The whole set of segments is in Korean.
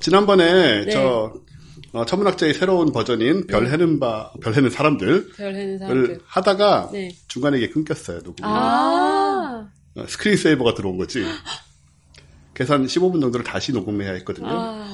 지난번에 네. 저 어, 천문학자의 새로운 버전인 별 해는 바, 별 해는 사람들을 별 해는 사람들. 하다가 네. 중간에 이게 끊겼어요. 녹음이. 아, 어, 스크린 세이버가 들어온 거지. 계산 15분 정도를 다시 녹음해야 했거든요. 아,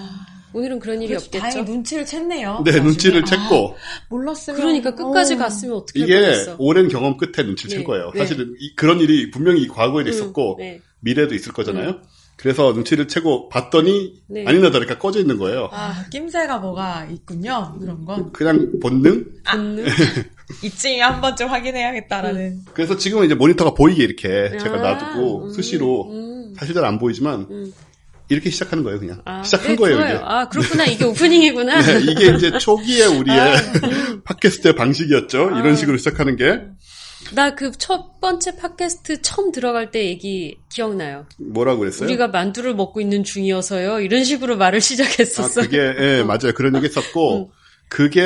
오늘은 그런 일이 그래서 다행히 없겠죠. 눈치를 챘네요. 네, 나중에. 눈치를 아, 챘고 몰랐으면. 그러니까 끝까지 어. 갔으면 어떻게 할 이게 뻔했어. 오랜 경험 끝에 눈치를 네, 챈 거예요. 네. 사실은 이- 그런 일이 분명히 과거에도 있었고 네. 미래도 있을 거잖아요. 그래서 눈치를 채고 봤더니 네. 아니나 다를까 꺼져 있는 거예요. 아, 낌새가 뭐가 있군요. 그런 건. 그냥 본능? 본능? 이쯤에 한 번쯤 확인해야겠다라는. 그래서 지금은 이제 모니터가 보이게 이렇게 제가 아, 놔두고 음, 수시로 음. 사실 잘 안 보이지만 음. 이렇게 시작하는 거예요, 그냥. 아, 시작한 네, 거예요, 좋아요. 이게. 아, 그렇구나. 이게 오프닝이구나. 네, 이게 이제 초기에 우리의 아. 팟캐스트의 방식이었죠. 이런 식으로 시작하는 게 나 그 첫 번째 팟캐스트 처음 들어갈 때 얘기 기억나요. 뭐라고 그랬어요? 우리가 만두를 먹고 있는 중이어서요. 이런 식으로 말을 아, 시작했었어. 그게 예, 맞아요. 그런 얘기 했었고 음. 그게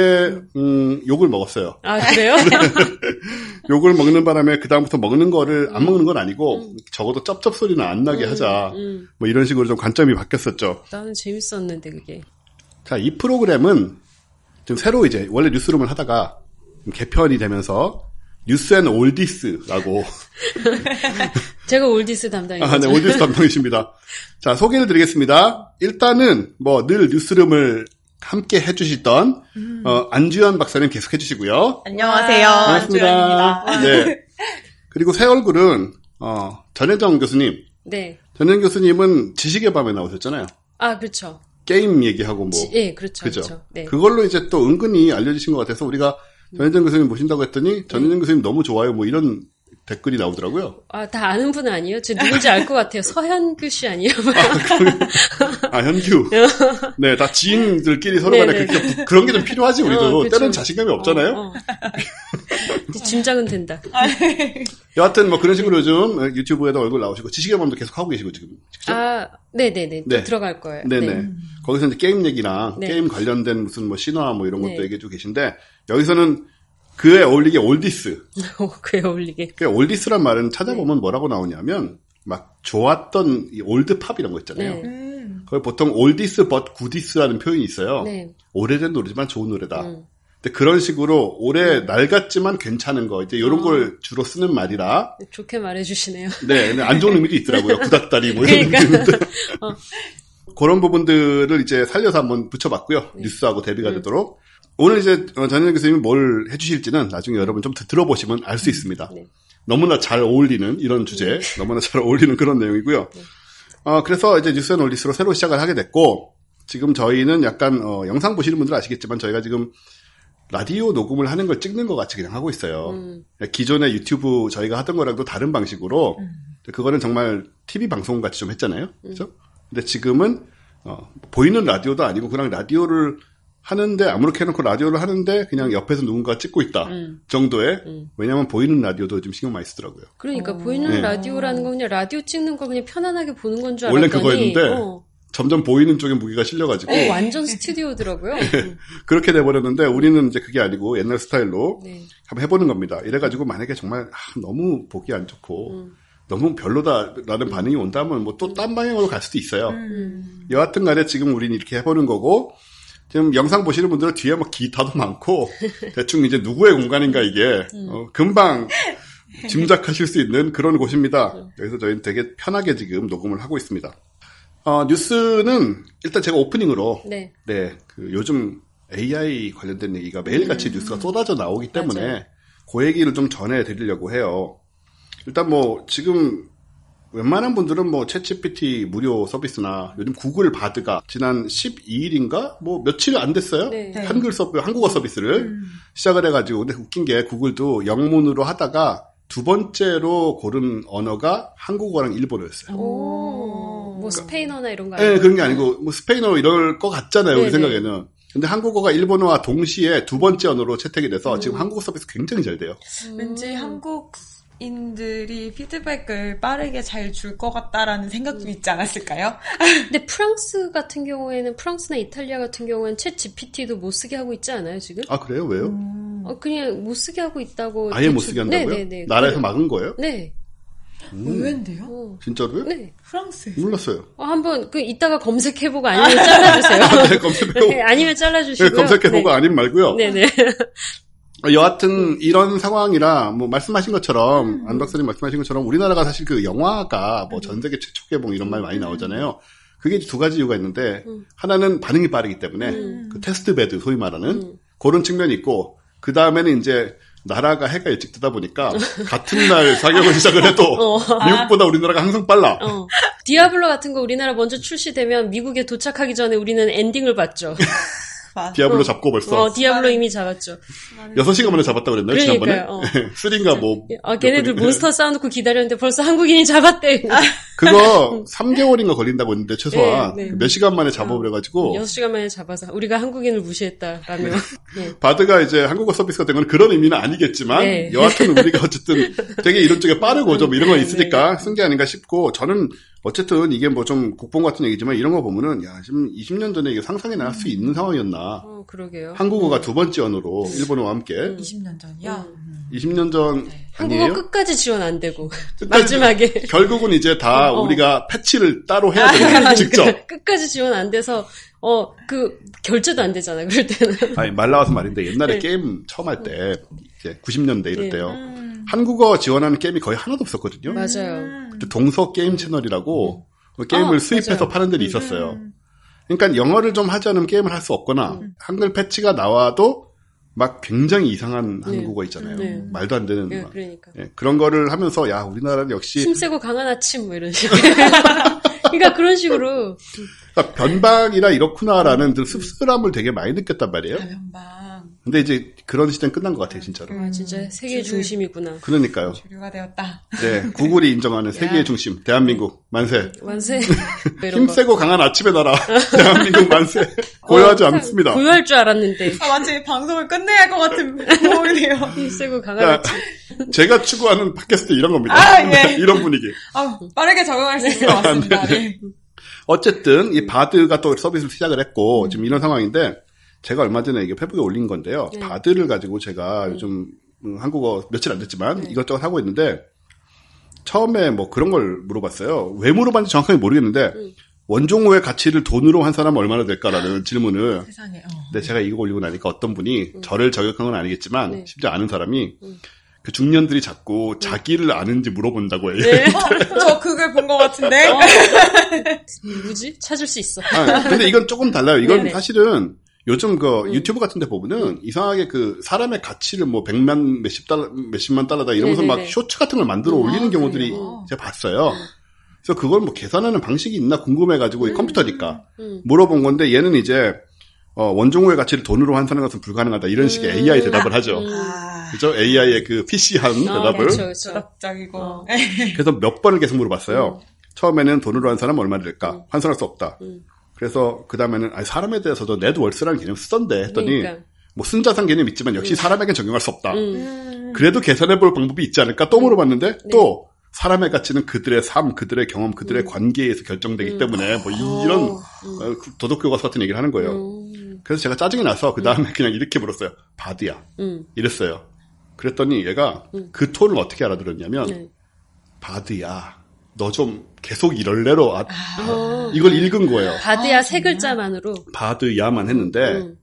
음, 욕을 먹었어요. 아, 그래요? 욕을 먹는 바람에 그 다음부터 먹는 거를 안 먹는 건 아니고 적어도 쩝쩝 소리는 안 나게 하자. 음. 뭐 이런 식으로 좀 관점이 바뀌었었죠. 나는 재밌었는데 그게. 자, 이 프로그램은 지금 새로 이제 원래 뉴스룸을 하다가 좀 개편이 되면서 News and Oldies라고 제가 oldies 담당이죠. 아, 네, 올디스 담당이십니다. 자, 소개를 드리겠습니다. 일단은 뭐 늘 뉴스룸을 함께 해주시던 어, 안주현 박사님 계속 해주시고요. 안녕하세요. 반갑습니다. 안주현입니다. 네. 그리고 새 얼굴은 어, 전혜정 교수님. 네. 전혜정 교수님은 지식의 밤에 나오셨잖아요. 아, 그렇죠. 게임 얘기하고 뭐. 지- 예, 그렇죠. 그죠? 그렇죠. 네. 그걸로 이제 또 은근히 알려주신 것 같아서 우리가 전혜정 교수님 모신다고 했더니 전혜정 교수님 너무 좋아요. 뭐 이런 댓글이 나오더라고요. 아, 다 아는 분 아니에요? 저 누군지 알 것 같아요. 서현규 씨 아니에요? 아, 현규. 네, 다 지인들끼리 서로 간에. 그렇게 부- 그런 게 좀 필요하지, 우리도. 어, 그쵸. 때는 자신감이 없잖아요. 어, 어. 짐작은 된다. 여하튼 뭐 그런 식으로 요즘 유튜브에도 얼굴 나오시고 지식의 밤도 계속 하고 계시고 지금. 그죠? 아, 네네네. 네. 들어갈 거예요. 네네. 네. 거기서 이제 게임 얘기랑 네. 게임 관련된 무슨 뭐 신화 뭐 이런 것도 네. 얘기해 주고 계신데 여기서는 그에 어울리게 oldies. 어, 그에 어울리게. 그 oldies란 말은 찾아보면 뭐라고 나오냐면 막 좋았던 이 old 팝 이런 거 있잖아요. 네. 음. 거기 보통 올디스 but 구디스라는 표현이 있어요. 네. 오래된 노래지만 좋은 노래다. 음. 근데 그런 식으로 오래 낡았지만 괜찮은 거 이제 이런 아. 걸 주로 쓰는 말이라 좋게 말해주시네요. 네, 안 좋은 의미도 있더라고요. 구닥다리 뭐 이런 그러니까. 어. 그런 부분들을 이제 살려서 한번 붙여봤고요. 네. 뉴스하고 대비가 음. 되도록 오늘 이제 어, 전혜정 교수님이 뭘 해주실지는 나중에 여러분 좀 드- 들어보시면 알 수 있습니다. 네. 너무나 잘 어울리는 이런 주제, 너무나 잘 어울리는 그런 내용이고요. 네. 어, 그래서 이제 News and Oldies로 새로 시작을 하게 됐고 지금 저희는 약간 어, 영상 보시는 분들 은 아시겠지만 저희가 지금 라디오 녹음을 하는 걸 찍는 것 같이 그냥 하고 있어요. 음. 기존의 유튜브 저희가 하던 거랑도 다른 방식으로 음. 그거는 정말 TV 방송 같이 좀 했잖아요. 그렇죠? 근데 지금은 어, 보이는 라디오도 아니고 그냥 라디오를 하는데 아무렇게 해놓고 라디오를 하는데 그냥 옆에서 누군가 찍고 있다 음. 정도의 음. 왜냐하면 보이는 라디오도 좀 신경 많이 쓰더라고요. 그러니까 어. 보이는 네. 라디오라는 건 그냥 라디오 찍는 거 그냥 편안하게 보는 건줄 원래 알았더니 그거였는데 어, 점점 보이는 쪽에 무게가 실려가지고 어, 완전 스튜디오더라고요. 음. 그렇게 돼버렸는데 우리는 이제 그게 아니고 옛날 스타일로 네. 한번 해보는 겁니다. 이래가지고 만약에 정말 아, 너무 보기 안 좋고 음. 너무 별로다라는 반응이 온다면 뭐 또 딴 방향으로 갈 수도 있어요. 음. 여하튼 간에 지금 우리는 이렇게 해보는 거고, 지금 영상 보시는 분들은 뒤에 막 기타도 많고, 대충 이제 누구의 공간인가 이게, 어, 금방 짐작하실 수 있는 그런 곳입니다. 여기서 저희는 되게 편하게 지금 녹음을 하고 있습니다. 어, 뉴스는 일단 제가 오프닝으로, 네. 네, 그 요즘 AI 관련된 얘기가 매일같이 뉴스가 쏟아져 나오기 때문에 맞아요. 그 얘기를 좀 전해드리려고 해요. 일단 뭐 지금 웬만한 분들은 뭐 챗GPT 무료 서비스나 요즘 구글 바드가 지난 12일인가 뭐 며칠 안 됐어요. 네. 네. 한글 서비 한국어 서비스를 음. 시작을 해가지고 근데 웃긴 게 구글도 영문으로 하다가 두 번째로 고른 언어가 한국어랑 일본어였어요. 오, 뭐 스페인어나 이런 거 네, 아니에요? 그런 게 아니고 뭐 스페인어 이럴 것 같잖아요. 우리 네네. 생각에는. 근데 한국어가 일본어와 동시에 두 번째 언어로 채택이 돼서 음. 지금 한국어 서비스 굉장히 잘 돼요. 왠지 한국 인들이 피드백을 빠르게 잘 줄 것 같다라는 생각도 있지 않았을까요? 근데 프랑스 같은 경우에는 프랑스나 이탈리아 같은 경우에는 챗 GPT도 못 쓰게 하고 있지 않아요 지금? 아 그래요? 왜요? 음. 어, 그냥 못 쓰게 하고 있다고. 아예 못 대충- 쓰게 한다고요? 네네네. 나라에서 그래- 막은 거예요? 네. 의외인데요? 어. 진짜로요? 네. 프랑스. 몰랐어요. 어, 한번 그 이따가 검색해보고 아니면 잘라주세요. 네, 검색해보고. 네, 아니면 네, 잘라주시고요. 검색해보고 아님 말고요. 네, 네. 어, 여하튼 이런 상황이라 뭐 말씀하신 것처럼 안 박사님 말씀하신 것처럼 우리나라가 사실 그 영화가 뭐 전 세계 최초 개봉 이런 말 많이 나오잖아요. 그게 두 가지 이유가 있는데 하나는 반응이 빠르기 때문에 그 test bed 소위 말하는 그런 측면이 있고 그 다음에는 이제 나라가 해가 일찍 뜨다 보니까 같은 날 상영을 시작을 해도 미국보다 우리나라가 항상 빨라. 어. 디아블로 같은 거 우리나라 먼저 출시되면 미국에 도착하기 전에 우리는 엔딩을 봤죠. 맞아. 디아블로 잡고 벌써 어, 디아블로 이미 잡았죠. 6시간 만에 잡았다고 그랬나요? 지난번에? 그러니까요, 어. 3인가 뭐. 아, 걔네들 몇 몬스터 쌓아놓고 기다렸는데 벌써 한국인이 잡았대. 그거 3개월인가 걸린다고 했는데 최소한 네, 네. 몇 시간 만에 잡아버려가지고 6시간 만에 잡아서 우리가 한국인을 무시했다라며. 네. 바드가 이제 한국어 서비스가 된 건 그런 의미는 아니겠지만 네. 여하튼 우리가 어쨌든 되게 이런 쪽에 빠르고 좀 이런 거 네, 있으니까 쓴 게 아닌가 싶고 저는 어쨌든 이게 뭐 좀 국뽕 같은 얘기지만 이런 거 보면은 야 지금 20년 전에 이게 상상이나 할수 있는 상황이었나 어, 그러게요. 한국어가 두 번째 언어로 일본어와 함께 20년 전이요? 음. 20년 전 한국어 아니에요? 끝까지 지원 안 되고. 마지막에. 결국은 이제 다 어, 어. 우리가 패치를 따로 해야 되는 직접 끝까지 지원 안 돼서, 어, 그, 결제도 안 되잖아, 그럴 때는. 아니 말 나와서 말인데 옛날에 네. 게임 처음 할 때 이제 90년대 이럴 네. 때요 음. 한국어 지원하는 게임이 거의 하나도 없었거든요. 맞아요. 그때 동서 게임 채널이라고 그 게임을 어, 수입해서 맞아요. 파는 데도 음. 있었어요. 그러니까 영어를 좀 하지 않으면 게임을 할 수 없거나 한글 패치가 나와도 막 굉장히 이상한 네. 한국어 있잖아요. 네. 말도 안 되는 네, 막. 그러니까. 예, 그런 거를 하면서 야 우리나라는 역시 힘세고 강한 아침, 뭐 이런 식으로. 그러니까 그런 식으로. 그러니까 변방이라 이렇구나라는 그 씁쓸함을 되게 많이 느꼈단 말이에요. 가면방. 근데 이제 그런 시대는 끝난 것 같아요, 진짜로. 아, 진짜 세계 주류- 중심이구나. 그러니까요. 주류가 되었다. 네, 구글이 인정하는 세계의 중심, 대한민국 만세. 거. 힘세고 강한 아침의 나라, 대한민국 만세. 고요하지 어, 않습니다. 고요할 줄 알았는데. 아, 마치 방송을 끝내야 할 것 같은 모이네요. 힘세고 강한 야, 아침. 제가 추구하는 팟캐스트 이런 겁니다. 아, 예. 이런 분위기. 아, 빠르게 적응할 수 있을 것 같습니다. 네. 어쨌든 이 바드가 또 서비스를 시작을 했고 지금 이런 상황인데 제가 얼마 전에 이게 페북에 올린 건데요. 네. 바드를 가지고 제가 요즘 음, 한국어 며칠 안 됐지만 네. 이것저것 하고 있는데 처음에 뭐 그런 걸 물어봤어요. 왜 물어봤는지 정확하게 모르겠는데 음. 원종호의 가치를 돈으로 환산하면 얼마나 될까라는 질문을 세상에. 어. 근데 제가 이거 올리고 나니까 어떤 분이 저를 저격한 건 아니겠지만 음. 네. 심지어 아는 사람이 음. 그 중년들이 자꾸 자기를 아는지 물어본다고 해요. 네. 어, 저 그걸 본 것 같은데? 어. 누구지? 찾을 수 있어. 아, 근데 이건 조금 달라요. 이건 네네. 사실은 요즘 그 음. 유튜브 같은 데 보면은 이상하게 그 사람의 가치를 뭐 백만 몇십 달러 몇십만 달러다 이러면서 막 네네네. 쇼츠 같은 걸 만들어 올리는 아, 경우들이 그래요? 제가 봤어요. 그래서 그걸 뭐 계산하는 방식이 있나 궁금해가지고 이 컴퓨터니까 음. 물어본 건데 얘는 이제 어, 원종호의 가치를 돈으로 환산하는 것은 불가능하다 이런 식의 음. AI 대답을 하죠. 음. 아, 그죠? AI의 그 PC한 아, 대답을. 그렇죠, 그렇죠. 어. 그래서 몇 번을 계속 물어봤어요. 처음에는 돈으로 환산하면 얼마 될까? 음. 환산할 수 없다. 음. 그래서 그 다음에는 사람에 대해서도 네트월스라는 개념 쓰던데 했더니 그러니까. 뭐 순자산 개념 있지만 역시 사람에겐 적용할 수 없다. 음. 음. 그래도 계산해볼 방법이 있지 않을까? 또 물어봤는데 네. 또 사람의 가치는 그들의 삶, 그들의 경험, 그들의 관계에서 결정되기 음. 때문에 뭐 이런 어, 어, 그 도덕교과서 같은 얘기를 하는 거예요. 음. 그래서 제가 짜증이 나서 그 다음에 그냥 이렇게 물었어요. 바드야. 음. 이랬어요. 그랬더니 얘가 음. 그 톤을 어떻게 알아들었냐면 네. 바드야. 너 좀 계속 이럴래로 아, 어. 이걸 읽은 거예요. 바드야 아, 세? 글자만으로. 바드야만 했는데 음.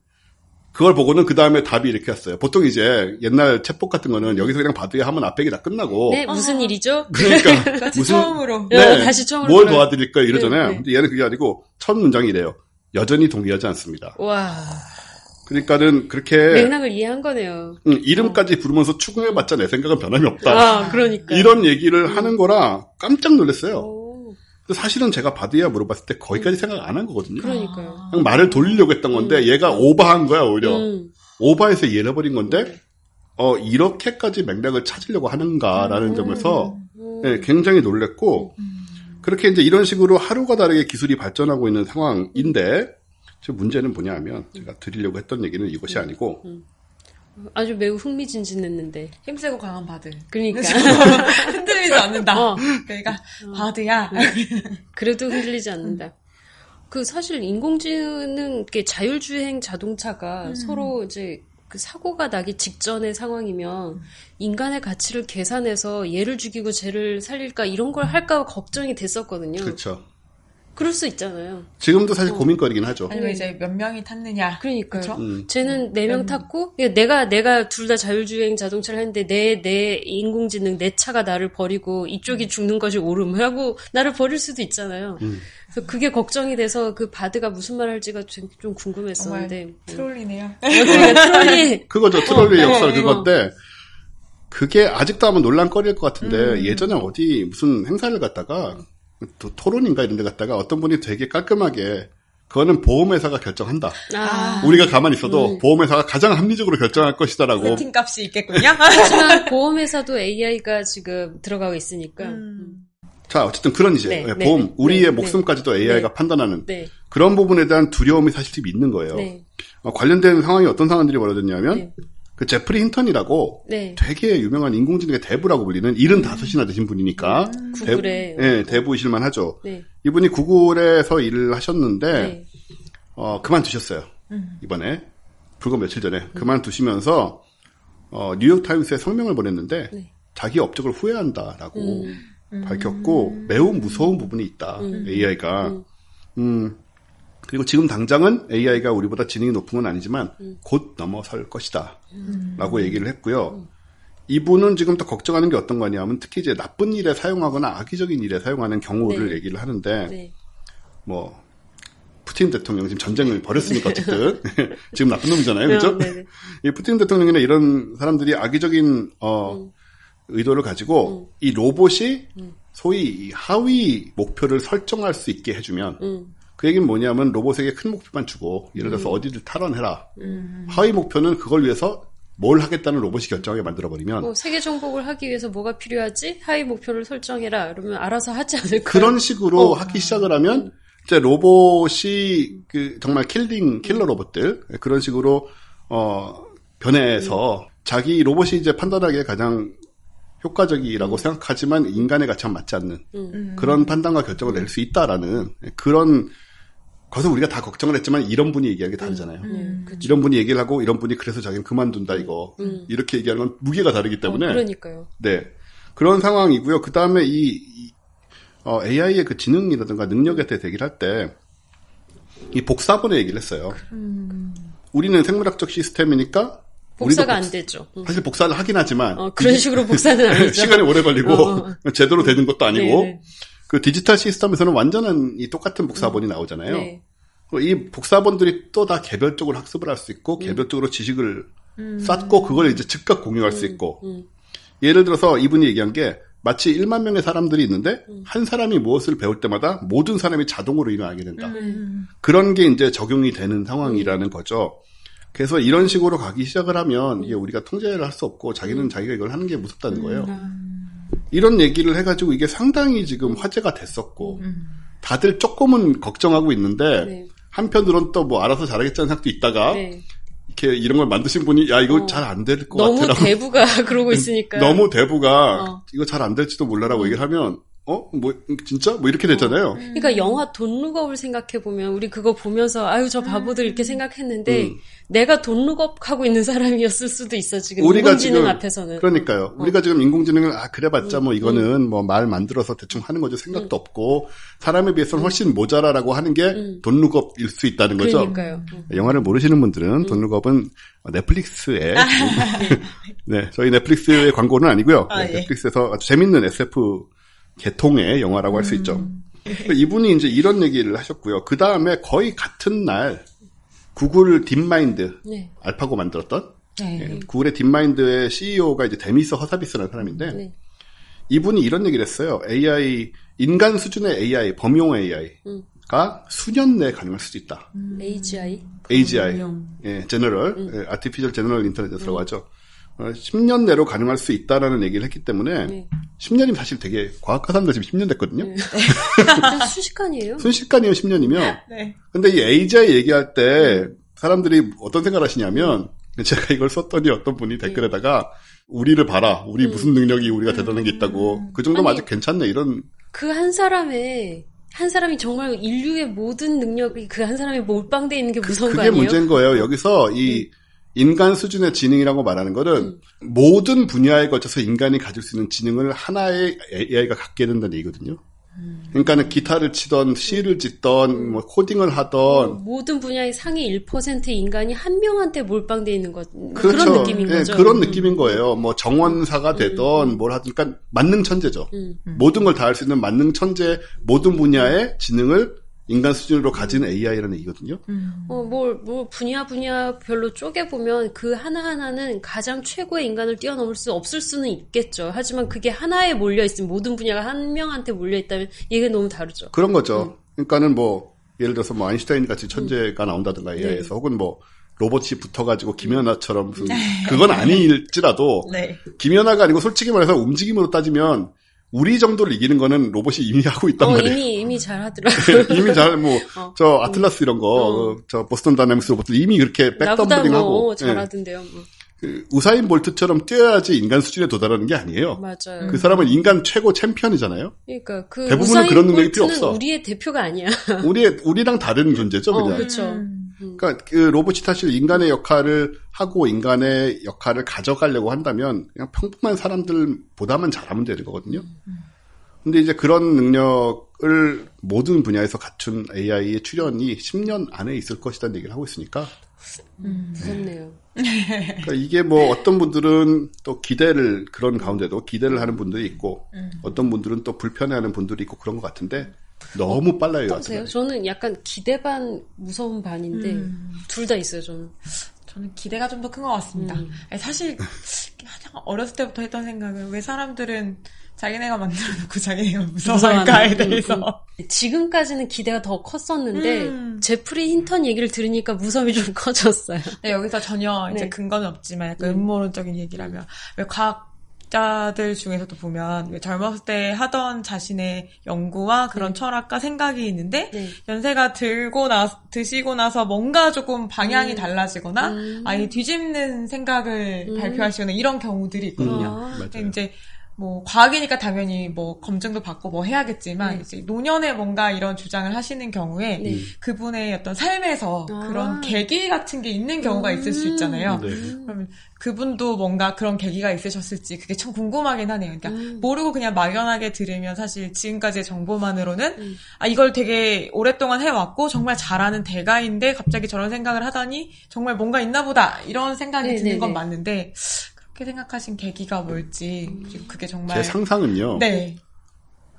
그걸 보고는 그 다음에 답이 이렇게 왔어요. 보통 이제 옛날 챗봇 같은 거는 여기서 그냥 바드야 하면 앞에 다 끝나고 네, 무슨 아. 일이죠? 그러니까 무슨 처음으로. 네, 다시 처음으로 뭘. 도와드릴까요 이러잖아요. 네, 네. 근데 얘는 그게 아니고 첫 문장이 이래요. 여전히 동의하지 않습니다. 와, 그러니까는 그렇게 맥락을 이해한 거네요. 음, 이름까지 부르면서 추궁해봤자 내 생각은 변함이 없다. 아, 그러니까. 이런 얘기를 하는 거라 깜짝 놀랐어요. 오, 사실은 제가 바드야 물어봤을 때 거기까지 생각 안 한 거거든요. 그러니까요. 그냥 말을 돌리려고 했던 건데 얘가 오버한 거야 오히려. 음. 오버해서 이해를 해버린 건데 어 이렇게까지 맥락을 찾으려고 하는가라는 점에서 음. 예, 굉장히 놀랬고 그렇게 이제 이런 식으로 하루가 다르게 기술이 발전하고 있는 상황인데 지금 문제는 뭐냐 하면 제가 드리려고 했던 얘기는 이것이 아니고 아주 매우 흥미진진했는데. 힘세고 강한 바드. 그러니까. 흔들리지 않는다. 어. 그러니까 바드야. 그래도 흔들리지 않는다. 그 사실 인공지능 이렇게 자율주행 자동차가 서로 이제 그 사고가 나기 직전의 상황이면 인간의 가치를 계산해서 얘를 죽이고 쟤를 살릴까 이런 걸 할까 걱정이 됐었거든요. 그렇죠. 그럴 수 있잖아요. 지금도 사실 고민거리긴 하죠. 아니면 이제 몇 명이 탔느냐. 그러니까요. 음. 쟤는 네 명 탔고 내가 내가 둘 다 자율주행 자동차를 했는데 내 내 인공지능 내 차가 나를 버리고 이쪽이 죽는 것이 옳음 하고 나를 버릴 수도 있잖아요. 음. 그래서 그게 걱정이 돼서 그 바드가 무슨 말 할지가 좀, 좀 정말 궁금했었는데 트롤이네요. 그러니까 트롤이 그거죠. 트롤리 어, 역설 네, 그건데 그게 아직도 하면 논란거리일 것 같은데 음. 예전에 어디 무슨 행사를 갔다가 또 토론인가 이런 데 갔다가 어떤 분이 되게 깔끔하게 그거는 보험회사가 결정한다. 아, 우리가 가만히 있어도 음. 보험회사가 가장 합리적으로 결정할 것이다라고. 세팅 값이 있겠군요. 하지만 보험회사도 AI가 지금 들어가고 있으니까 음. 자, 어쨌든 그런 이제 네, 예, 네, 보험, 네, 우리의 네, 목숨까지도 AI가 네. 판단하는 네, 그런 부분에 대한 두려움이 사실 좀 있는 거예요. 네, 어, 관련된 상황이 어떤 상황들이 벌어졌냐면 네. 그 제프리 힌턴이라고 네. 되게 유명한 인공지능의 대부라고 불리는 75이나 되신 분이니까 구글에 대, 예, 대부이실만 하죠. 네, 이분이 구글에서 일을 하셨는데 네, 어, 그만두셨어요. 이번에 불과 며칠 전에 그만두시면서 어, 뉴욕 타임스에 성명을 보냈는데 네. 자기 업적을 후회한다라고 음. 밝혔고 매우 무서운 부분이 있다. AI가. 음. 음. 그리고 지금 당장은 AI가 우리보다 지능이 높은 건 아니지만 음. 곧 넘어설 것이다. 라고 얘기를 했고요. 이분은 지금 더 걱정하는 게 어떤 거냐면 특히 이제 나쁜 일에 사용하거나 악의적인 일에 사용하는 경우를 네. 얘기를 하는데 네, 뭐 푸틴 대통령 지금 전쟁을 벌였으니까 어쨌든 지금 나쁜 놈이잖아요, 그렇죠? 네, 네. 이 푸틴 대통령이나 이런 사람들이 악의적인 어, 음. 의도를 가지고 이 로봇이 소위 이 하위 목표를 설정할 수 있게 해주면 음. 그 얘기는 뭐냐면 로봇에게 큰 목표만 주고 예를 들어서 어디를 탈환해라. 음. 하위 목표는 그걸 위해서 뭘 하겠다는 로봇이 결정하게 만들어버리면 뭐 세계 정복을 하기 위해서 뭐가 필요하지? 하위 목표를 설정해라. 그러면 알아서 하지 않을까? 그런 식으로 어. 하기 시작을 하면 이제 로봇이 그 정말 killing 킬러 로봇들 그런 식으로 어 변해서 자기 로봇이 이제 판단하기에 가장 효과적이라고 생각하지만 인간의 가치와 맞지 않는 그런 판단과 결정을 낼 수 있다라는 그런 것을 우리가 다 걱정을 했지만 이런 분이 얘기하는 게 다르잖아요. 네, 그쵸. 이런 분이 얘기를 하고 이런 분이 그래서 자기는 그만둔다 이거 이렇게 얘기하는 건 무게가 다르기 때문에 어, 그러니까요. 네. 그런 상황이고요. 그 다음에 이, 이, 어, AI의 그 지능이라든가 능력에 대해 얘기를 할 때, 이 복사본의 얘기를 했어요. 우리는 생물학적 시스템이니까, 복사가 안 되죠. 음. 사실 복사를 하긴 하지만, 어, 그런 식으로 복사는 아니죠. 시간이 오래 걸리고, 어, 제대로 되는 것도 아니고, 네, 그 디지털 시스템에서는 완전한 이 똑같은 복사본이 나오잖아요. 네. 그이 복사본들이 또 다 개별적으로 학습을 할수 음. 있고, 개별적으로 지식을 쌓고, 그걸 이제 즉각 공유할 수 있고, 음. 예를 들어서 이분이 얘기한 게 마치 1만 명의 사람들이 있는데 음. 한 사람이 무엇을 배울 때마다 모든 사람이 자동으로 일어나게 된다. 음. 그런 게 이제 적용이 되는 상황이라는 거죠. 그래서 이런 식으로 가기 시작을 하면 이게 우리가 통제를 할 수 없고 자기는 자기가 이걸 하는 게 무섭다는 거예요. 이런 얘기를 해가지고 이게 상당히 지금 화제가 됐었고 다들 조금은 걱정하고 있는데 네. 한편으론 또 뭐 알아서 잘하겠다는 생각도 있다가 네. 이렇게 이런 걸 만드신 분이 야 이거 어. 잘안 될것 너무 같아라고 대부가 그러고 있으니까. 너무 대부가 어. 이거 잘 안 될지도 몰라라고 얘기를 하면 어 뭐 진짜 뭐 이렇게 됐잖아요. 그러니까 영화 돈 룩업을 생각해 보면 우리 그거 보면서 아유 저 바보들 이렇게 생각했는데 음. 내가 돈 룩업 하고 있는 사람이었을 수도 있어 지금 우리가 인공지능 지금 앞에서는. 그러니까요. 어. 우리가 지금 인공지능을 아 그래봤자 뭐 이거는 뭐 말 만들어서 대충 하는 거죠. 생각도 없고 사람에 비해서는 훨씬 모자라라고 하는 게 음. 돈룩업일 수 있다는 거죠. 그러니까요. 음. 영화를 모르시는 분들은 돈 룩업은 넷플릭스에 네 저희 넷플릭스의 광고는 아니고요. 아, 네, 예. 넷플릭스에서 아주 재밌는 SF 개통의 영화라고 할 수 있죠. 이분이 이제 이런 얘기를 하셨고요. 그 다음에 거의 같은 날 구글 딥마인드 네. 알파고 만들었던 네. 예, 구글의 딥마인드의 CEO가 이제 데미스 허사비스라는 사람인데 네. 이분이 이런 얘기를 했어요. AI 인간 수준의 AI 범용 AI가 수년 내에 가능할 수도 있다. AGI. AGI 범용. 예, general 예, artificial general intelligence라고 하죠. 어, 10년 내로 가능할 수 있다라는 얘기를 했기 때문에 네. 10년이면 사실 되게 과학과 사람들 지금 10년 됐거든요. 네. 진짜 순식간이에요. 순식간이면 10년이면 네. 근데 이 AGI 얘기할 때 사람들이 어떤 생각을 하시냐면 제가 이걸 썼더니 어떤 분이 댓글에다가 우리를 봐라. 우리 무슨 능력이 우리가 대단한 게 있다고. 그 정도면 아니, 아직 괜찮네. 이런 그 한 사람의 한 사람이 정말 인류의 모든 능력이 그 한 사람이 몰빵돼 있는 게 무서운 거 그게 아니에요? 문제인 거예요. 여기서 이 인간 수준의 지능이라고 말하는 것은 음. 모든 분야에 걸쳐서 인간이 가질 수 있는 지능을 하나의 AI가 갖게 된다는 얘기거든요. 음. 그러니까는 기타를 치던 시를 짓던 뭐 코딩을 하던 모든 분야의 상위 1%의 인간이 한 명한테 몰빵돼 있는 것 그렇죠. 그런 느낌인 예, 거죠. 그런 음. 느낌인 거예요. 뭐 정원사가 되던 뭘 하든 그러니까 만능 천재죠. 음. 모든 걸 다 할 수 있는 만능 천재 모든 분야의 지능을 인간 수준으로 가진 AI라는 얘기거든요. 어, 뭘, 뭐, 분야, 분야별로 쪼개보면 그 하나하나는 가장 최고의 인간을 뛰어넘을 수 없을 수는 있겠죠. 하지만 그게 하나에 몰려있으면, 모든 분야가 한 명한테 몰려있다면, 이게 너무 다르죠. 그런 음. 거죠. 그러니까는 뭐 예를 들어서 뭐 아인슈타인 같이 천재가 나온다든가 네. AI에서 혹은 뭐 로봇이 붙어가지고 김연아처럼 무슨 네. 그건 아닐지라도 네. 김연아가 아니고 솔직히 말해서 움직임으로 따지면 우리 정도를 이기는 거는 로봇이 이미 하고 있단 어, 말이에요. 이미, 이미 잘 하더라고요. 이미 잘뭐 어. 저 아틀라스 이런 거, 어. 저 보스턴 다이내믹스 로봇들 이미 그렇게 백덤블링하고 뭐, 어, 예. 잘하던데요. 뭐. 그 우사인 볼트처럼 뛰어야지 인간 수준에 도달하는 게 아니에요. 맞아요. 그 사람은 인간 최고 챔피언이잖아요. 그러니까 그 대부분은 우사인 그런 능력이 필요 볼트는 없어. 우리의 대표가 아니야. 우리의 우리랑 다른 존재죠, 어, 그냥. 그렇죠. 그러니까 그 로봇이 사실 인간의 역할을 하고 인간의 역할을 가져가려고 한다면 그냥 평범한 사람들보다만 잘하면 되는 거거든요. 근데 이제 그런 능력을 모든 분야에서 갖춘 AI의 출현이 10년 안에 있을 것이라는 얘기를 하고 있으니까 무섭네요. 그러니까 이게 뭐 어떤 분들은 또 기대를 그런 가운데도 기대를 하는 분들이 있고 어떤 분들은 또 불편해하는 분들이 있고 그런 것 같은데 너무 빨라요. 어떠세요? 저는 약간 기대 반, 무서운 반인데, 음. 둘다 있어요, 저는. 저는 기대가 좀 더 큰 것 같습니다. 음. 사실 가장 어렸을 때부터 했던 생각은 왜 사람들은 자기네가 만들어놓고 자기네가 무서워할까에 음, 대해서 지금까지는 기대가 더 컸었는데 음. 제프리 힌턴 얘기를 들으니까 무서움이 좀 커졌어요. 네, 여기서 전혀 이제 네. 근거는 없지만 약간 음. 음모론적인 얘기라면 왜 과학 자들 중에서도 보면 왜 젊었을 때 하던 자신의 연구와 그런 철학과 생각이 있는데 네. 연세가 들고 나 드시고 나서 뭔가 조금 방향이 음. 달라지거나 음. 아예 뒤집는 생각을 음. 발표하시거나 이런 경우들이 있거든요. 아. 맞아요. 근데 이제 뭐 과학이니까 당연히 뭐 검증도 받고 뭐 해야겠지만 네. 이제 노년에 뭔가 이런 주장을 하시는 경우에 네. 그분의 어떤 삶에서 아. 그런 계기 같은 게 있는 경우가 있을 수 있잖아요. 네. 그러면 그분도 뭔가 그런 계기가 있으셨을지 그게 참 궁금하긴 하네요. 그러니까 음. 모르고 그냥 막연하게 들으면 사실 지금까지의 정보만으로는 음. 아 이걸 되게 오랫동안 해왔고 정말 잘하는 대가인데 갑자기 저런 생각을 하다니 정말 뭔가 있나 보다 이런 생각이 네, 드는 네, 건 네. 맞는데 그렇게 생각하신 계기가 뭘지 그리고 그게 정말 제 상상은요. 네.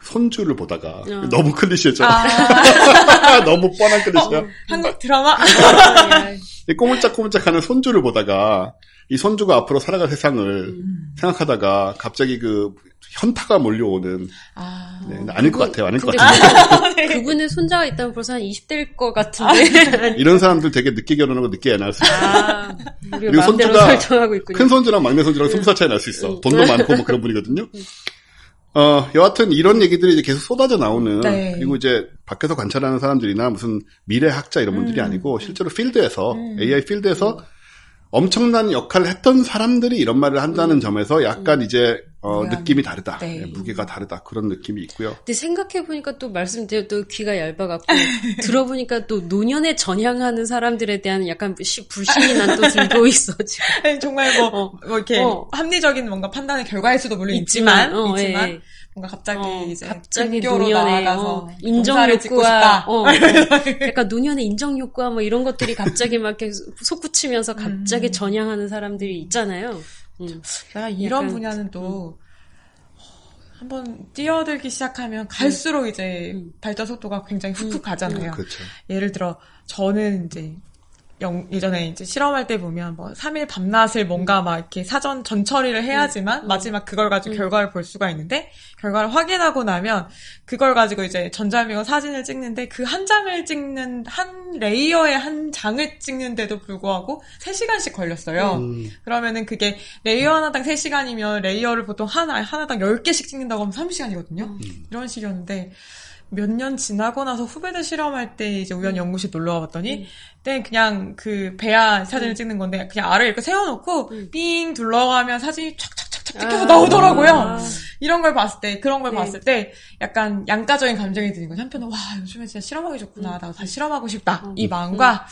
손주를 보다가 어. 너무 클리셰죠. 아, 너무 뻔한 클리셰야. 한국 드라마? 아, 이 꼬물짝꼬물짝하는 손주를 보다가 이 손주가 앞으로 살아갈 세상을 음. 생각하다가 갑자기 그 현타가 몰려오는 아, 네, 아닐 것 그분- 같아요. 아닐 것 같아요. 그분의 손자가 있다면 벌써 한 20대일 것 같은데. 이런 사람들 되게 늦게 결혼하고 늦게 애 낳을 수 있어. 아, 그리고 손주가 설정하고 있군요. 큰 손주랑 막내 손주랑 스무 살 차이 날 수 있어. 음. 돈도 많고 뭐 그런 분이거든요. 어, 여하튼 이런 얘기들이 이제 계속 쏟아져 나오는 네. 그리고 이제 밖에서 관찰하는 사람들이나 무슨 미래학자 이런 분들이 음. 아니고 실제로 필드에서 음. AI 필드에서 엄청난 역할을 했던 사람들이 이런 말을 한다는 점에서 약간 이제 어, 느낌이 다르다. 네. 네, 무게가 다르다. 그런 느낌이 있고요. 근데 생각해보니까 또 말씀드려 또 귀가 얇아갖고 들어보니까 또 노년에 전향하는 사람들에 대한 약간 시- 불신이 난 또 들고 있어 지금. 아니, 정말 뭐, 어. 뭐 이렇게 어. 합리적인 뭔가 판단의 결과일 수도 물론 있지만, 어, 있지만, 예, 예. 뭔가 갑자기 어, 이제 갑자기 노년에 어, 인정 욕구와 싶다. 어, 약간 노년의 인정 욕구와 뭐 이런 것들이 갑자기 막 이렇게 솟구치면서 갑자기 음. 전향하는 사람들이 있잖아요. 음. 제가 이런 약간, 분야는 또 한번 뛰어들기 시작하면 갈수록 이제 음. 발전 속도가 굉장히 훅훅 가잖아요. 그렇죠. 예를 들어 저는 이제 영, 예전에 이제 실험할 때 보면 뭐 3일 밤낮을 뭔가 막 이렇게 사전 전처리를 해야지만 음. 마지막 그걸 가지고 음. 결과를 볼 수가 있는데 결과를 확인하고 나면 그걸 가지고 이제 전자미고 사진을 찍는데 그 한 장을 찍는 한 레이어의 한 장을 찍는데도 불구하고 3시간씩 걸렸어요. 음, 그러면은 그게 레이어 하나당 3시간이면 레이어를 보통 하나, 하나당 10개씩 찍는다고 하면 30시간이거든요. 음. 이런 식이었는데 몇 년 지나고 나서 후배들 실험할 때 이제 우연히 연구실 놀러 와봤더니 음. 그때 그냥 그 배아 사진을 음. 찍는 건데 그냥 알을 이렇게 세워놓고 음. 삥 둘러가면 사진이 촥촥촥촥 찍혀서 아. 나오더라고요. 아. 이런 걸 봤을 때 그런 걸 네. 봤을 때 약간 양가적인 감정이 드는 거죠. 한편은 와 요즘에 진짜 실험하기 좋구나. 나도 다시 실험하고 싶다. 음. 이 마음과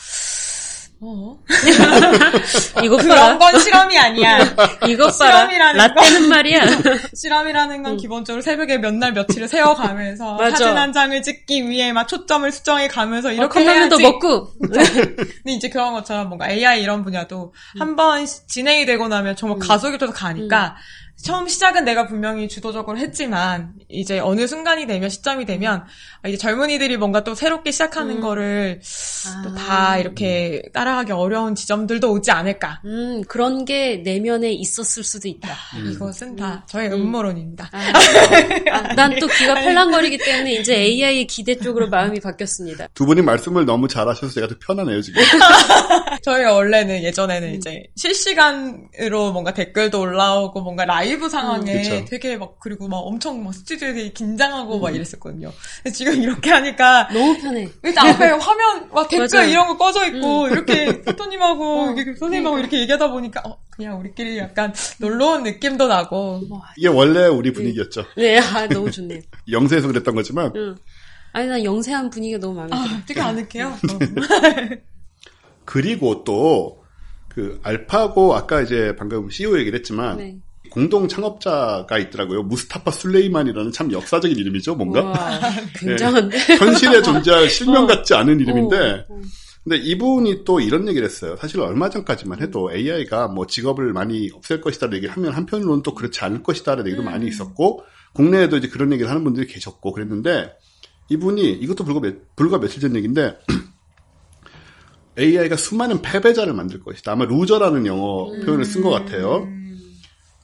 어? 이것 그런. 건 실험이 아니야. 이것 봐라. 실험이라는 라떼는 말이야. 실험이라는 건 기본적으로 새벽에 몇 날 며칠을 세어가면서 맞아. 사진 한 장을 찍기 위해 막 초점을 수정해 가면서 어, 이렇게 컵라면도 해야지. 먹고. 근데 이제 그런 것처럼 뭔가 AI 이런 분야도 한번 진행이 되고 나면 정말 가속이 돼서 가니까 처음 시작은 내가 분명히 주도적으로 했지만 이제 어느 순간이 되면 시점이 되면 아, 이제 젊은이들이 뭔가 또 새롭게 시작하는 음. 거를 아. 또다 이렇게 따라가기 어려운 지점들도 오지 않을까. 음, 그런 게 내면에 있었을 수도 있다. 이것은 다 저의 음. 음모론입니다. 난또 귀가 팔랑거리기 때문에 이제 AI의 기대 쪽으로 마음이 바뀌었습니다. 두 분이 말씀을 너무 잘하셔서 제가 더 편하네요 지금. 저희가 원래는 예전에는 이제 실시간으로 뭔가 댓글도 올라오고 뭔가 라이 브 상황에 그쵸. 되게 막 그리고 막 엄청 막 스튜디오에 되게 긴장하고 막 이랬었거든요. 근데 지금 이렇게 하니까 너무 편해. 일단 앞에 화면 막 댓글 맞아요. 이런 거 꺼져 있고 이렇게 포토님하고 이렇게 선생님하고 이렇게 얘기하다 보니까 어, 그냥 우리끼리 약간 놀러 온 느낌도 나고 이게 원래 우리 분위기였죠. 네, 아, 너무 좋네요. 영세에서 그랬던 거지만 응. 아니, 난 영세한 분위기가 너무 마음에 들어. 아, 되게 아늑해요. 어. 그리고 또 그 알파고 아까 이제 방금 CEO 얘기를 했지만 네. 공동 창업자가 있더라고요. 무스타파 술레이만이라는 참 역사적인 이름이죠, 뭔가. 우와, 굉장한데? 현실에 존재할 실명 어. 같지 않은 이름인데, 어, 어. 근데 이분이 또 이런 얘기를 했어요. 사실 얼마 전까지만 해도 AI가 뭐 직업을 많이 없앨 것이다라는 얘기를 하면 한편으로는 또 그렇지 않을 것이다라는 얘기도 많이 있었고, 국내에도 이제 그런 얘기를 하는 분들이 계셨고 그랬는데, 이분이 이것도 불과, 며- 불과 며칠 전 얘기인데, AI가 수많은 패배자를 만들 것이다. 아마 루저라는 영어 표현을 쓴 것 같아요.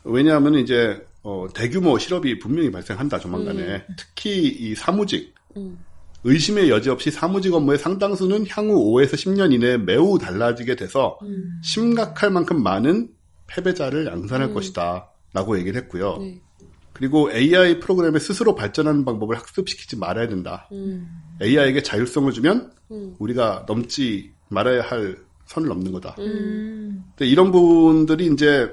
왜냐하면 이제 어, 대규모 실업이 분명히 발생한다 조만간에 특히 이 사무직 음. 의심의 여지 없이 사무직 업무의 상당수는 향후 5에서 10년 이내에 매우 달라지게 돼서 음. 심각할 만큼 많은 패배자를 양산할 것이다라고 얘기를 했고요. 네. 그리고 AI 프로그램에 스스로 발전하는 방법을 학습시키지 말아야 된다. 음. AI에게 자율성을 주면 음. 우리가 넘지 말아야 할 선을 넘는 거다. 음. 근데 이런 분들이 이제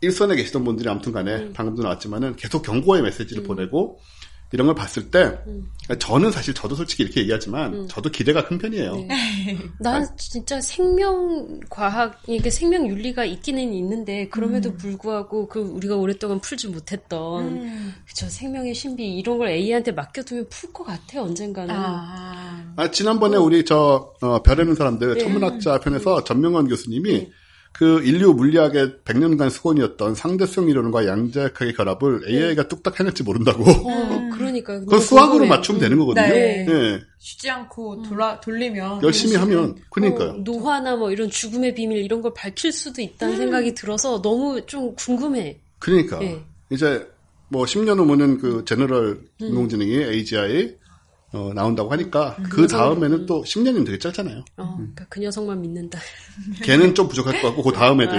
일선에 계시던 분들이 아무튼 간에 방금도 나왔지만은 계속 경고의 메시지를 보내고 이런 걸 봤을 때 저는 사실 저도 솔직히 이렇게 얘기하지만 저도 기대가 큰 편이에요. 네. 난 진짜 생명 과학 이게 생명 윤리가 있기는 있는데 그럼에도 불구하고 그 우리가 오랫동안 풀지 못했던 음. 저 생명의 신비 이런 걸 AI한테 맡겨두면 풀 것 같아 언젠가는. 아. 아, 지난번에 우리 저 어, 별에는 사람들 네. 천문학자 편에서 전명원 교수님이 그 인류 물리학의 100년간 수건이었던 상대성 이론과 양자역학의 결합을 AI가 뚝딱 해낼지 모른다고. 어, 그러니까 그건 수학으로 맞추면 되는 거거든요. 네. 예. 쉬지 않고 돌아, 돌리면 열심히 하면 그러니까요. 어, 노화나 뭐 이런 죽음의 비밀 이런 걸 밝힐 수도 있다는 생각이 들어서 너무 좀 궁금해. 그러니까 네. 이제 뭐 10년 후면은 그 제너럴 인공지능이 AGI 어, 나온다고 하니까 그 다음에는 또 10년이면 되게 짧잖아요. 어, 그러니까 그 녀석만 믿는다. 걔는 좀 부족할 것 같고 그 다음 애들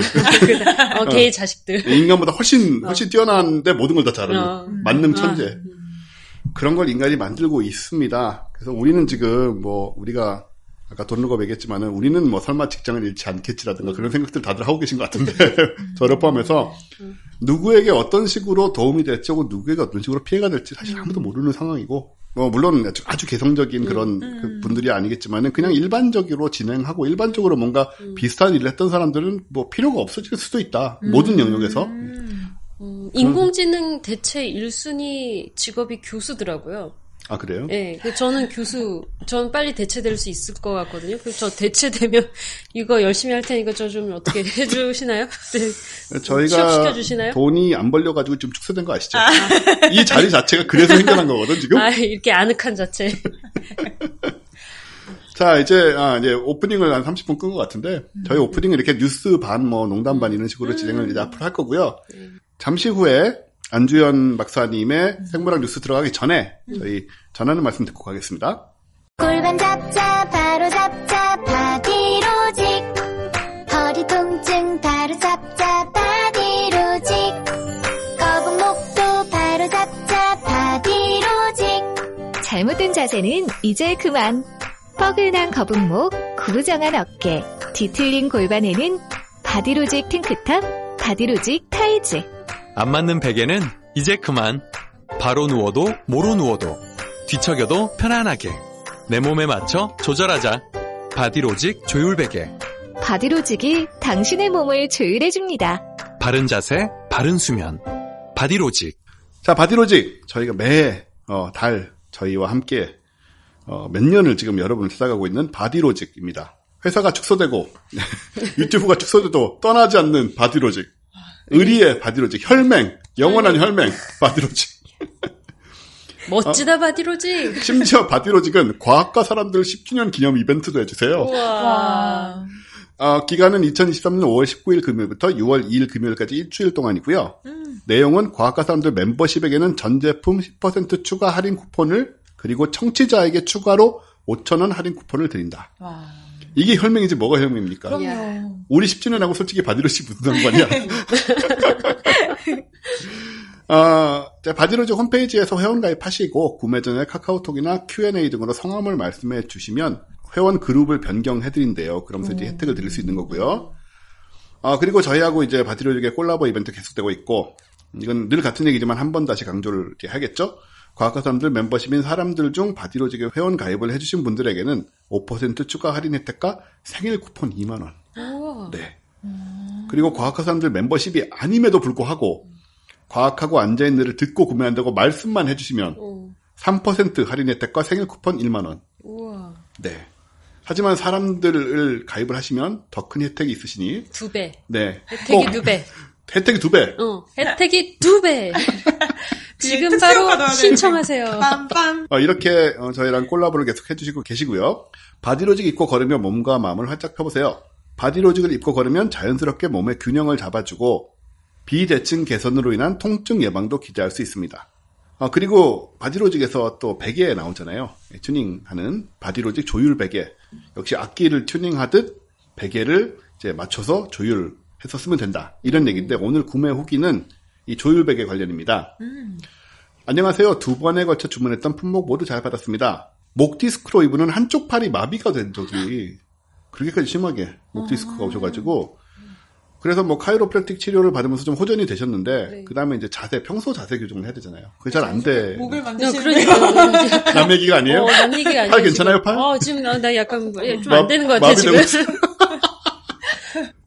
어, 걔의 자식들. 인간보다 훨씬 훨씬 뛰어난데 모든 걸 다 잘하는 어. 만능 천재 그런 걸 인간이 만들고 있습니다. 그래서 우리는 지금 뭐 우리가 아까 돈르고 얘기했지만은 우리는 뭐 설마 직장을 잃지 않겠지라든가 그런 생각들 다들 하고 계신 것 같은데 저를 포함해서 누구에게 어떤 식으로 도움이 될지 혹은 누구에게 어떤 식으로 피해가 될지 사실 아무도 모르는 상황이고 뭐 물론 아주, 아주 개성적인 그런 그 분들이 아니겠지만은 그냥 일반적으로 진행하고 일반적으로 뭔가 비슷한 일을 했던 사람들은 뭐 필요가 없어질 수도 있다. 모든 영역에서. 음, 인공지능 대체 1순위 직업이 교수더라고요. 아 그래요? 예, 그 저는 교수, 전 빨리 대체될 수 있을 것 같거든요. 그래서 저 대체되면 이거 열심히 할 테니까 저 좀 어떻게 해주시나요? 네. 저희가 취업시켜 주시나요? 돈이 안 벌려가지고 좀 축소된 거 아시죠? 이 자리 자체가 그래서 생겨난 거거든 지금. 아, 이렇게 아늑한 자체. 자 이제 아 이제 오프닝을 한 30분 끈 것 같은데 저희 오프닝은 이렇게 뉴스 반 뭐 농담 반 이런 식으로 진행을 이제 앞으로 할 거고요. 잠시 후에 안주현 박사님의 생물학 뉴스 들어가기 전에 저희 전하는 말씀 듣고 가겠습니다. 골반 잡자 바로 잡자 바디로직 허리 통증 바로 잡자 바디로직 거북목도 바로 잡자 바디로직 잘못된 자세는 이제 그만. 뻐근한 거북목, 구부정한 어깨, 뒤틀린 골반에는 바디로직 탱크탑, 바디로직 타이즈. 안 맞는 베개는 이제 그만. 바로 누워도 모로 누워도 뒤척여도 편안하게 내 몸에 맞춰 조절하자. 바디로직 조율 베개. 바디로직이 당신의 몸을 조율해줍니다. 바른 자세, 바른 수면. 바디로직. 자, 바디로직. 저희가 매, 어, 달, 저희와 함께, 어, 몇 년을 지금 여러분을 찾아가고 있는 바디로직입니다. 회사가 축소되고, 유튜브가 축소돼도 떠나지 않는 바디로직. 의리의 바디로직. 혈맹. 영원한 혈맹. 바디로직. 멋지다 바디로직. 심지어 바디로직은 과학과 사람들 10주년 기념 이벤트도 해주세요. 와. 어, 기간은 2023년 5월 19일 금요일부터 6월 2일 금요일까지 일주일 동안이고요. 내용은 과학과 사람들 멤버십에게는 전 제품 10% 추가 할인 쿠폰을 그리고 청취자에게 추가로 5,000원 할인 쿠폰을 드린다. 와. 이게 혈맹이지 뭐가 혈맹입니까? 그럼요. 야. 우리 10주년하고 솔직히 바디로직 무슨 상관이야? 아, 자, 바디로직 홈페이지에서 회원 가입하시고 구매 전에 카카오톡이나 Q&A 등으로 성함을 말씀해 주시면 회원 그룹을 변경해 드린대요. 그러면서 이제 혜택을 드릴 수 있는 거고요. 아, 그리고 저희하고 이제 바디로직의 콜라보 이벤트 계속되고 있고, 이건 늘 같은 얘기지만 한 번 다시 강조를 이렇게 하겠죠? 과학과 사람들 멤버십인 사람들 중 바디로직에 회원 가입을 해주신 분들에게는 5% 추가 할인 혜택과 생일 쿠폰 2만원. 우와. 네. 그리고 과학과 사람들 멤버십이 아님에도 불구하고 과학하고 앉아있는 일을 듣고 구매한다고 말씀만 해주시면 어. 3% 할인 혜택과 생일 쿠폰 1만 원. 우와. 네. 하지만 사람들을 가입을 하시면 더 큰 혜택이 있으시니, 두 배. 네. 혜택이 꼭두 배. 혜택이 두 배. 어. 혜택이 두 배. 지금 특수효과 바로 신청하세요. 빰빰. 어, 이렇게 어, 저희랑 콜라보를 계속 해주시고 계시고요. 바디로직 입고 걸으면 몸과 마음을 활짝 펴보세요. 바디로직을 입고 걸으면 자연스럽게 몸의 균형을 잡아주고 비대칭 개선으로 인한 통증 예방도 기대할 수 있습니다. 어, 그리고 바디로직에서 또 베개 나오잖아요. 예, 튜닝하는 바디로직 조율 베개. 역시 악기를 튜닝하듯 베개를 이제 맞춰서 조율해서 쓰면 된다. 이런 얘기인데 오늘 구매 후기는 이 조율 베개 관련입니다. 안녕하세요. 두 번에 걸쳐 주문했던 품목 모두 잘 받았습니다. 목 디스크로 이분은 한쪽 팔이 마비가 된 적이 그렇게까지 심하게 목 디스크가 오셔가지고 그래서 뭐 카이로프랙틱 치료를 받으면서 좀 호전이 되셨는데 네. 그 다음에 이제 자세 평소 자세 교정을 해야 되잖아요. 그게 잘 안 돼. 목을 어, 만드시는 그러니까. 남 얘기가 아니에요? 어, 남 얘기가 아니에요. 팔 괜찮아요. 팔? 어, 지금 나, 나 약간 좀안 마- 되는 것 같아, 지금.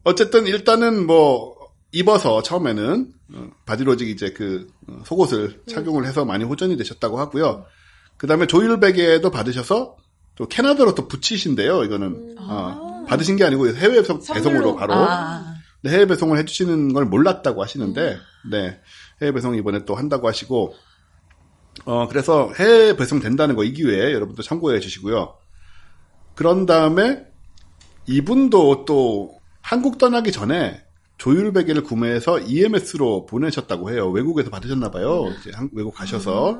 어쨌든 일단은 뭐 입어서 처음에는 어, 바디로직 이제 그 어, 속옷을 착용을 해서 많이 호전이 되셨다고 하고요. 그 다음에 조율 베개도 받으셔서 또 캐나다로 또 붙이신대요. 이거는 어, 받으신 게 아니고 해외 배송, 배송으로 바로 아. 네, 해외 배송을 해주시는 걸 몰랐다고 하시는데 네 해외 배송 이번에 또 한다고 하시고 어 그래서 해외 배송 된다는 거 이 기회에 여러분도 참고해 주시고요. 그런 다음에 이분도 또 한국 떠나기 전에 조율 베개를 구매해서 EMS로 보내셨다고 해요. 외국에서 받으셨나 봐요. 이제 한- 외국 가셔서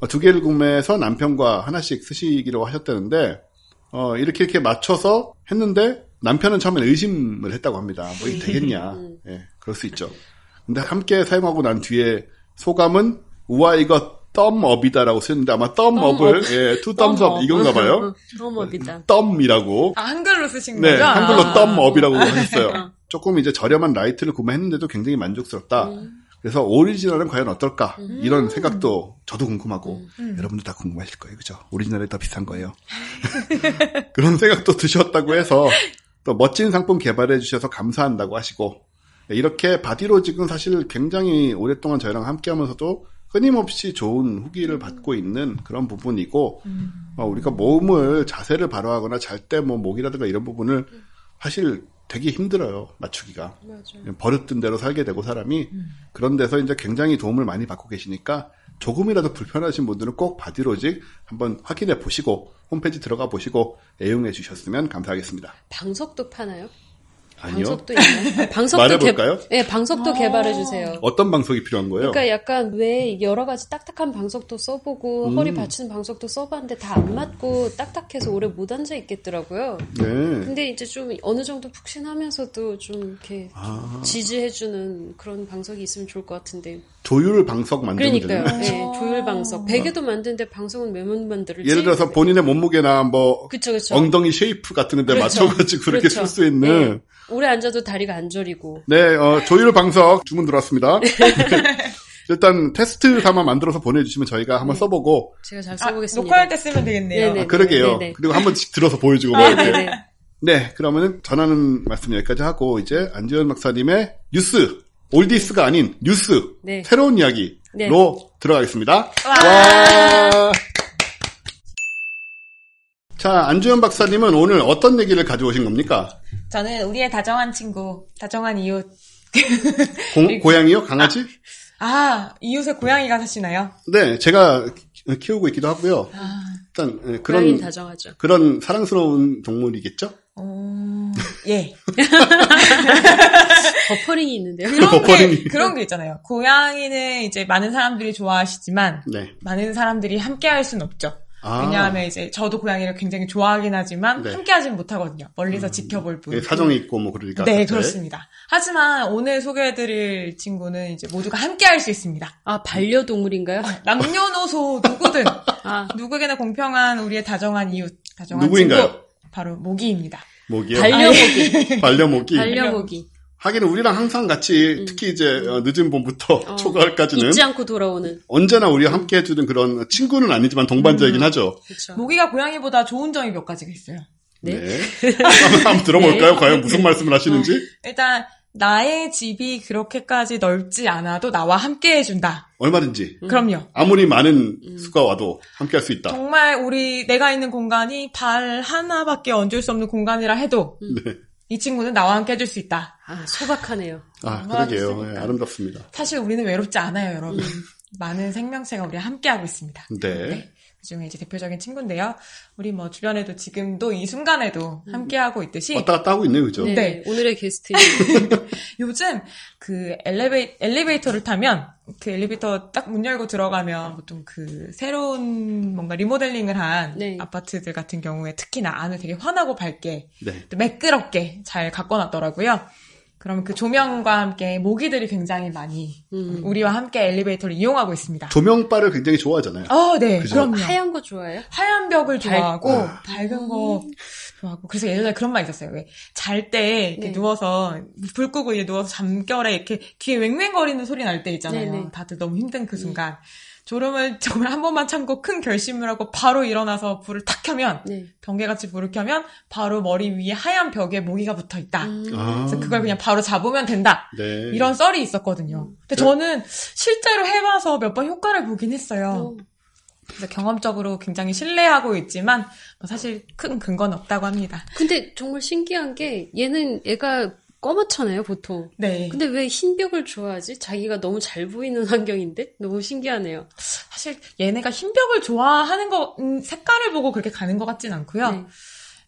어, 두 개를 구매해서 남편과 하나씩 쓰시기로 하셨다는데 어, 이렇게 이렇게 맞춰서 했는데 남편은 처음에 의심을 했다고 합니다. 뭐 이게 되겠냐? 예, 그럴 수 있죠. 근데 함께 사용하고 난 뒤에 소감은 우와 이거 thumb up이다라고 쓰였는데 아마 thumb up을 예, two thumbs up 이건가 봐요. thumb up이다. 덤이라고 아, 한글로 쓰신 네, 거죠? 한글로 아. thumb up이라고 하셨어요. 조금 이제 저렴한 라이트를 구매했는데도 굉장히 만족스럽다. 그래서 오리지널은 과연 어떨까? 이런 생각도 저도 궁금하고 여러분도 다 궁금하실 거예요. 그죠? 오리지널이 더 비싼 거예요. 그런 생각도 드셨다고 해서 또 멋진 상품 개발해 주셔서 감사한다고 하시고 이렇게 바디로직은 사실 굉장히 오랫동안 저희랑 함께 하면서도 끊임없이 좋은 후기를 받고 있는 그런 부분이고 어, 우리가 몸을 자세를 바로 하거나 잘 때 뭐 목이라든가 이런 부분을 사실 되게 힘들어요 맞추기가 맞아요. 버릇된 대로 살게 되고 사람이 그런 데서 이제 굉장히 도움을 많이 받고 계시니까 조금이라도 불편하신 분들은 꼭 바디로직 한번 확인해 보시고 홈페이지 들어가 보시고 애용해 주셨으면 감사하겠습니다. 방석도 파나요? 아니요. 방석도 있나요? 방석도 말해볼까요? 개, 네, 방석도 개발해 주세요. 어떤 방송이 필요한 거예요? 그러니까 약간 왜 여러 가지 딱딱한 방석도 써보고 음. 허리 받치는 방석도 써봤는데 다 안 맞고 딱딱해서 오래 못 앉아 있겠더라고요. 네. 근데 이제 좀 어느 정도 푹신하면서도 좀 이렇게 아. 지지해주는 그런 방석이 있으면 좋을 것 같은데. 조율 방석 만들면 그러니까요. 네, 조율 방석. 베개도 만드는데 방석은 왜못 만들지? 예를 들어서 본인의 몸무게나 뭐 그쵸 그쵸. 엉덩이 shape 같은 데 그렇죠. 맞춰가지고 그렇게 그렇죠. 쓸수 있는 네. 오래 앉아도 다리가 안 저리고. 네, 어, 조율 방석 주문 들어왔습니다. 일단 테스트 삼아 만들어서 보내주시면 저희가 한번 써보고 제가 잘 아, 써보겠습니다. 녹화할 때 쓰면 되겠네요. 네네. 아, 그러게요. 네네. 그리고 한번 들어서 보여주고 뭐 이렇게. 네네네. 네, 그러면은 전하는 말씀 여기까지 하고 이제 안주현 박사님의 뉴스 올디스가 아닌 뉴스 네. 새로운 이야기로 네. 들어가겠습니다. 와. 자, 안주현 박사님은 오늘 어떤 얘기를 가져오신 겁니까? 저는 우리의 다정한 친구, 다정한 이웃. 고, 고양이요? 강아지? 아, 이웃에 고양이가 사시나요? 네, 제가 키- 키우고 있기도 하고요. 아, 일단 예, 그런 다정하죠. 그런 사랑스러운 동물이겠죠? 어, 예. 버퍼링이 있는데요. 그런 버퍼링이. 게, 그런 게 있잖아요. 고양이는 이제 많은 사람들이 좋아하시지만, 네. 많은 사람들이 함께 할 수는 없죠. 아, 왜냐하면 이제 저도 고양이를 굉장히 좋아하긴 하지만 네. 음. 함께 하진 못하거든요. 멀리서 지켜볼 뿐. 예, 사정이 있고 뭐 그러니까. 네. 그렇습니다. 하지만 오늘 소개해드릴 친구는 이제 모두가 함께 할 수 있습니다. 아 반려동물인가요? 남녀노소 누구든 아 누구에게나 공평한 우리의 다정한 이웃, 다정한 누구인가요? 친구 바로 모기입니다. 모기요. 반려모기. 반려모기. 반려모기. 하긴 우리랑 항상 같이 특히 이제 어, 늦은 봄부터 어, 초가을까지는 잊지 않고 돌아오는. 언제나 우리와 함께 해주는 그런 친구는 아니지만 동반자이긴 하죠. 그렇죠. 모기가 고양이보다 좋은 점이 몇 가지가 있어요. 네. 한번, 한번 들어볼까요? 네. 과연 무슨 말씀을 하시는지? 일단 나의 집이 그렇게까지 넓지 않아도 나와 함께 해준다. 얼마든지. 그럼요. 아무리 많은 수가 와도 함께 할 수 있다. 정말 우리 내가 있는 공간이 발 하나밖에 얹을 수 없는 공간이라 해도 네. 이 친구는 나와 함께 해줄 수 있다. 아 소박하네요. 아, 그러게요. 예, 아름답습니다. 사실 우리는 외롭지 않아요, 여러분. 많은 생명체가 우리 함께 하고 있습니다. 네. 그중에 이제 대표적인 친구인데요. 우리 뭐 주변에도 지금도 이 순간에도 함께 하고 있듯이 왔다 갔다 하고 있네요, 그죠? 네. 네. 오늘의 게스트. 요즘 그 엘리베이, 엘리베이터를 타면 그 엘리베이터 딱 문 열고 들어가면 보통 그 새로운 뭔가 리모델링을 한 네. 아파트들 같은 경우에 특히나 안을 되게 환하고 밝게 네. 또 매끄럽게 잘 가꿔놨더라고요. 그러면 그 조명과 함께 모기들이 굉장히 많이 음. 우리와 함께 엘리베이터를 이용하고 있습니다. 조명바를 굉장히 좋아하잖아요. 어, 네. 그죠? 그럼요. 하얀 거 좋아해요? 하얀 벽을 좋아하고 아. 밝은 거 좋아하고 그래서 예전에 그런 말 있었어요. 왜 잘 때 이렇게 네. 누워서 불 끄고 이제 누워서 잠결에 이렇게 귀에 왱왱거리는 소리 날 때 있잖아요. 네 네. 다들 너무 힘든 그 순간 졸음을 정말 한 번만 참고 큰 결심을 하고 바로 일어나서 불을 탁 켜면 네. 번개같이 불을 켜면 바로 머리 위에 하얀 벽에 모기가 붙어 있다. 음. 아. 그래서 그걸 그냥 바로 잡으면 된다. 네. 이런 썰이 있었거든요. 근데 네. 저는 실제로 해봐서 몇 번 효과를 보긴 했어요. 어, 그래서 경험적으로 굉장히 신뢰하고 있지만 뭐 사실 큰 근거는 없다고 합니다. 근데 정말 신기한 게 얘는 애가 검었잖아요 보통. 네. 근데 왜 흰벽을 좋아하지? 자기가 너무 잘 보이는 환경인데 너무 신기하네요. 사실 얘네가 흰벽을 좋아하는 거 음, 색깔을 보고 그렇게 가는 것 같진 않고요. 네.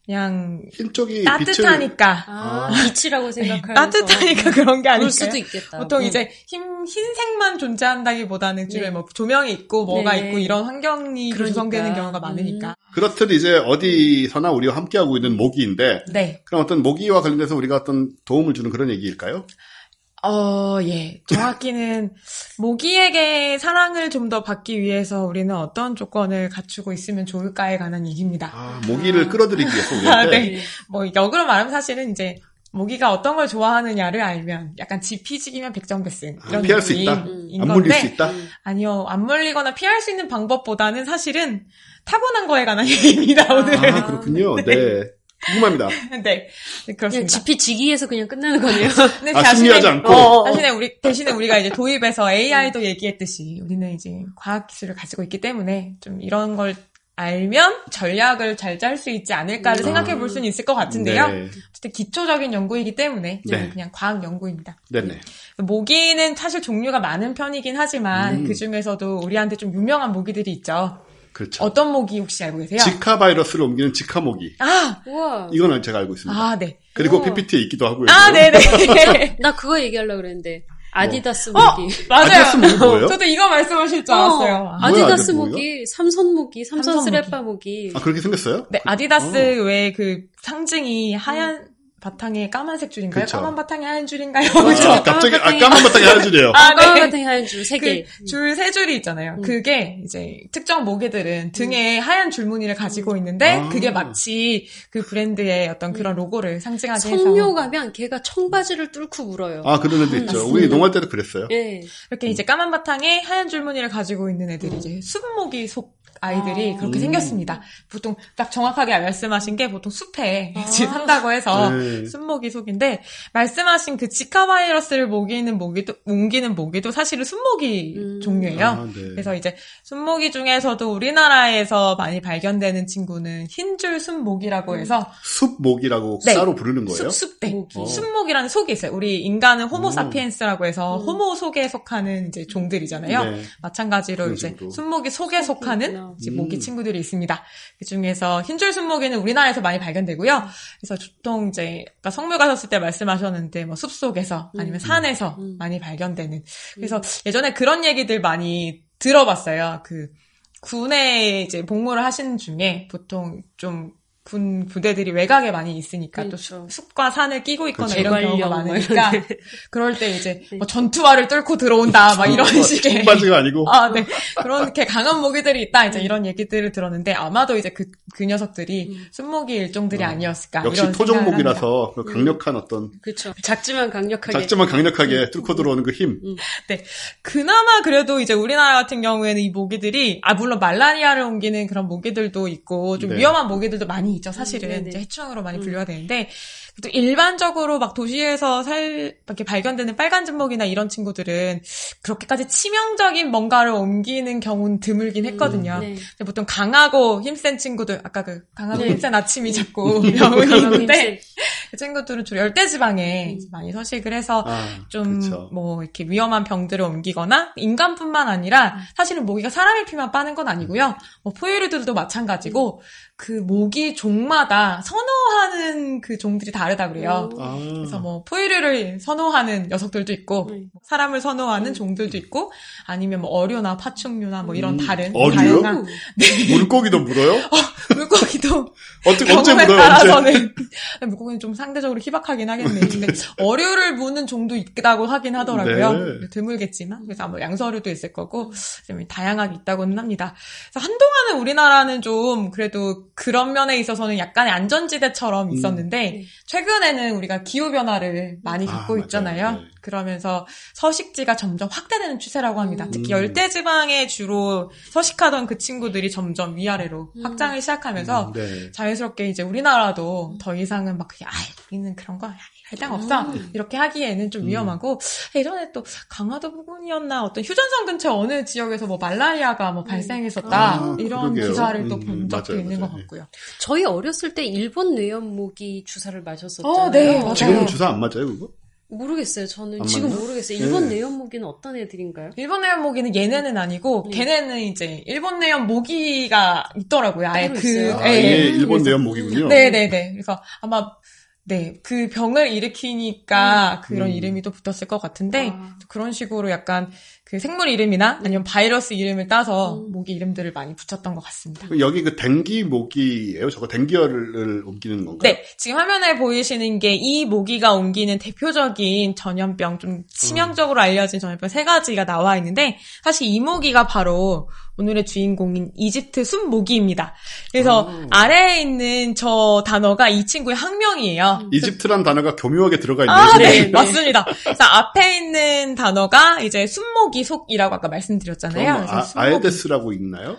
그냥 흰 쪽이 빛을 따뜻하니까 아, 아. 빛이라고 생각하면서 따뜻하니까 그런 게 아닐까요? 수도 있겠다. 보통 음. 이제 흰, 흰색만 존재한다기보다는 주변에 네. 뭐 조명이 있고 뭐가 네. 있고 이런 환경이 그러니까. 구성되는 경우가 많으니까. 그렇듯 이제 어디서나 우리와 함께하고 있는 모기인데 네. 그럼 어떤 모기와 관련돼서 우리가 어떤 도움을 주는 그런 얘기일까요? 어, 예. 정확히는 모기에게 사랑을 좀 더 받기 위해서 우리는 어떤 조건을 갖추고 있으면 좋을까에 관한 얘기입니다. 아, 모기를 끌어들이기 위해서 우리한테 아, 네. 뭐 역으로 말하면 사실은 이제 모기가 어떤 걸 좋아하느냐를 알면 약간 지피지기면 백전백승 아, 이런 피할 수 있다. 느낌인 안 물릴 건데 수 있다. 아니요 안 물리거나 피할 수 있는 방법보다는 사실은 타고난 거에 관한 얘기입니다 오늘. 아, 그렇군요. 네. 궁금합니다. 네, 네, 그렇습니다. 지피 지기에서 그냥 끝나는 거네요. 근데 아, 승리하지 않고. 어, 어. 대신에 우리 대신에 우리가 이제 도입해서 AI도 얘기했듯이 우리는 이제 과학 기술을 가지고 있기 때문에 좀 이런 걸 알면 전략을 잘 짤 수 있지 않을까를 음. 생각해 볼 수는 있을 것 같은데요. 네. 어쨌든 기초적인 연구이기 때문에 네. 그냥 과학 연구입니다. 네네. 모기는 사실 종류가 많은 편이긴 하지만 음. 그 중에서도 우리한테 좀 유명한 모기들이 있죠. 그렇죠. 어떤 모기 혹시 알고 계세요? 지카 바이러스를 옮기는 지카 모기. 아, 우와. 이거는 제가 알고 있습니다. 아, 네. 그리고 오. PPT에 있기도 하고요. 아, 네 네. 나 그거 얘기하려고 그랬는데 아디다스 어, 모기. 맞아요. 아디다스 모기 뭐예요? 저도 이거 말씀하실 줄 알았어요. 어, 아, 뭐야, 아디다스 모기, 삼선 모기, 삼선 삼선 스레파 모기. 아, 그렇게 생겼어요? 네, 아디다스 외에 그 상징이 하얀 바탕에 까만색 줄인가요? 그쵸. 까만 바탕에 하얀 줄인가요? 아, 그죠? 갑자기 아, 까만 까만 바탕에 하얀 줄이에요. 아, 까만 네. 같은 하얀 줄 세 개. 그 줄세 줄이 있잖아요. 음. 그게 이제 특정 모기들은 등에 하얀 줄무늬를 가지고 있는데 아. 그게 마치 그 브랜드의 어떤 그런 로고를 상징하게 해서 성묘 가면 걔가 청바지를 뚫고 물어요. 아 그런 애도 있죠. 우리 농활 때도 그랬어요. 예. 이렇게 이제 까만 바탕에 하얀 줄무늬를 가지고 있는 애들이 이제 숲모기 속 아이들이 아. 그렇게 음. 생겼습니다. 보통 딱 정확하게 말씀하신 게 보통 숲에 아. 산다고 해서 네. 숲모기 속인데 말씀하신 그 지카 바이러스를 모기는 모기도 옮기는 모기도 사실은 숲모기 음. 종류예요. 아, 네. 그래서 이제 순모기 중에서도 우리나라에서 많이 발견되는 친구는 흰줄 순모기라고 해서 숲목이라고 네. 따로 부르는 거예요. 숲. 모기. 어. 순목이라는 속이 있어요. 우리 인간은 호모 음. 사피엔스라고 해서 음. 호모 속에 속하는 이제 종들이잖아요. 네. 마찬가지로 이제. 순목이 속에 속하는 있구나. 이제 음. 모기 친구들이 있습니다. 그 중에서 흰줄 순모기는 우리나라에서 많이 발견되고요. 그래서 보통 이제 아까 성묘 가셨을 때 말씀하셨는데 뭐 숲속에서 아니면 음. 산에서 음. 많이 발견되는 그래서 예전에 그런 얘기들 많이 들어봤어요. 그 군에 이제 복무를 하시는 중에 보통 좀 군 부대들이 외곽에 많이 있으니까 또 그렇죠. 숲- 숲과 산을 끼고 있거나 그렇죠. 이런 경우가 많으니까 그럴 때 이제 뭐 전투화를 뚫고 들어온다 막 이런 식의 청바지가 아니고 아, 네. 그렇게 강한 모기들이 있다. 이제 이런 얘기들을 들었는데 아마도 이제 그, 그 녀석들이 음. 순모기 일종들이 어. 아니었을까. 역시. 토종목이라서 그 강력한 어떤 그렇죠. 작지만 강력하게. 작지만 강력하게 뚫고 들어오는 그 힘. 그나마 그래도 이제 우리나라 같은 경우에는 이 모기들이 아 물론 말라리아를 옮기는 그런 모기들도 있고 좀 네. 위험한 모기들도 많이 있죠 사실은 음. 이제 해충으로 많이 음. 분류가 되는데 또 일반적으로 막 도시에서 살 이렇게 발견되는 빨간 진먹이나 이런 친구들은 그렇게까지 치명적인 뭔가를 옮기는 경우는 드물긴 했거든요. 네. 보통 강하고 힘센 친구들 아까 그 강하고 네. 힘센 아침이 자꾸 명운이 강하고 있는데. 그 친구들은 주로 열대지방에 음. 많이 서식을 해서 아, 좀 그쵸. 뭐 이렇게 위험한 병들을 옮기거나 인간뿐만 아니라 사실은 모기가 사람의 피만 빠는 건 아니고요. 뭐 포유류들도 마찬가지고 그 모기 종마다 선호하는 그 종들이 다르다 그래요. 오. 아. 그래서 뭐 포유류를 선호하는 녀석들도 있고 음. 사람을 선호하는 종들도 있고 아니면 뭐 어류나 파충류나 뭐 이런 음, 다른 어류요? 다양한 물고기도 물어요? 물고기도 어떻게 언제 물어요? 언제? 물고기는 좀 상대적으로 희박하긴 하겠네. 근데 어류를 무는 종도 있다고 하긴 하더라고요. 네. 드물겠지만 그래서 아마 양서류도 있을 거고 좀 다양하게 있다고는 합니다. 그래서 한동안은 우리나라는 좀 그래도 그런 면에 있어서는 약간의 안전지대처럼 있었는데 네. 최근에는 우리가 기후 변화를 많이 아, 겪고 맞아요. 있잖아요. 네. 그러면서 서식지가 점점 확대되는 추세라고 합니다. 특히 음. 열대 지방에 주로 서식하던 그 친구들이 점점 위아래로 음. 확장을 시작하면서 음, 네. 자연스럽게 이제 우리나라도 더 이상은 막 그냥 아 여기는 그런 거 할당 없어 음. 이렇게 하기에는 좀 음. 위험하고 예전에 또 강화도 부근이었나 어떤 휴전선 근처 어느 지역에서 뭐 말라리아가 뭐 발생했었다 아, 이런 그러게요. 기사를 또 음, 본 적도 맞아요, 있는 맞아요. 것 같고요. 저희 어렸을 때 일본 뇌염모기 주사를 맞았었잖아요. 어, 네, 맞아요. 지금은 주사 안 맞아요, 그거? 모르겠어요. 저는 안 지금 맞나? 모르겠어요. 일본 네. 뇌염모기는 어떤 애들인가요? 일본 내염 모기는 얘네는 아니고 음. 걔네는 이제 일본 내염 모기가 있더라고요. 아예 그? 아, 예, 예. 일본 그래서- 내염목이군요. 네네네. 그래서 아마 네, 그 병을 일으키니까 그런 음. 이름이 또 붙었을 것 같은데 아. 그런 식으로 약간 그 생물 이름이나 아니면 바이러스 이름을 따서 음. 모기 이름들을 많이 붙였던 것 같습니다. 여기 그 댕기 모기예요? 저거 댕기열을 옮기는 건가요? 네, 지금 화면에 보이시는 게 이 모기가 옮기는 대표적인 전염병, 좀 치명적으로 알려진 전염병 세 가지가 나와 있는데, 사실 이 모기가 바로 오늘의 주인공인 이집트 숲모기입니다. 그래서 아. 아래에 있는 저 단어가 이 친구의 학명이에요. 이집트란 단어가 교묘하게 들어가 있네요. 아. 네, 네. 맞습니다. 그래서 앞에 있는 단어가 이제 숲모기 속이라고 아까 말씀드렸잖아요. 아. 아에데스라고 있나요?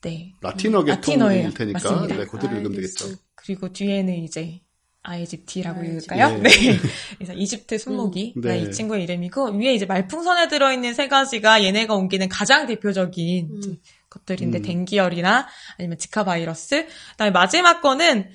네. 라틴어 라틴어예요. 계통일 테니까 맞습니다. 네, 그대로 읽으면. 되겠죠. 그리고 뒤에는 이제 아이집티라고 아이집티. 읽을까요? 네. 네. 그래서 이집트 순모기가 음. 네. 이 친구의 이름이고 위에 이제 말풍선에 들어있는 세 가지가 얘네가 옮기는 가장 대표적인 음. 것들인데 음. 댕기열이나 아니면 지카 바이러스. 그다음에 마지막 거는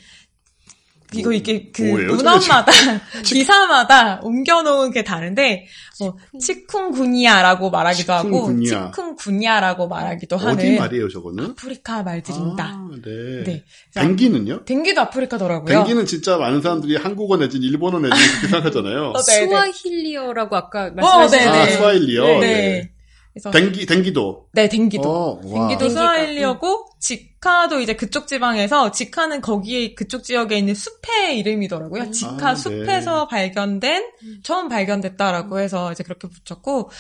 이거 이게 그 뭐예요? 문헌마다 기사마다 옮겨놓은 게 다른데 뭐 치쿵구니아라고 말하기도 하고 치쿵구니아. 치쿵구니아라고 말하기도 어디 하는 말이에요, 저거는? 아프리카 말들입니다. 아, 네. 네. 댕기는요? 댕기도 아프리카더라고요. 댕기는 진짜 많은 사람들이 한국어 내진 일본어 내진 그렇게 생각하잖아요. 어, 네, 네. 스와힐리어라고 아까 어, 네, 아, 네. 스와일리요? 네. 네. 그래서 댕기 댕기도. 네, 댕기도. 어, 와. 댕기도 댕기가, 스와힐리어고 지카도 이제 그쪽 지방에서 지카는 거기에 그쪽 지역에 있는 숲의 이름이더라고요. 음. 지카 아, 네. 숲에서 발견된 처음 발견됐다라고 해서 이제 그렇게 붙였고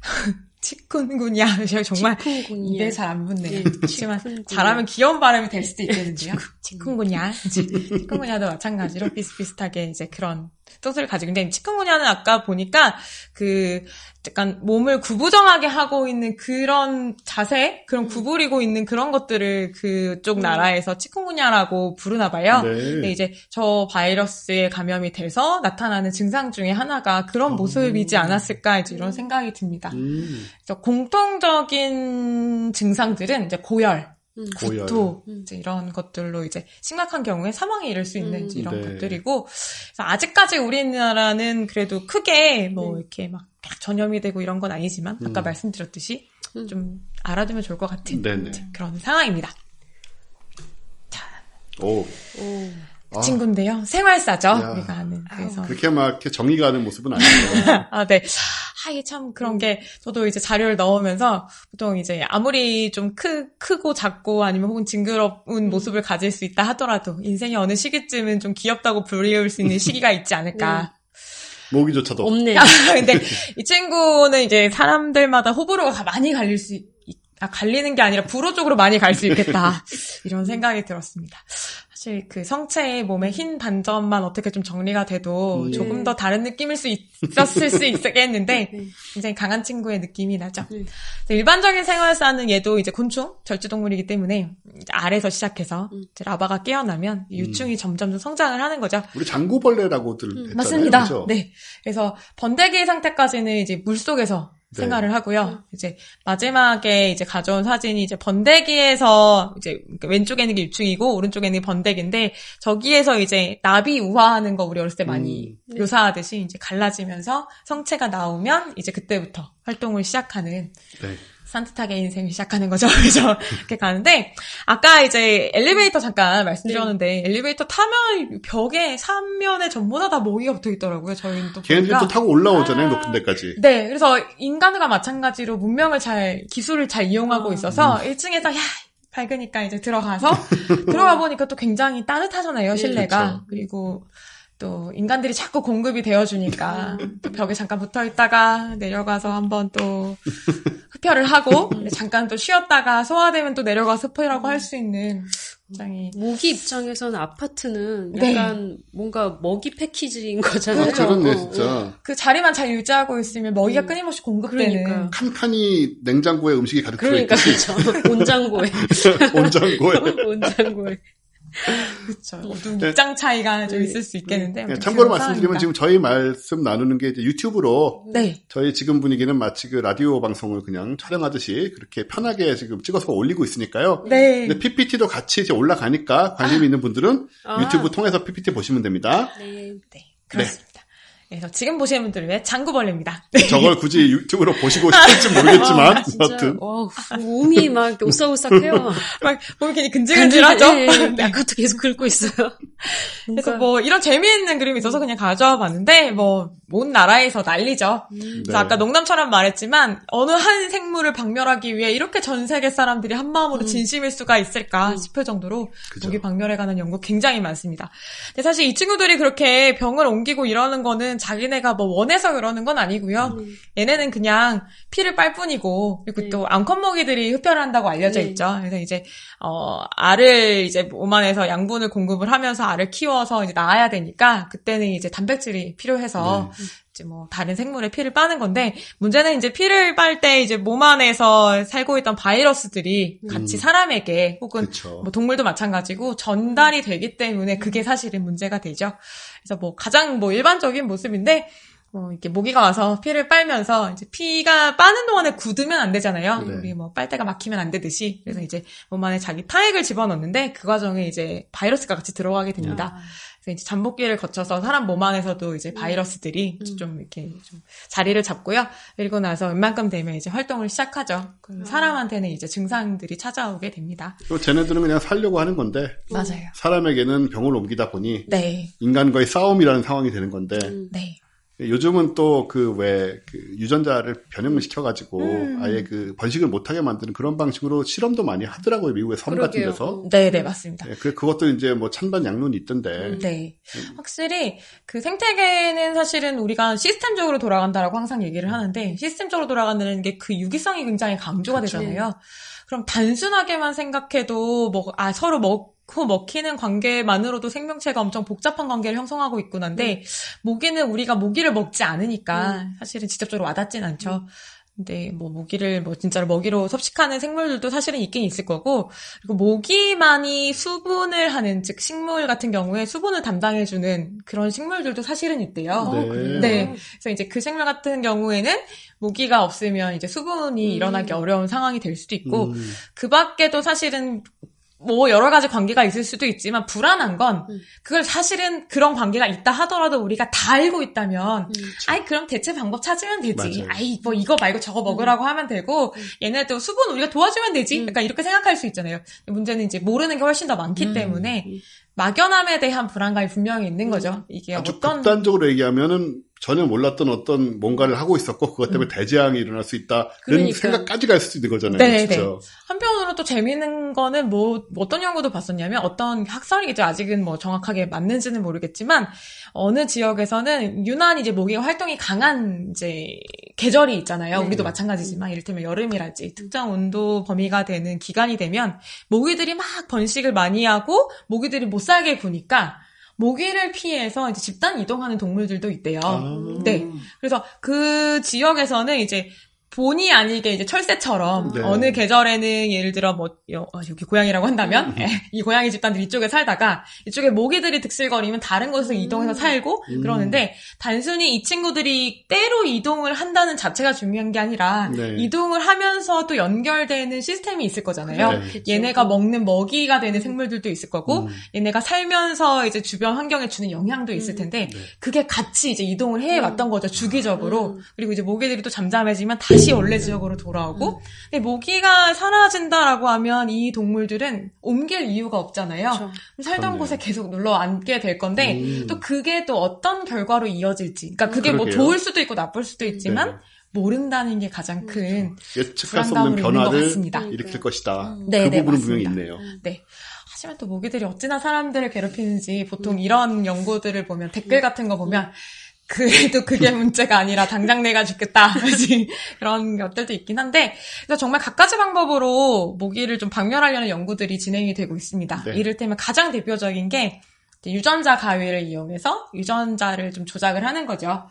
치쿤군야 정말 치쿤군야. 입에 잘 안 붙네요. 예, 그렇지만 치쿤군야. 잘하면 귀여운 발음이 될 수도 있겠는데요. 치쿤군야, 치쿤군야도 마찬가지로 비슷비슷하게 이제 그런 뜻을 가지고 있는데 치쿤군야는 아까 보니까 그 약간 몸을 구부정하게 하고 있는 그런 자세, 그런 구부리고 있는 그런 것들을 그쪽 나라에서 치쿤군야라고 부르나 봐요. 근데 네. 이제 저 바이러스에 감염이 돼서 나타나는 증상 중에 하나가 그런 어. 모습이지 않았을까 이제 이런 생각이 듭니다. 음, 공통적인 증상들은 이제 고열, 음. 고열. 구토 음. 이제 이런 것들로 이제 심각한 경우에 사망에 이를 수 있는 음. 이런 네. 것들이고 그래서 아직까지 우리나라는 그래도 크게 뭐 네. 이렇게 막 전염이 되고 이런 건 아니지만 아까 음. 말씀드렸듯이 음. 좀 알아두면 좋을 것 같은 네네. 그런 상황입니다. 오. 오. 그 아, 친구인데요. 생활사죠. 야. 우리가 아는. 그래서 그렇게 막 이렇게 정이 가는 모습은 아니에요. 아, 네. 아, 이게 참 그런 게, 저도 이제 자료를 넣으면서, 보통 이제 아무리 좀 크, 크고 작고 아니면 혹은 징그러운 모습을 가질 수 있다 하더라도, 인생의 어느 시기쯤은 좀 귀엽다고 불리울 수 있는 시기가 있지 않을까. 모기조차도. 없네. 아, 근데 이 친구는 이제 사람들마다 호불호가 가- 많이 갈릴 수, 있, 아, 갈리는 게 아니라 불호 쪽으로 많이 갈 수 있겠다. 이런 생각이 들었습니다. 사실 그 성체의 몸에 흰 반점만 어떻게 좀 정리가 돼도 음. 조금 더 다른 느낌일 수 있었을 수 있겠는데 네. 굉장히 강한 친구의 느낌이 나죠. 음. 그래서 일반적인 생활사는 얘도 이제 곤충, 절지동물이기 때문에 이제 알에서 시작해서 음. 이제 라바가 깨어나면 유충이 점점 성장을 하는 거죠. 우리 장구벌레라고들 했잖아요. 음, 맞습니다. 그죠? 네. 그래서 번데기 상태까지는 이제 물 속에서 네. 생활을 하고요. 이제 마지막에 이제 가져온 사진이 이제 번데기에서 이제 왼쪽에 있는 게 유충이고 오른쪽에 있는 게 번데기인데 저기에서 이제 나비 우화하는 거 우리 어렸을 때 많이 음. 묘사하듯이 이제 갈라지면서 성체가 나오면 이제 그때부터 활동을 시작하는 네. 산뜻하게 인생을 시작하는 거죠. 그래서 이렇게 가는데 아까 이제 엘리베이터 잠깐 말씀드렸는데 엘리베이터 타면 벽에 삼면에 전부 다다 모기가 붙어 있더라고요. 저희는 또 걔네들이 보니까. 또 타고 올라오잖아요, 높은 데까지. 네, 그래서 인간과 마찬가지로 문명을 잘 기술을 잘 이용하고 아. 있어서 1층에서 야 밝으니까 이제 들어가서 들어가 보니까 또 굉장히 따뜻하잖아요 실내가 그렇죠. 그리고 또 인간들이 자꾸 공급이 되어주니까 또 벽에 잠깐 붙어 있다가 내려가서 한번 또 흡혈을 하고 잠깐 또 쉬었다가 소화되면 또 내려가서 흡혈하고 할 수 있는 굉장히 모기 입장에서는 아파트는 네. 약간 뭔가 먹이 패키지인 거잖아요. 그렇죠. 그렇네, 어, 진짜. 그 자리만 잘 유지하고 있으면 먹이가 음. 끊임없이 공급되는 그러니까. 칸칸이 냉장고에 음식이 가득 그러니까 들어있고 그렇죠. 온장고에 온장고에. 온장고에 그렇죠. 두 네. 입장 차이가 좀 네. 있을 수 있겠는데 네, 참고로 말씀드리면. 지금 저희 말씀 나누는 게 이제 유튜브로 네. 저희 지금 분위기는 마치 그 라디오 방송을 그냥 촬영하듯이 그렇게 편하게 지금 찍어서 올리고 있으니까요. 네. 근데 PPT도 같이 이제 올라가니까 관심 있는 분들은 아. 유튜브 통해서 PPT 보시면 됩니다. 네. 네, 그렇습니다. 그래서 지금 보시는 분들을 위해 장구벌레입니다. 저걸 굳이 유튜브로 보시고 싶을지 모르겠지만 아, 진짜 여하튼 어, 몸이 막 오싹오싹해요. 막 몸이 괜히 근질근질하죠? 네, 네. 네. 아까도 계속 긁고 있어요. 그래서 뭐 이런 재미있는 그림이 있어서 그냥 가져와 봤는데 뭐 온 나라에서 난리죠. 그래서 네. 아까 농담처럼 말했지만 어느 한 생물을 박멸하기 위해 이렇게 전 세계 사람들이 한 마음으로 음. 진심일 수가 있을까 음. 싶을 정도로 그죠. 모기 박멸에 관한 연구 굉장히 많습니다. 근데 사실 이 친구들이 그렇게 병을 옮기고 이러는 거는 자기네가 뭐 원해서 그러는 건 아니고요. 음. 얘네는 그냥 피를 빨 뿐이고 그리고 네. 또 암컷 모기들이 흡혈을 한다고 알려져 네. 있죠. 그래서 이제 어 알을 이제 몸 안에서 양분을 공급을 하면서 알을 키워서 이제 낳아야 되니까 그때는 이제 단백질이 필요해서 네. 이제 뭐 다른 생물의 피를 빠는 건데 문제는 이제 피를 빨 때 이제 몸 안에서 살고 있던 바이러스들이 같이 음. 사람에게 혹은. 뭐 동물도 마찬가지고 전달이 되기 때문에 그게 사실은 문제가 되죠. 그래서 뭐 가장 뭐 일반적인 모습인데 뭐 이렇게 모기가 와서 피를 빨면서 이제 피가 빠는 동안에 굳으면 안 되잖아요. 네. 우리 뭐 빨대가 막히면 안 되듯이 그래서 이제 몸 안에 자기 타액을 집어넣는데 그 과정에 이제 바이러스가 같이 들어가게 됩니다. 그래서 이제 잠복기를 거쳐서 사람 몸 안에서도 이제 바이러스들이 음. 좀 이렇게 좀 자리를 잡고요. 그리고 나서 웬만큼 되면 이제 활동을 시작하죠. 그럼 사람한테는 이제 증상들이 찾아오게 됩니다. 또 쟤네들은 그냥 살려고 하는 건데 맞아요. 사람에게는 병을 옮기다 보니 네, 인간과의 싸움이라는 상황이 되는 건데 음. 네. 요즘은 또 그 왜 그 유전자를 변형을 시켜가지고 음. 아예 그 번식을 못하게 만드는 그런 방식으로 실험도 많이 하더라고요 미국의 섬 같은. 데서. 어. 네, 네, 맞습니다. 예, 그 그것도 이제 뭐 찬반 양론이 있던데. 음. 네. 확실히 그 생태계는 사실은 우리가 시스템적으로 돌아간다라고 항상 얘기를 하는데 시스템적으로 돌아간다는 게 그 유기성이 굉장히 강조가 그쵸. 되잖아요. 그럼 단순하게만 생각해도 뭐 아 서로 먹 고 먹히는 관계만으로도 생명체가 엄청 복잡한 관계를 형성하고 있군 한데 모기는 우리가 모기를 먹지 않으니까 사실은 직접적으로 와닿진 않죠. 근데 뭐 모기를 뭐 진짜로 먹이로 섭식하는 생물들도 사실은 있긴 있을 거고 그리고 모기만이 수분을 하는 즉 식물 같은 경우에 수분을 담당해주는 그런 식물들도 사실은 있대요. 네. 그래요? 네. 그래서 이제 그 생물 같은 경우에는 모기가 없으면 이제 수분이 음. 일어나기 어려운 상황이 될 수도 있고 음. 그 밖에도 사실은 뭐 여러 가지 관계가 있을 수도 있지만 불안한 건 음. 그걸 사실은 그런 관계가 있다 하더라도 우리가 다 알고 있다면 음. 아이 그럼 대체 방법 찾으면 되지. 맞아요. 아이 뭐 이거 말고 저거 먹으라고 하면 되고 얘네도 수분 우리가 도와주면 되지. 음. 약간 이렇게 생각할 수 있잖아요. 문제는 이제 모르는 게 훨씬 더 많기 음. 때문에 음. 막연함에 대한 불안감이 분명히 있는 거죠. 이게 아주 어떤 극단적으로 얘기하면은 전혀 몰랐던 어떤 뭔가를 하고 있었고 그것 때문에 대재앙이 일어날 수 있다는 그러니까. 생각까지 갈 수도 있는 거잖아요. 네, 진짜. 한편으로 또 재미있는 거는 뭐 어떤 연구도 봤었냐면 어떤 학설이겠죠. 아직은 뭐 정확하게 맞는지는 모르겠지만 어느 지역에서는 유난히 이제 모기가 활동이 강한 이제 계절이 있잖아요. 네. 우리도 마찬가지지만 이를테면 여름이랄지 특정 온도 범위가 되는 기간이 되면 모기들이 막 번식을 많이 하고 모기들이 못 살게 구니까 모기를 피해서 이제 집단 이동하는 동물들도 있대요. 아. 네. 그래서 그 지역에서는 이제 본의 아니게 이제 철새처럼 네. 어느 계절에는 예를 들어 뭐 여, 어, 여기 고양이라고 한다면 예, 이 고양이 집단들이 이쪽에 살다가 이쪽에 모기들이 득실거리면 다른 곳에서 이동해서 살고 음. 그러는데 단순히 이 친구들이 때로 이동을 한다는 자체가 중요한 게 아니라 네. 이동을 하면서 또 연결되는 시스템이 있을 거잖아요. 네. 얘네가 먹는 먹이가 되는 생물들도 있을 거고 음. 얘네가 살면서 이제 주변 환경에 주는 영향도 있을 음. 텐데 네. 그게 같이 이제 이동을 해 왔던 거죠 주기적으로 음. 그리고 이제 모기들이 또 잠잠해지면 다시 원래 지역으로 돌아오고 근데 모기가 사라진다라고 하면 이 동물들은 옮길 이유가 없잖아요 그렇죠. 살던 그렇네요. 곳에 계속 눌러 앉게 될 건데 음. 또 그게 또 어떤 결과로 이어질지 그러니까 그게 뭐 그러게요. 네. 좋을 수도 있고 나쁠 수도 있지만 모른다는 게 가장 큰 예측할 수 없는 변화를 같습니다. 일으킬 것이다. 음. 네, 그 네, 부분은 분명히 맞습니다. 있네요. 네. 하지만 또 모기들이 어찌나 사람들을 괴롭히는지 보통 이런 연구들을 보면 댓글 같은 거 보면 그래도 그게 문제가 아니라 당장 내가 죽겠다. 그런 것들도 있긴 한데 그래서 정말 갖가지 방법으로 모기를 좀 박멸하려는 연구들이 진행이 되고 있습니다. 네. 이를테면 가장 대표적인 게 유전자 가위를 이용해서 유전자를 좀 조작을 하는 거죠.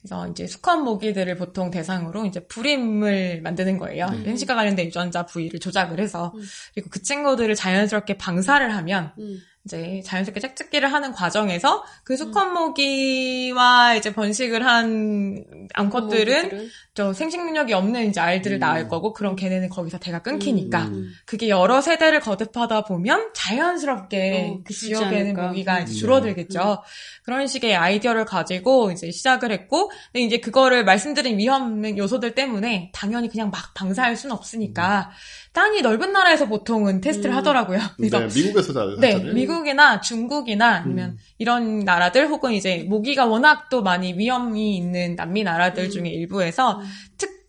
그래서 이제 수컷 모기들을 보통 대상으로 이제 불임을 만드는 거예요. 네. 현식과 관련된 유전자 부위를 조작을 해서 음. 그리고 그 친구들을 자연스럽게 방사를 하면 음. 이제 자연스럽게 짝짓기를 하는 과정에서 그 음. 수컷 모기와 이제 번식을 한 암컷들은 저 생식 능력이 없는 이제 알들을 음. 낳을 거고 그럼 걔네는 거기서 대가 끊기니까 음. 그게 여러 세대를 거듭하다 보면 자연스럽게 어, 그 지역에는. 모기가 이제 네. 줄어들겠죠. 그런 식의 아이디어를 가지고 이제 시작을 했고, 근데 이제 그거를 말씀드린 위험 요소들 때문에 당연히 그냥 막 방사할 수는 없으니까 땅이 넓은 나라에서 보통은 테스트를 음. 하더라고요. 그래서 네, 미국에서 다 네, 하잖아요. 미국이나 중국이나 아니면 음. 이런 나라들 혹은 이제 모기가 워낙 또 많이 위험이 있는 남미 나라들 음. 중에 일부에서 음.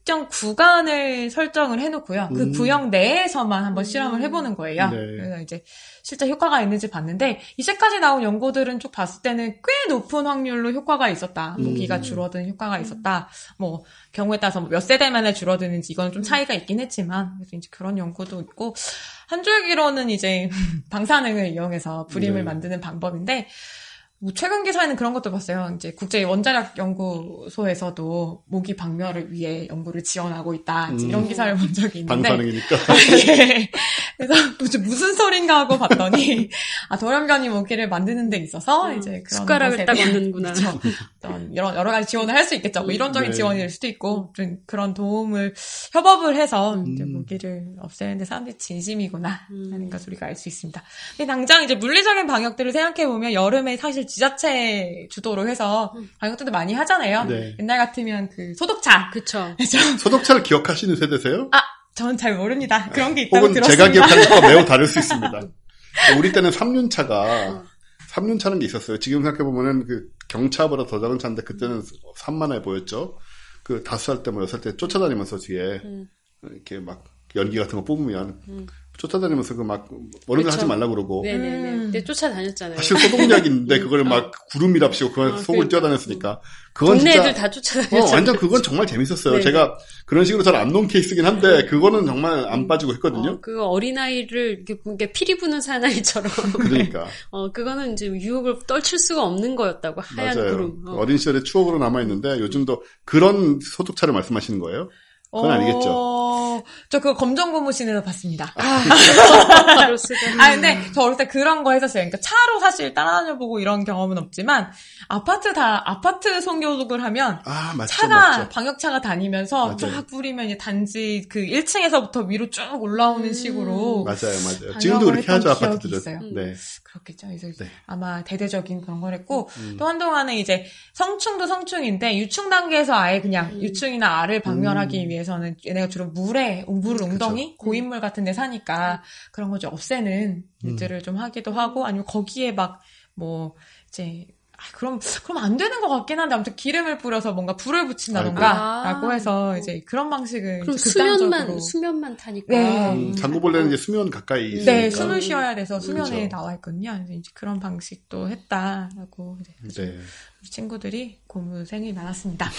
특정 구간을 설정을 해놓고요. 그 음. 구역 내에서만 한번 실험을 음. 해보는 거예요. 네. 그래서 이제 실제 효과가 있는지 봤는데 이제까지 나온 연구들은 쭉 봤을 때는 꽤 높은 확률로 효과가 있었다. 음. 모기가 줄어드는 효과가 있었다. 뭐 경우에 따라서 뭐몇 세대 만에 줄어드는지 이건 좀 차이가 있긴 했지만 그래서 이제 그런 연구도 있고 한 줄기로는 이제 방사능을 이용해서 불임을 네. 만드는 방법인데 뭐 최근 기사에는 그런 것도 봤어요. 이제 국제 원자력 연구소에서도 모기 박멸을 위해 연구를 지원하고 있다. 이제 이런 음. 기사를 본 적이 있는데 방사능이니까. 예. 그래서 무슨, 무슨 소린가 하고 봤더니 아 돌연변이 모기를 만드는 데 있어서 음, 이제 그런 숟가락을 딱 얹는구나. 어떤 여러 여러 가지 지원을 할 수 있겠죠. 뭐 이론적인 네. 지원일 수도 있고 좀 그런 도움을 협업을 해서 이제 음. 모기를 없애는데 사람들이 진심이구나 음. 하는 것을 우리가 알 수 있습니다. 근데 당장 이제 물리적인 방역들을 생각해 보면 여름에 사실 지자체 주도로 해서 음. 방역들도 많이 하잖아요. 네. 옛날 같으면 그 소독차 그쵸. 소독차를 기억하시는 세대세요? 아 저는 잘 모릅니다. 그런 게 있다고 혹은 들었습니다. 제가 기억하는 것과 매우 다를 수 있습니다. 우리 때는 3륜차가 3륜차는 게 있었어요. 지금 생각해보면은 그 경차보다 더 작은 차인데 그때는 산만해 보였죠. 그 다섯 살 때 뭐 여섯 살 때 쫓아다니면서 뒤에 음. 이렇게 막 연기 같은 거 뽑으면 음. 쫓아다니면서 그 막 어른들. 하지 말라 그러고 네네네. 음. 근데 쫓아다녔잖아요. 사실 소독약인데 그걸 막 구름이랍시고 그걸 어, 속을 그러니까. 뛰어다녔으니까 그건 동네 진짜 애들 다 어, 쫓아다녔잖아요. 완전 그건 정말 재밌었어요. 네. 제가 그런 식으로 잘안 놓은 케이스긴 한데 그거는 정말 안 빠지고 했거든요. 어, 그 어린아이를 이렇게, 피리 부는 사나이처럼. 그러니까 어, 그거는 이제 유혹을 떨칠 수가 없는 거였다고. 하얀 맞아요. 구름. 어. 어린 시절의 추억으로 남아 있는데 요즘도 그런 소독차를 말씀하시는 거예요? 그건 아니겠죠. 어, 저 그거 검정 고무신에서 봤습니다. 바로 쓰다. 아, 근데 저 어렸을 때 그런 거 했었어요. 그러니까 차로 사실 따라다녀보고 이런 경험은 없지만, 아파트 다, 아파트 송교독을 하면, 아 맞죠, 차가, 맞죠. 방역차가 다니면서 맞아요. 쫙 뿌리면 단지 그 1층에서부터 위로 쭉 올라오는 음. 식으로. 맞아요, 맞아요. 방역을 지금도 그렇게 하죠 아파트들은. 있어요. 네. 그렇겠죠. 그래서 네. 아마 대대적인 그런 걸 했고, 음. 또 한동안은 이제 성충도 성충인데, 유충 단계에서 아예 그냥 음. 유충이나 알을 박멸하기 음. 위해서는 얘네가 주로 물에, 물 웅덩이, 고인물 같은 데 사니까 그런 거 좀 없애는 음. 일들을 좀 하기도 하고, 아니면 거기에 막, 뭐, 이제, 아, 그럼, 그럼 안 되는 것 같긴 한데, 아무튼 기름을 뿌려서 뭔가 불을 붙인다던가, 아이고. 라고 아. 해서 이제 그런 방식을 그럼 이제 수면만, 수면만 타니까. 네. 음, 장구벌레는 이제 수면 가까이 있으니까. 네, 숨을 쉬어야 돼서 수면에 그렇죠. 나와 있거든요. 그래서 이제 그런 방식도 했다라고 이제 네. 우리 친구들이 고무생이 많았습니다.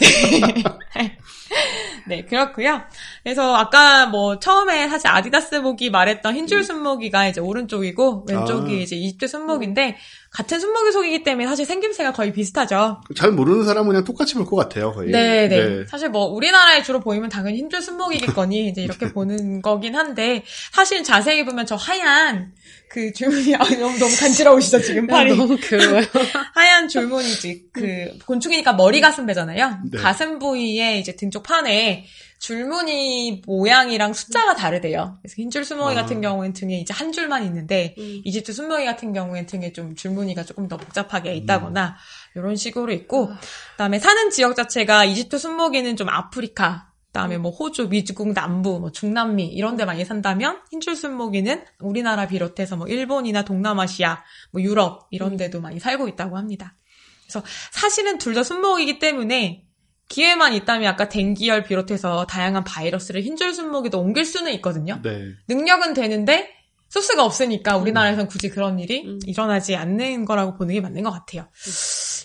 네. 네, 그렇고요. 그래서 아까 뭐 처음에 사실 아디다스복이 말했던 흰줄 순모기가 이제 오른쪽이고 왼쪽이 아. 이제 20대 순모기인데 같은 순모기 속이기 때문에 사실 생김새가 거의 비슷하죠. 잘 모르는 사람은 그냥 똑같이 볼 것 같아요, 거의. 네, 네. 사실 뭐 우리나라에 주로 보이면 당연히 흰줄 순목이겠거니 이제 이렇게 보는 거긴 한데 사실 자세히 보면 저 하얀 그 줄무늬 아 너무 너무 간지러우시죠 지금 팔이 너무 괴로워요. 하얀 줄무늬지 그 곤충이니까 머리 가슴 배잖아요. 네. 가슴 부위에 이제 등쪽 판에 줄무늬 모양이랑 숫자가 다르대요. 그래서 흰줄 순모기 아. 같은 경우엔 등에 이제 한 줄만 있는데 음. 이집트 순모기 같은 경우엔 등에 좀 줄무늬가 조금 더 복잡하게 있다거나 이런 식으로 있고 그다음에 사는 지역 자체가 이집트 순모기는 좀 아프리카 그다음에 뭐 호주, 미국 남부, 뭐 중남미 이런 데 많이 산다면 흰줄 순모기는 우리나라 비롯해서 뭐 일본이나 동남아시아, 뭐 유럽 이런 데도 많이 살고 있다고 합니다. 그래서 사실은 둘 다 순모기이기 때문에 기회만 있다면 아까 댕기열 비롯해서 다양한 바이러스를 흰줄 순모기도 옮길 수는 있거든요. 네. 능력은 되는데 소스가 없으니까 우리나라에선 굳이 그런 일이 음. 일어나지 않는 거라고 보는 게 맞는 것 같아요.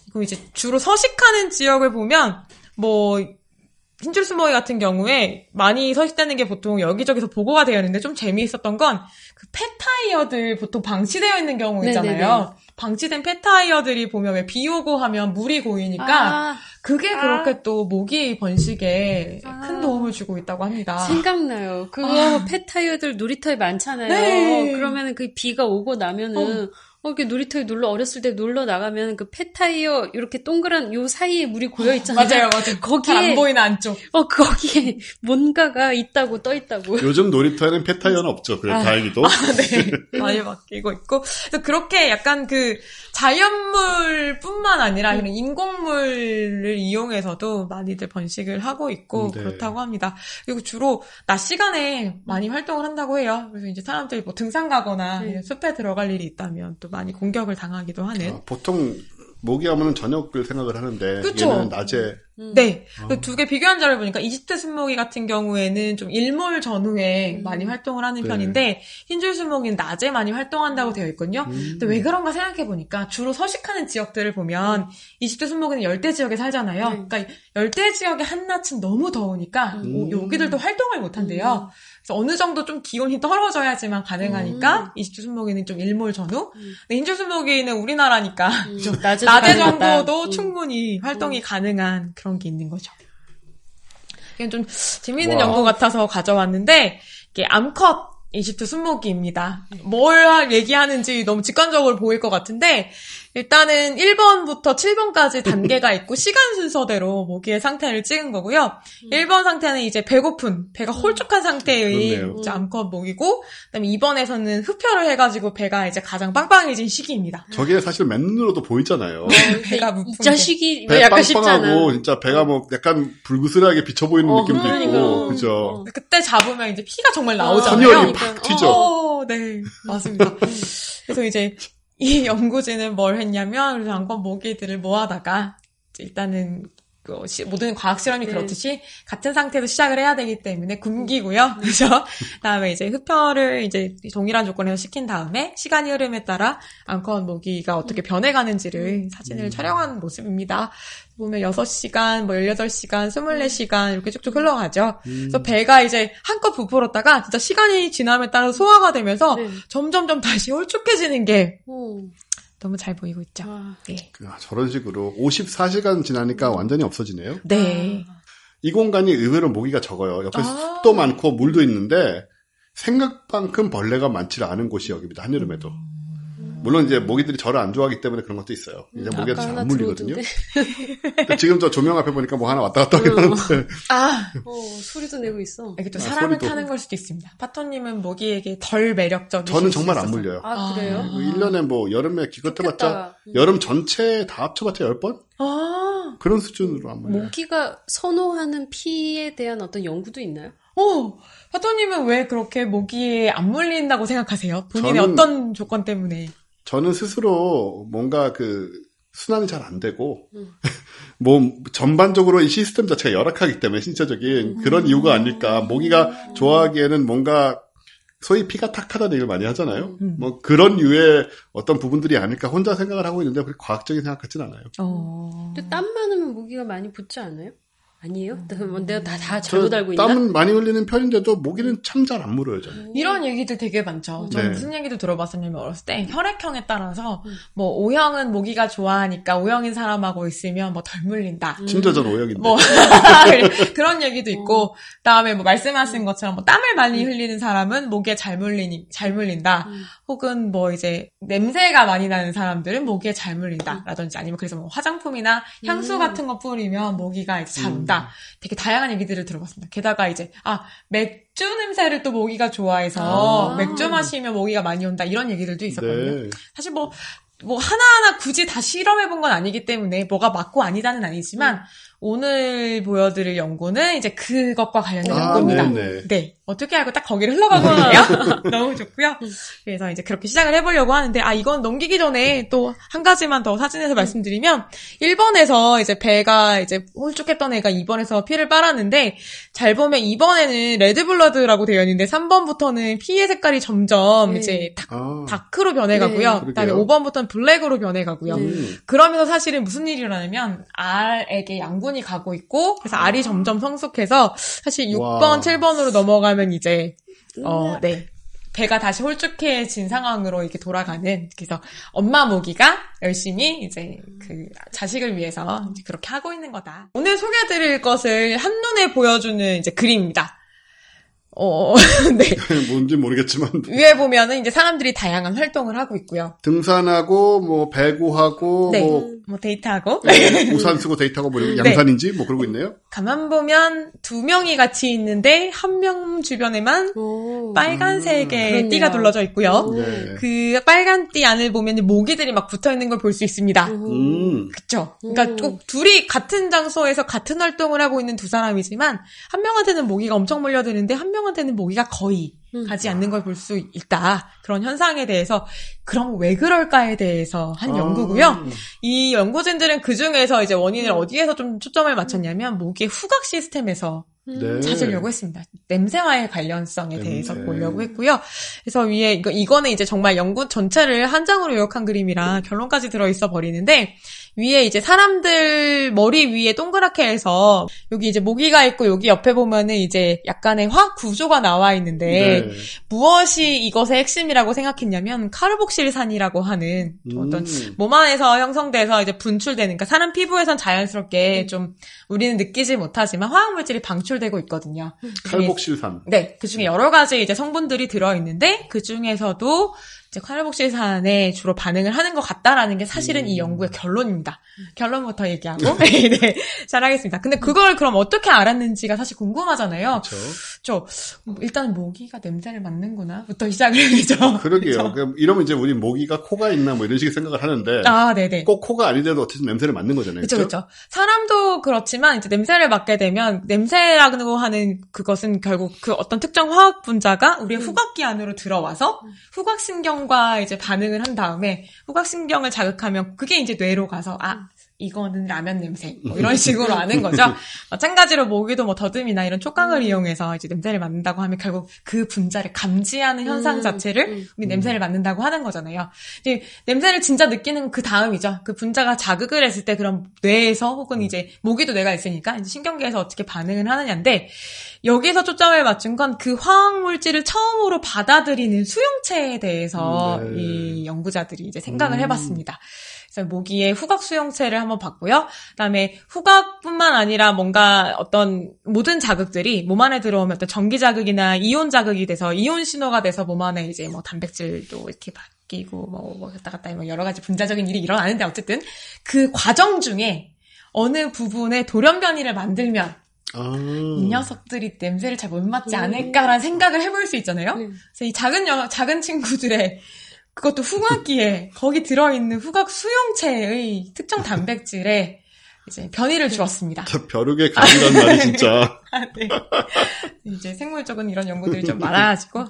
그리고 이제 주로 서식하는 지역을 보면 뭐 흰줄 수모기 같은 경우에 많이 서식되는 게 보통 여기저기서 보고가 되어 있는데 좀 재미있었던 건그 펫타이어들 보통 방치되어 있는 경우 네네네. 있잖아요. 방치된 펫타이어들이 보면 왜 비 오고 하면 물이 고이니까 아, 그게 그렇게 또 모기 번식에 아. 큰 도움을 주고 있다고 합니다. 생각나요. 그거 펫타이어들 놀이터에 많잖아요. 네. 그러면은 그 비가 오고 나면은 어. 이렇게 놀이터에 놀러 어렸을 때 놀러 나가면 그 펫타이어 이렇게 동그란 요 사이에 물이 고여 있잖아요. 맞아요, 맞아요. 거기에 잘안 보이는 안쪽. 어 거기에 뭔가가 있다고 떠 있다고. 요즘 놀이터에는 펫타이어는 없죠. 그래 아. 다행히도. 네, 많이 바뀌고 있고. 그래서 그렇게 약간 그 자연물뿐만 아니라 그런 인공물을 이용해서도 많이들 번식을 하고 있고 네. 그렇다고 합니다. 그리고 주로 낮 시간에 많이 활동을 한다고 해요. 그래서 이제 사람들이 뭐 등산 가거나 네. 숲에 들어갈 일이 있다면 또 많이 공격을 당하기도 하는. 아, 보통 모기하면은 저녁을 생각을 하는데 그쵸. 얘는 낮에 음. 네. 어. 두개 비교한 자를 보니까 이집트 순모기 같은 경우에는 좀 일몰 전후에 음. 많이 활동을 하는 네. 편인데 흰줄 순모기는 낮에 많이 활동한다고 되어 있거든요. 음. 근데 왜 그런가 생각해 보니까 주로 서식하는 지역들을 보면 이집트 순모기는 열대 지역에 살잖아요. 네. 그러니까 열대 지역의 한낮은 너무 더우니까 음. 오- 여기들도 활동을 못 한대요. 그래서 어느 정도 좀 기온이 떨어져야지만 가능하니까 음. 이집트 순모기는 좀 일몰 전후. 음. 근데 흰줄 순모기는 우리나라니까 음, 낮에도 낮에 가능하다. 정도도 음. 충분히 활동이 가능한 그런 게 있는 거죠. 이건 좀 재미있는 와. 연구 같아서 가져왔는데 이게 암컷 이집트 순모기입니다. 뭘 하- 얘기하는지 너무 직관적으로 보일 것 같은데 일단은 1번부터 7번까지 단계가 있고 시간 순서대로 모기의 상태를 찍은 거고요. 1번 상태는 이제 배고픈 배가 홀쭉한 상태의. 이제 암컷 모기고 그다음에 2번에서는 흡혈을 해가지고 배가 이제 가장 빵빵해진 시기입니다. 저게 사실 맨눈으로도 보이잖아요. 배가 이 부푼 자식이 배 약간 빵빵하고 쉽잖아. 진짜 배가 뭐 약간 불그스하게 비쳐 보이는 어, 느낌도 그러니까. 있고 그죠. 어. 그때 잡으면 이제 피가 정말 어, 나오잖아요. 선혈이. 팍 튀죠. 어, 네, 맞습니다. 그래서 이제 이 연구진은 뭘 했냐면 그래서 안건 모기들을 모아다가 일단은 그 시- 모든 과학 실험이 네. 그렇듯이 같은 상태에서 시작을 해야 되기 때문에 굶기고요. 그래서 다음에 이제 흡혈을 이제 동일한 조건에서 시킨 다음에 시간이 흐름에 따라 앙컷 모기가 어떻게 변해가는지를 사진을 촬영하는 모습입니다. 보면 6시간, 뭐 18시간, 24시간 이렇게 쭉쭉 흘러가죠. 그래서 배가 이제 한껏 부풀었다가 진짜 시간이 지남에 따라 소화가 되면서 네. 점점점 다시 홀쭉해지는 게 오. 너무 잘 보이고 있죠. 와. 네. 아, 저런 식으로 54시간 지나니까 완전히 없어지네요. 네. 이 공간이 의외로 모기가 적어요. 옆에 아. 숲도 많고 물도 있는데 생각만큼 벌레가 많지 않은 곳이 여기입니다. 한여름에도. 물론 이제 모기들이 저를 안 좋아하기 때문에 그런 것도 있어요. 이제 모기한테 아까 잘안 물리거든요. 지금 저 조명 앞에 보니까 뭐 하나 왔다 갔다 하긴 하는데 아, 어, 소리도 내고 있어. 이게 또 아, 사람을 소리도. 타는 걸 수도 있습니다. 파토님은 모기에게 덜 매력적이 저는 정말 안 물려요. 아, 그래요? 뭐 1년에 뭐 여름에 기껏 해봤자 좋겠다. 음. 여름 전체 다 합쳐봤자 10번? 아, 그런 수준으로 안 물려요. 모기가 선호하는 피에 대한 어떤 연구도 있나요? 오, 파토님은 왜 그렇게 모기에 안 물린다고 생각하세요? 본인의 저는- 어떤 조건 때문에? 저는 스스로 뭔가 그 순환이 잘 안 되고 음. 뭐 전반적으로 이 시스템 자체가 열악하기 때문에 신체적인 그런 이유가 아닐까 모기가 좋아하기에는 뭔가 소위 피가 탁하다는 얘기를 많이 하잖아요. 음. 뭐 그런 유의 어떤 부분들이 아닐까 혼자 생각을 하고 있는데 그렇게 과학적인 생각 같진 않아요. 어. 근데 땀 많으면 모기가 많이 붙지 않아요? 아니에요? 음. 내가 다, 다 잘못 알고 있나? 땀은 많이 흘리는 편인데도 모기는 참 잘 안 물어요. 저는. 이런 얘기들 되게 많죠. 저는 네. 무슨 얘기도 들어봤었냐면 어렸을 때 혈액형에 따라서 음. 뭐 O형은 모기가 좋아하니까 O형인 사람하고 있으면 뭐 덜 물린다. 심지어 전 오역인데. 뭐 그런 얘기도 있고 그다음에 뭐 말씀하신 것처럼 뭐 땀을 많이 흘리는 사람은 모기에 잘 물리니 잘 물린다. 음. 혹은 뭐 이제 냄새가 많이 나는 사람들은 모기에 잘 물린다라든지 아니면 그래서 뭐 화장품이나 향수 음. 같은 거 뿌리면 모기가 이제 잘 온다. 되게 다양한 얘기들을 들어봤습니다. 게다가 이제 아 맥주 냄새를 또 모기가 좋아해서 아. 맥주 마시면 모기가 많이 온다 이런 얘기들도 있었거든요. 네. 사실 뭐, 뭐 하나하나 굳이 다 실험해 본 건 아니기 때문에 뭐가 맞고 아니다는 아니지만 오늘 보여드릴 연구는 이제 그것과 관련된 아, 연구입니다. 네네. 네. 어떻게 알고 딱 거기를 흘러가고 있네요. 너무 좋고요. 그래서 이제 그렇게 시작을 해보려고 하는데, 아, 이건 넘기기 전에 또 한 가지만 더 사진에서 말씀드리면, 1번에서 이제 배가 이제 홀쭉했던 애가 2번에서 피를 빨았는데, 잘 보면 2번에는 레드블러드라고 되어 있는데, 3번부터는 피의 색깔이 점점 네. 이제 다, 아, 다크로 변해가고요. 네. 그 다음에 그러게요. 5번부터는 블랙으로 변해가고요. 네. 음. 그러면서 사실은 무슨 일이 일어나냐면 알에게 양분 이 가고 있고 그래서 알이 점점 성숙해서 사실 6번, 와. 7번으로 넘어가면 이제 어, 네. 배가 다시 홀쭉해진 상황으로 이렇게 돌아가는 그래서 엄마 모기가 열심히 이제 그 자식을 위해서 그렇게 하고 있는 거다. 오늘 소개해드릴 것을 한눈에 보여주는 이제 그림입니다. 어, 네. 뭔지 모르겠지만 위에 보면은 이제 사람들이 다양한 활동을 하고 있고요. 등산하고 뭐 배구하고 네. 뭐 뭐 데이트하고 우산 쓰고 데이트하고 뭐 네. 양산인지 뭐 그러고 있네요. 가만 보면 두 명이 같이 있는데 한 명 주변에만 오. 빨간색의 그렇네요. 띠가 둘러져 있고요. 네. 그 빨간 띠 안을 보면 모기들이 막 붙어 있는 걸 볼 수 있습니다. 음. 그쵸? 그러니까 음. 꼭 둘이 같은 장소에서 같은 활동을 하고 있는 두 사람이지만 한 명한테는 모기가 엄청 몰려드는데 한명 한테는 모기가 거의 음. 가지 않는 걸 볼 수 있다. 그런 현상에 대해서 그럼 왜 그럴까에 대해서 한 아. 연구고요. 이 연구진들은 그 중에서 이제 원인을 어디에서 좀 초점을 맞췄냐면 모기의 후각 시스템에서 네. 찾으려고 했습니다. 냄새와의 관련성에 대해서 냄새. 보려고 했고요. 그래서 위에 이거 이거는 이제 정말 연구 전체를 한 장으로 요약한 그림이라 결론까지 들어 있어 버리는데 위에 이제 사람들 머리 위에 동그랗게 해서 여기 이제 모기가 있고 여기 옆에 보면은 이제 약간의 화학 구조가 나와 있는데 네. 무엇이 이것의 핵심이라고 생각했냐면 카르복실산이라고 하는 어떤 음. 몸 안에서 형성돼서 이제 분출되는, 그러니까 사람 피부에선 자연스럽게 음. 좀 우리는 느끼지 못하지만 화학물질이 방출되고 있거든요. 칼복실산. 네, 그 중에 여러 가지 이제 성분들이 들어 있는데 그 중에서도 이제 카르복실산에 주로 반응을 하는 것 같다라는 게 사실은 이 연구의 결론입니다. 결론부터 얘기하고 네, 잘하겠습니다. 근데 그걸 그럼 어떻게 알았는지가 사실 궁금하잖아요. 그렇죠. 저 일단 모기가 냄새를 맡는구나부터 시작을 해죠. 그러게요. 그럼 이러면 이제 우리 모기가 코가 있나 뭐 이런 식의 생각을 하는데 아, 네네. 꼭 코가 아니더라도 어쨌든 냄새를 맡는 거잖아요. 그렇죠, 그렇죠? 그렇죠. 사람도 그렇지만 이제 냄새를 맡게 되면 냄새라고 하는 그것은 결국 그 어떤 특정 화학 분자가 우리의 후각기 안으로 들어와서 후각 신경 호르몬과 이제 반응을 한 다음에 후각신경을 자극하면 그게 이제 뇌로 가서 아 이거는 라면 냄새 뭐 이런 식으로 아는 거죠. 마찬가지로 모기도 뭐 더듬이나 이런 촉각을 이용해서 이제 냄새를 맡는다고 하면 결국 그 분자를 감지하는 현상 음, 자체를 음. 우리 냄새를 맡는다고 하는 거잖아요. 이제 냄새를 진짜 느끼는 건그 다음이죠. 그 분자가 자극을 했을 때 그럼 뇌에서 혹은 이제 모기도 뇌가 있으니까 이제 신경계에서 어떻게 반응을 하느냐인데 여기서 초점을 맞춘 건 그 화학 물질을 처음으로 받아들이는 수용체에 대해서 음, 네. 이 연구자들이 이제 생각을 음. 해봤습니다. 그래서 모기의 후각 수용체를 한번 봤고요. 그다음에 후각뿐만 아니라 뭔가 어떤 모든 자극들이 몸 안에 들어오면 어떤 전기 자극이나 이온 자극이 돼서 이온 신호가 돼서 몸 안에 이제 뭐 단백질도 이렇게 바뀌고 뭐, 뭐 왔다 갔다 뭐 여러 가지 분자적인 일이 일어나는데 어쨌든 그 과정 중에 어느 부분에 돌연 변이를 만들면 아. 이 녀석들이 냄새를 잘 못 맡지 음. 않을까라는 생각을 해볼 수 있잖아요. 네. 그래서 이 작은 여, 작은 친구들의 그것도 후각기에 거기 들어있는 후각 수용체의 특정 단백질에 이제 변이를 주었습니다. 저 벼룩의 감이란 말이 진짜. 아, 네. 이제 생물 쪽은 이런 연구들이 좀 많아가지고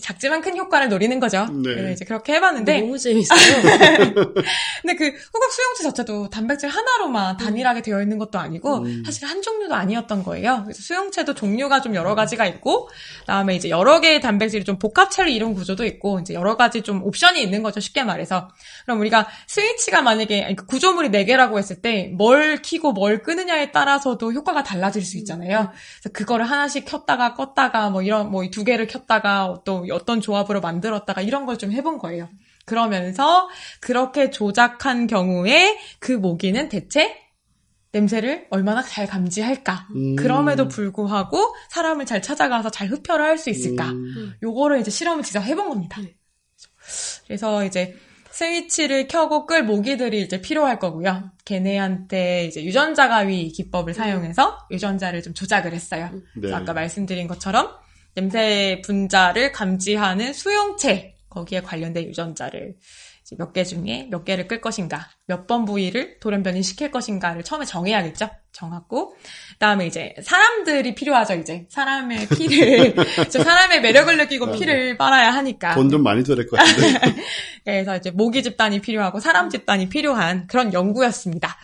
작지만 큰 효과를 노리는 거죠. 네. 그래서 이제 그렇게 해봤는데 너무 재밌어요. 근데 그 후각 수용체 자체도 단백질 하나로만 단일하게 되어 있는 것도 아니고 음. 사실 한 종류도 아니었던 거예요. 그래서 수용체도 종류가 좀 여러 가지가 있고 그다음에 이제 여러 개의 단백질이 좀 복합체를 이룬 구조도 있고 이제 여러 가지 좀 옵션이 있는 거죠. 쉽게 말해서. 그럼 우리가 스위치가 만약에 그 구조물이 네 개라고 했을 때 뭘 키고 뭘 끄느냐에 따라서도 효과가 달라질 수 있잖아요. 그래서 그거를 하나씩 켰다가 껐다가 뭐 이런 뭐 두 개를 켰다가 또 어떤 조합으로 만들었다가 이런 걸 좀 해본 거예요. 그러면서 그렇게 조작한 경우에 그 모기는 대체 냄새를 얼마나 잘 감지할까? 음. 그럼에도 불구하고 사람을 잘 찾아가서 잘 흡혈을 할 수 있을까? 음. 요거를 이제 실험을 직접 해본 겁니다. 네. 그래서 이제 스위치를 켜고 끌 모기들이 이제 필요할 거고요. 걔네한테 이제 유전자 가위 기법을 사용해서 유전자를 좀 조작을 했어요. 네. 아까 말씀드린 것처럼 냄새 분자를 감지하는 수용체 거기에 관련된 유전자를 몇 개 중에 몇 개를 끌 것인가, 몇 번 부위를 돌연변이 시킬 것인가를 처음에 정해야겠죠. 정하고 그다음에 이제 사람들이 필요하죠. 이제 사람의 피를 저 사람의 매력을 느끼고 피를 빨아야 하니까. 돈 좀 많이 들을 것 같은데. 그래서 이제 모기 집단이 필요하고 사람 집단이 필요한 그런 연구였습니다.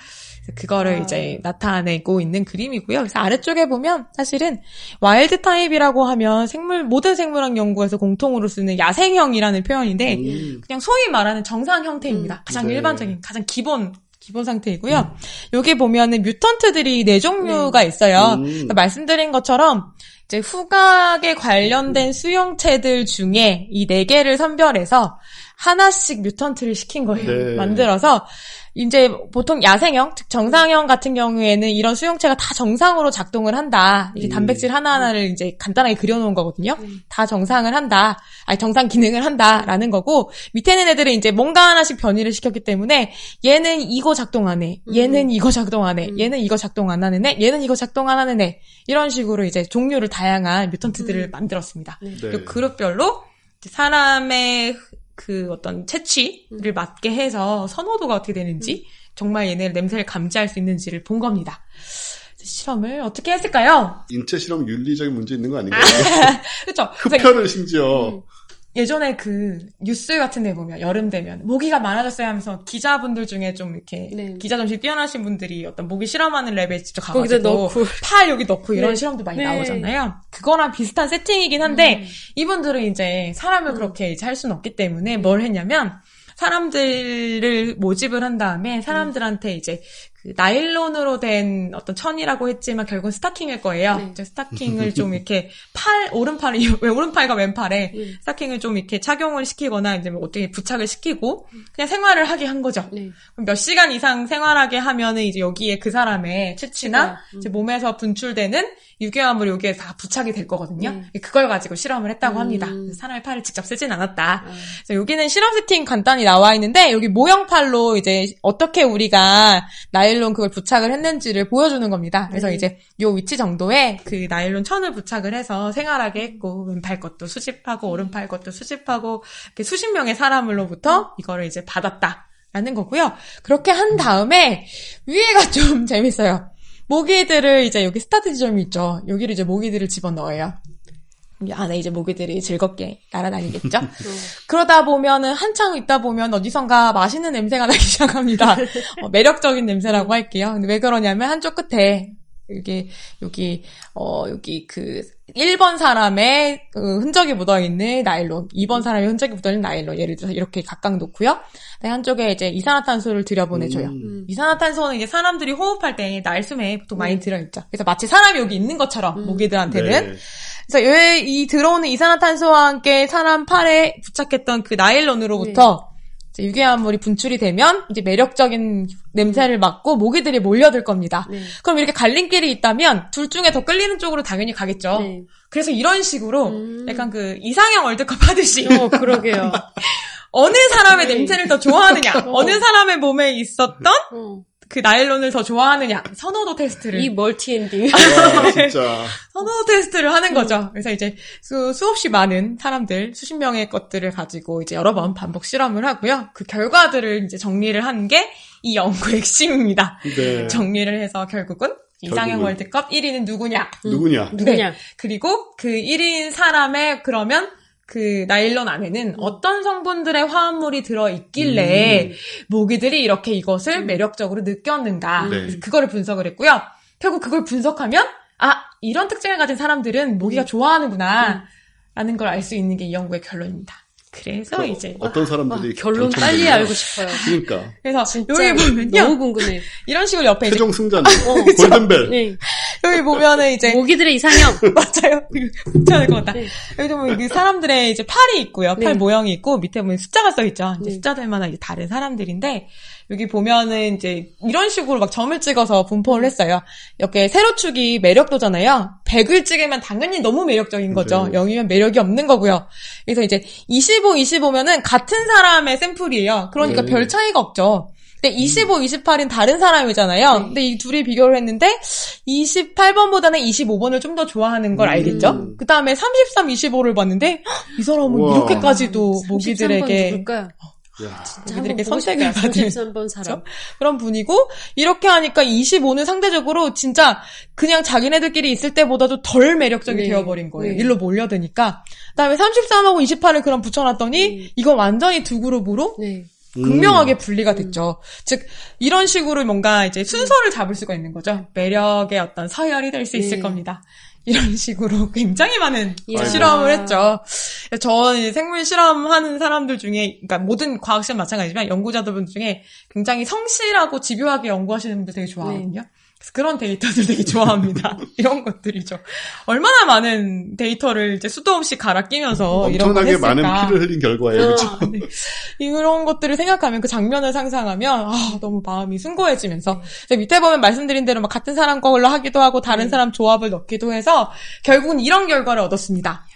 그래서 그거를 아. 이제 나타내고 있는 그림이고요. 그래서 아래쪽에 보면 사실은 wild type이라고 하면 생물 모든 생물학 연구에서 공통으로 쓰는 야생형이라는 표현인데 음. 그냥 소위 말하는 정상 형태입니다. 가장 네. 일반적인 가장 기본 기본 상태이고요. 여기 보면은 mutant들이 네 종류가 있어요. 음. 그러니까 말씀드린 것처럼 이제 후각에 관련된 수용체들 중에 이 네 개를 선별해서 하나씩 뮤턴트를 시킨 거예요. 네. 만들어서 이제 보통 야생형, 즉 정상형 같은 경우에는 이런 수용체가 다 정상으로 작동을 한다. 이게 음. 단백질 하나하나를 이제 간단하게 그려놓은 거거든요. 음. 다 정상을 한다. 아니 정상 기능을 한다라는 거고 밑에 있는 애들은 이제 뭔가 하나씩 변이를 시켰기 때문에 얘는 이거 작동 안 해. 얘는 이거 작동 안 해. 음. 얘는 이거 작동 안 하는 애. 얘는 이거 작동 안 하는 애. 이런 식으로 이제 종류를 다양한 뮤턴트들을 음. 만들었습니다. 네. 네. 그리고 그룹별로 사람의 그 어떤 채취를 맞게 해서 선호도가 어떻게 되는지 정말 얘네 냄새를 감지할 수 있는지를 본 겁니다. 실험을 어떻게 했을까요? 인체 실험 윤리적인 문제 있는 거 아닌가요? 그렇죠. 흡혈을 심지어 음. 예전에 그 뉴스 같은 데 보면 여름 되면 모기가 많아졌어요 하면서 기자분들 중에 좀 이렇게 네. 기자 점식 뛰어나신 분들이 어떤 모기 실험하는 랩에 직접 가가지고. 팔 여기 넣고 이런 네. 실험도 많이 네. 나오잖아요. 그거랑 비슷한 세팅이긴 한데 음. 이분들은 이제 사람을 그렇게 이제 할 수는 없기 때문에 뭘 했냐면 사람들을 모집을 한 다음에 사람들한테 이제 그 나일론으로 된 어떤 천이라고 했지만 결국은 스타킹일 거예요. 네. 스타킹을 좀 이렇게 팔 오른팔이 왜 오른팔과 왼팔에 네. 스타킹을 좀 이렇게 착용을 시키거나 이제 뭐 어떻게 부착을 시키고 그냥 생활을 하게 한 거죠. 네. 몇 시간 이상 생활하게 하면은 이제 여기에 그 사람의 채취가, 음. 몸에서 분출되는 유기화물이 여기에 다 부착이 될 거거든요. 음. 그걸 가지고 실험을 했다고 음. 합니다. 사람의 팔을 직접 쓰진 않았다. 아. 여기는 실험 세팅 간단히 나와 있는데 여기 모형팔로 이제 어떻게 우리가 나 일론 그걸 부착을 했는지를 보여주는 겁니다. 그래서 네. 이제 요 위치 정도에 그 나일론 천을 부착을 해서 생활하게 했고 왼팔 것도 수집하고 오른팔 것도 수집하고 이렇게 수십 명의 사람으로부터 이거를 이제 받았다. 라는 거고요. 그렇게 한 다음에 위에가 좀 재밌어요. 모기들을 이제 여기 스타트 지점이 있죠. 여기를 이제 모기들을 집어 넣어요. 이 안에 이제 모기들이 즐겁게 날아다니겠죠. 그러다 보면은 한참 있다 보면 어디선가 맛있는 냄새가 나기 시작합니다. 어, 매력적인 냄새라고 할게요. 근데 왜 그러냐면 한쪽 끝에 여기 여기 어 여기 그 1번 사람의 그 흔적이 묻어 있는 나일론, 2번 사람의 흔적이 묻어 있는 나일론 예를 들어서 이렇게 각각 놓고요. 네, 한쪽에 이제 이산화탄소를 들여보내줘요. 음. 이산화탄소는 이제 사람들이 호흡할 때 날숨에 보통 많이 들어있죠. 그래서 마치 사람이 여기 있는 것처럼 모기들한테는 네. 그래서 왜 이 들어오는 이산화탄소와 함께 사람 팔에 부착했던 그 나일론으로부터 이제 유해화물이 분출이 되면 이제 매력적인 냄새를 맡고 모기들이 몰려들 겁니다. 네. 그럼 이렇게 갈림길이 있다면 둘 중에 더 끌리는 쪽으로 당연히 가겠죠. 네. 그래서 이런 식으로 음. 약간 그 이상형 월드컵 하듯이 어, 그러게요. 어느 사람의 네. 냄새를 더 좋아하느냐, 어. 어느 사람의 몸에 있었던 어. 그 나일론을 더 좋아하느냐 선호도 테스트를 이 multi ending. 와, 진짜. 선호 테스트를 하는 거죠. 그래서 이제 수, 수없이 많은 사람들, 수십 명의 것들을 가지고 이제 여러 번 반복 실험을 하고요. 그 결과들을 이제 정리를 하는 게이 연구의 핵심입니다. 네. 정리를 해서 결국은 이상형. 월드컵 1위는 누구냐. 누구냐? 누구냐? 그리고 그 1인 사람의 그러면 그 나일론 안에는 어떤 성분들의 화합물이 들어 있길래 모기들이 이렇게 이것을 매력적으로 느꼈는가. 네. 그래서 그거를 분석을 했고요. 결국 그걸 분석하면 아 이런 특징을 가진 사람들은 모기가 좋아하는구나. 라는 걸 알 수 있는 게 이 연구의 결론입니다. 그래서 그 이제 어떤 와, 사람들이 결론 당첨되냐? 빨리 알고 싶어요. 그러니까 그래서 진짜 여기 보면요 너무 궁금해요. 이런 식으로 옆에 최종 승자는 골든벨. 네. 여기 보면은 이제 모기들의 이상형. 맞아요. 괜찮을 것 같다. 네. 여기 보면 그 사람들의 이제 팔이 있고요. 팔 네. 모양이 있고 밑에 보면 숫자가 써 있죠. 이제 네. 숫자들마다 이제 다른 사람들인데 여기 보면은 이제 이런 식으로 막 점을 찍어서 분포를 했어요. 이렇게 세로축이 매력도잖아요. 100을 찍으면 당연히 너무 매력적인 거죠. 네. 0이면 매력이 없는 거고요. 그래서 이제 25, 25면은 같은 사람의 샘플이에요. 그러니까 네. 별 차이가 없죠. 근데 25, 28은 다른 사람이잖아요. 네. 근데 이 둘이 비교를 했는데 28번보다는 25번을 좀 더 좋아하는 걸 음. 알겠죠? 그 다음에 33, 25를 봤는데 헉, 이 사람은 우와. 이렇게까지도 33번 모기들에게? 야, 한번 보고 선택을. 받은 33번 사람. 그런 분이고 이렇게 하니까 25는 상대적으로 진짜 그냥 자기네들끼리 있을 때보다도 덜 매력적이 네. 되어버린 거예요. 네. 일로 몰려드니까. 그다음에 33하고 28을 그럼 붙여놨더니 음. 이건 완전히 두 그룹으로 네. 음. 극명하게 분리가 됐죠. 즉 이런 식으로 뭔가 이제 순서를 잡을 수가 있는 거죠. 매력의 어떤 서열이 될 수 있을 네. 겁니다. 이런 식으로 굉장히 많은 이야. 실험을 했죠. 저는 이제 생물 실험하는 사람들 중에, 그러니까 모든 과학 실험 마찬가지지만 연구자들 중에 굉장히 성실하고 집요하게 연구하시는 분들 되게 좋아하거든요. 그래서 그런 데이터들 되게 좋아합니다. 이런 것들이죠. 얼마나 많은 데이터를 이제 수도 없이 갈아 끼면서 엄청나게. 많은 피를 흘린 결과예요. 그렇죠? 어, 네. 이런 것들을 생각하면 그 장면을 상상하면 아, 너무 마음이 숭고해지면서 밑에 보면 말씀드린 대로 막 같은 사람 걸로 하기도 하고 다른 사람 조합을 넣기도 해서 결국은 이런 결과를 얻었습니다.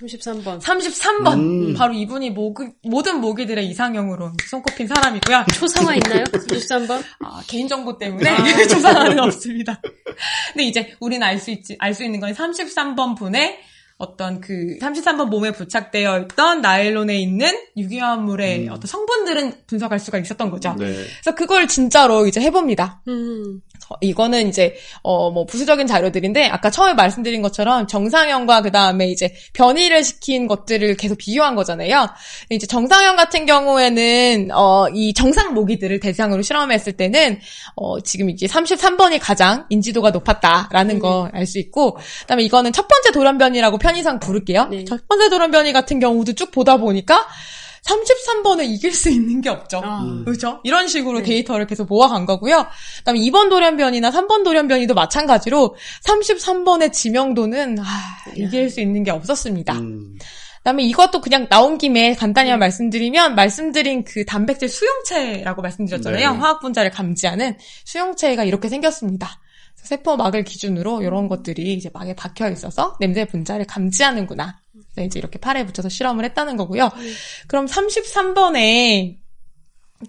33번. 33번 음. 바로 이분이 모기, 모든 모기들의 이상형으로 손꼽힌 사람이고요. 초상화 있나요? 33번? 아, 개인정보 때문에 조사하는 없습니다. 근데 이제 우리는 알 수 있지, 알 수 있는 건 33번 분의 어떤 그 33번 몸에 부착되어 있던 나일론에 있는 유기화합물의 어떤 성분들은 분석할 수가 있었던 거죠. 네. 그래서 그걸 진짜로 이제 해봅니다. 음. 어, 이거는 이제 어 뭐 부수적인 자료들인데 아까 처음에 말씀드린 것처럼 정상형과 그 다음에 이제 변이를 시킨 것들을 계속 비교한 거잖아요. 이제 정상형 같은 경우에는 어 이 정상 모기들을 대상으로 실험했을 때는 어 지금 이제 33번이 가장 인지도가 높았다라는 거알 수 있고 그다음에 이거는 첫 번째 돌연변이라고 편의상 부를게요. 네. 첫 번째 돌연변이 같은 경우도 쭉 보다 보니까 33번을 이길 수 있는 게 없죠. 아. 그렇죠? 이런 식으로 네. 데이터를 계속 모아간 거고요. 그다음에 2번 돌연변이나 3번 돌연변이도 마찬가지로 33번의 지명도는 아, 이길 수 있는 게 없었습니다. 음. 그다음에 이것도 그냥 나온 김에 간단히 말씀드리면 말씀드린 그 단백질 수용체라고 말씀드렸잖아요. 네. 화학 분자를 감지하는 수용체가 이렇게 생겼습니다. 세포막을 기준으로 이런 것들이 이제 막에 박혀 있어서 냄새 분자를 감지하는구나. 그래서 이제 이렇게 팔에 붙여서 실험을 했다는 거고요. 그럼 33번에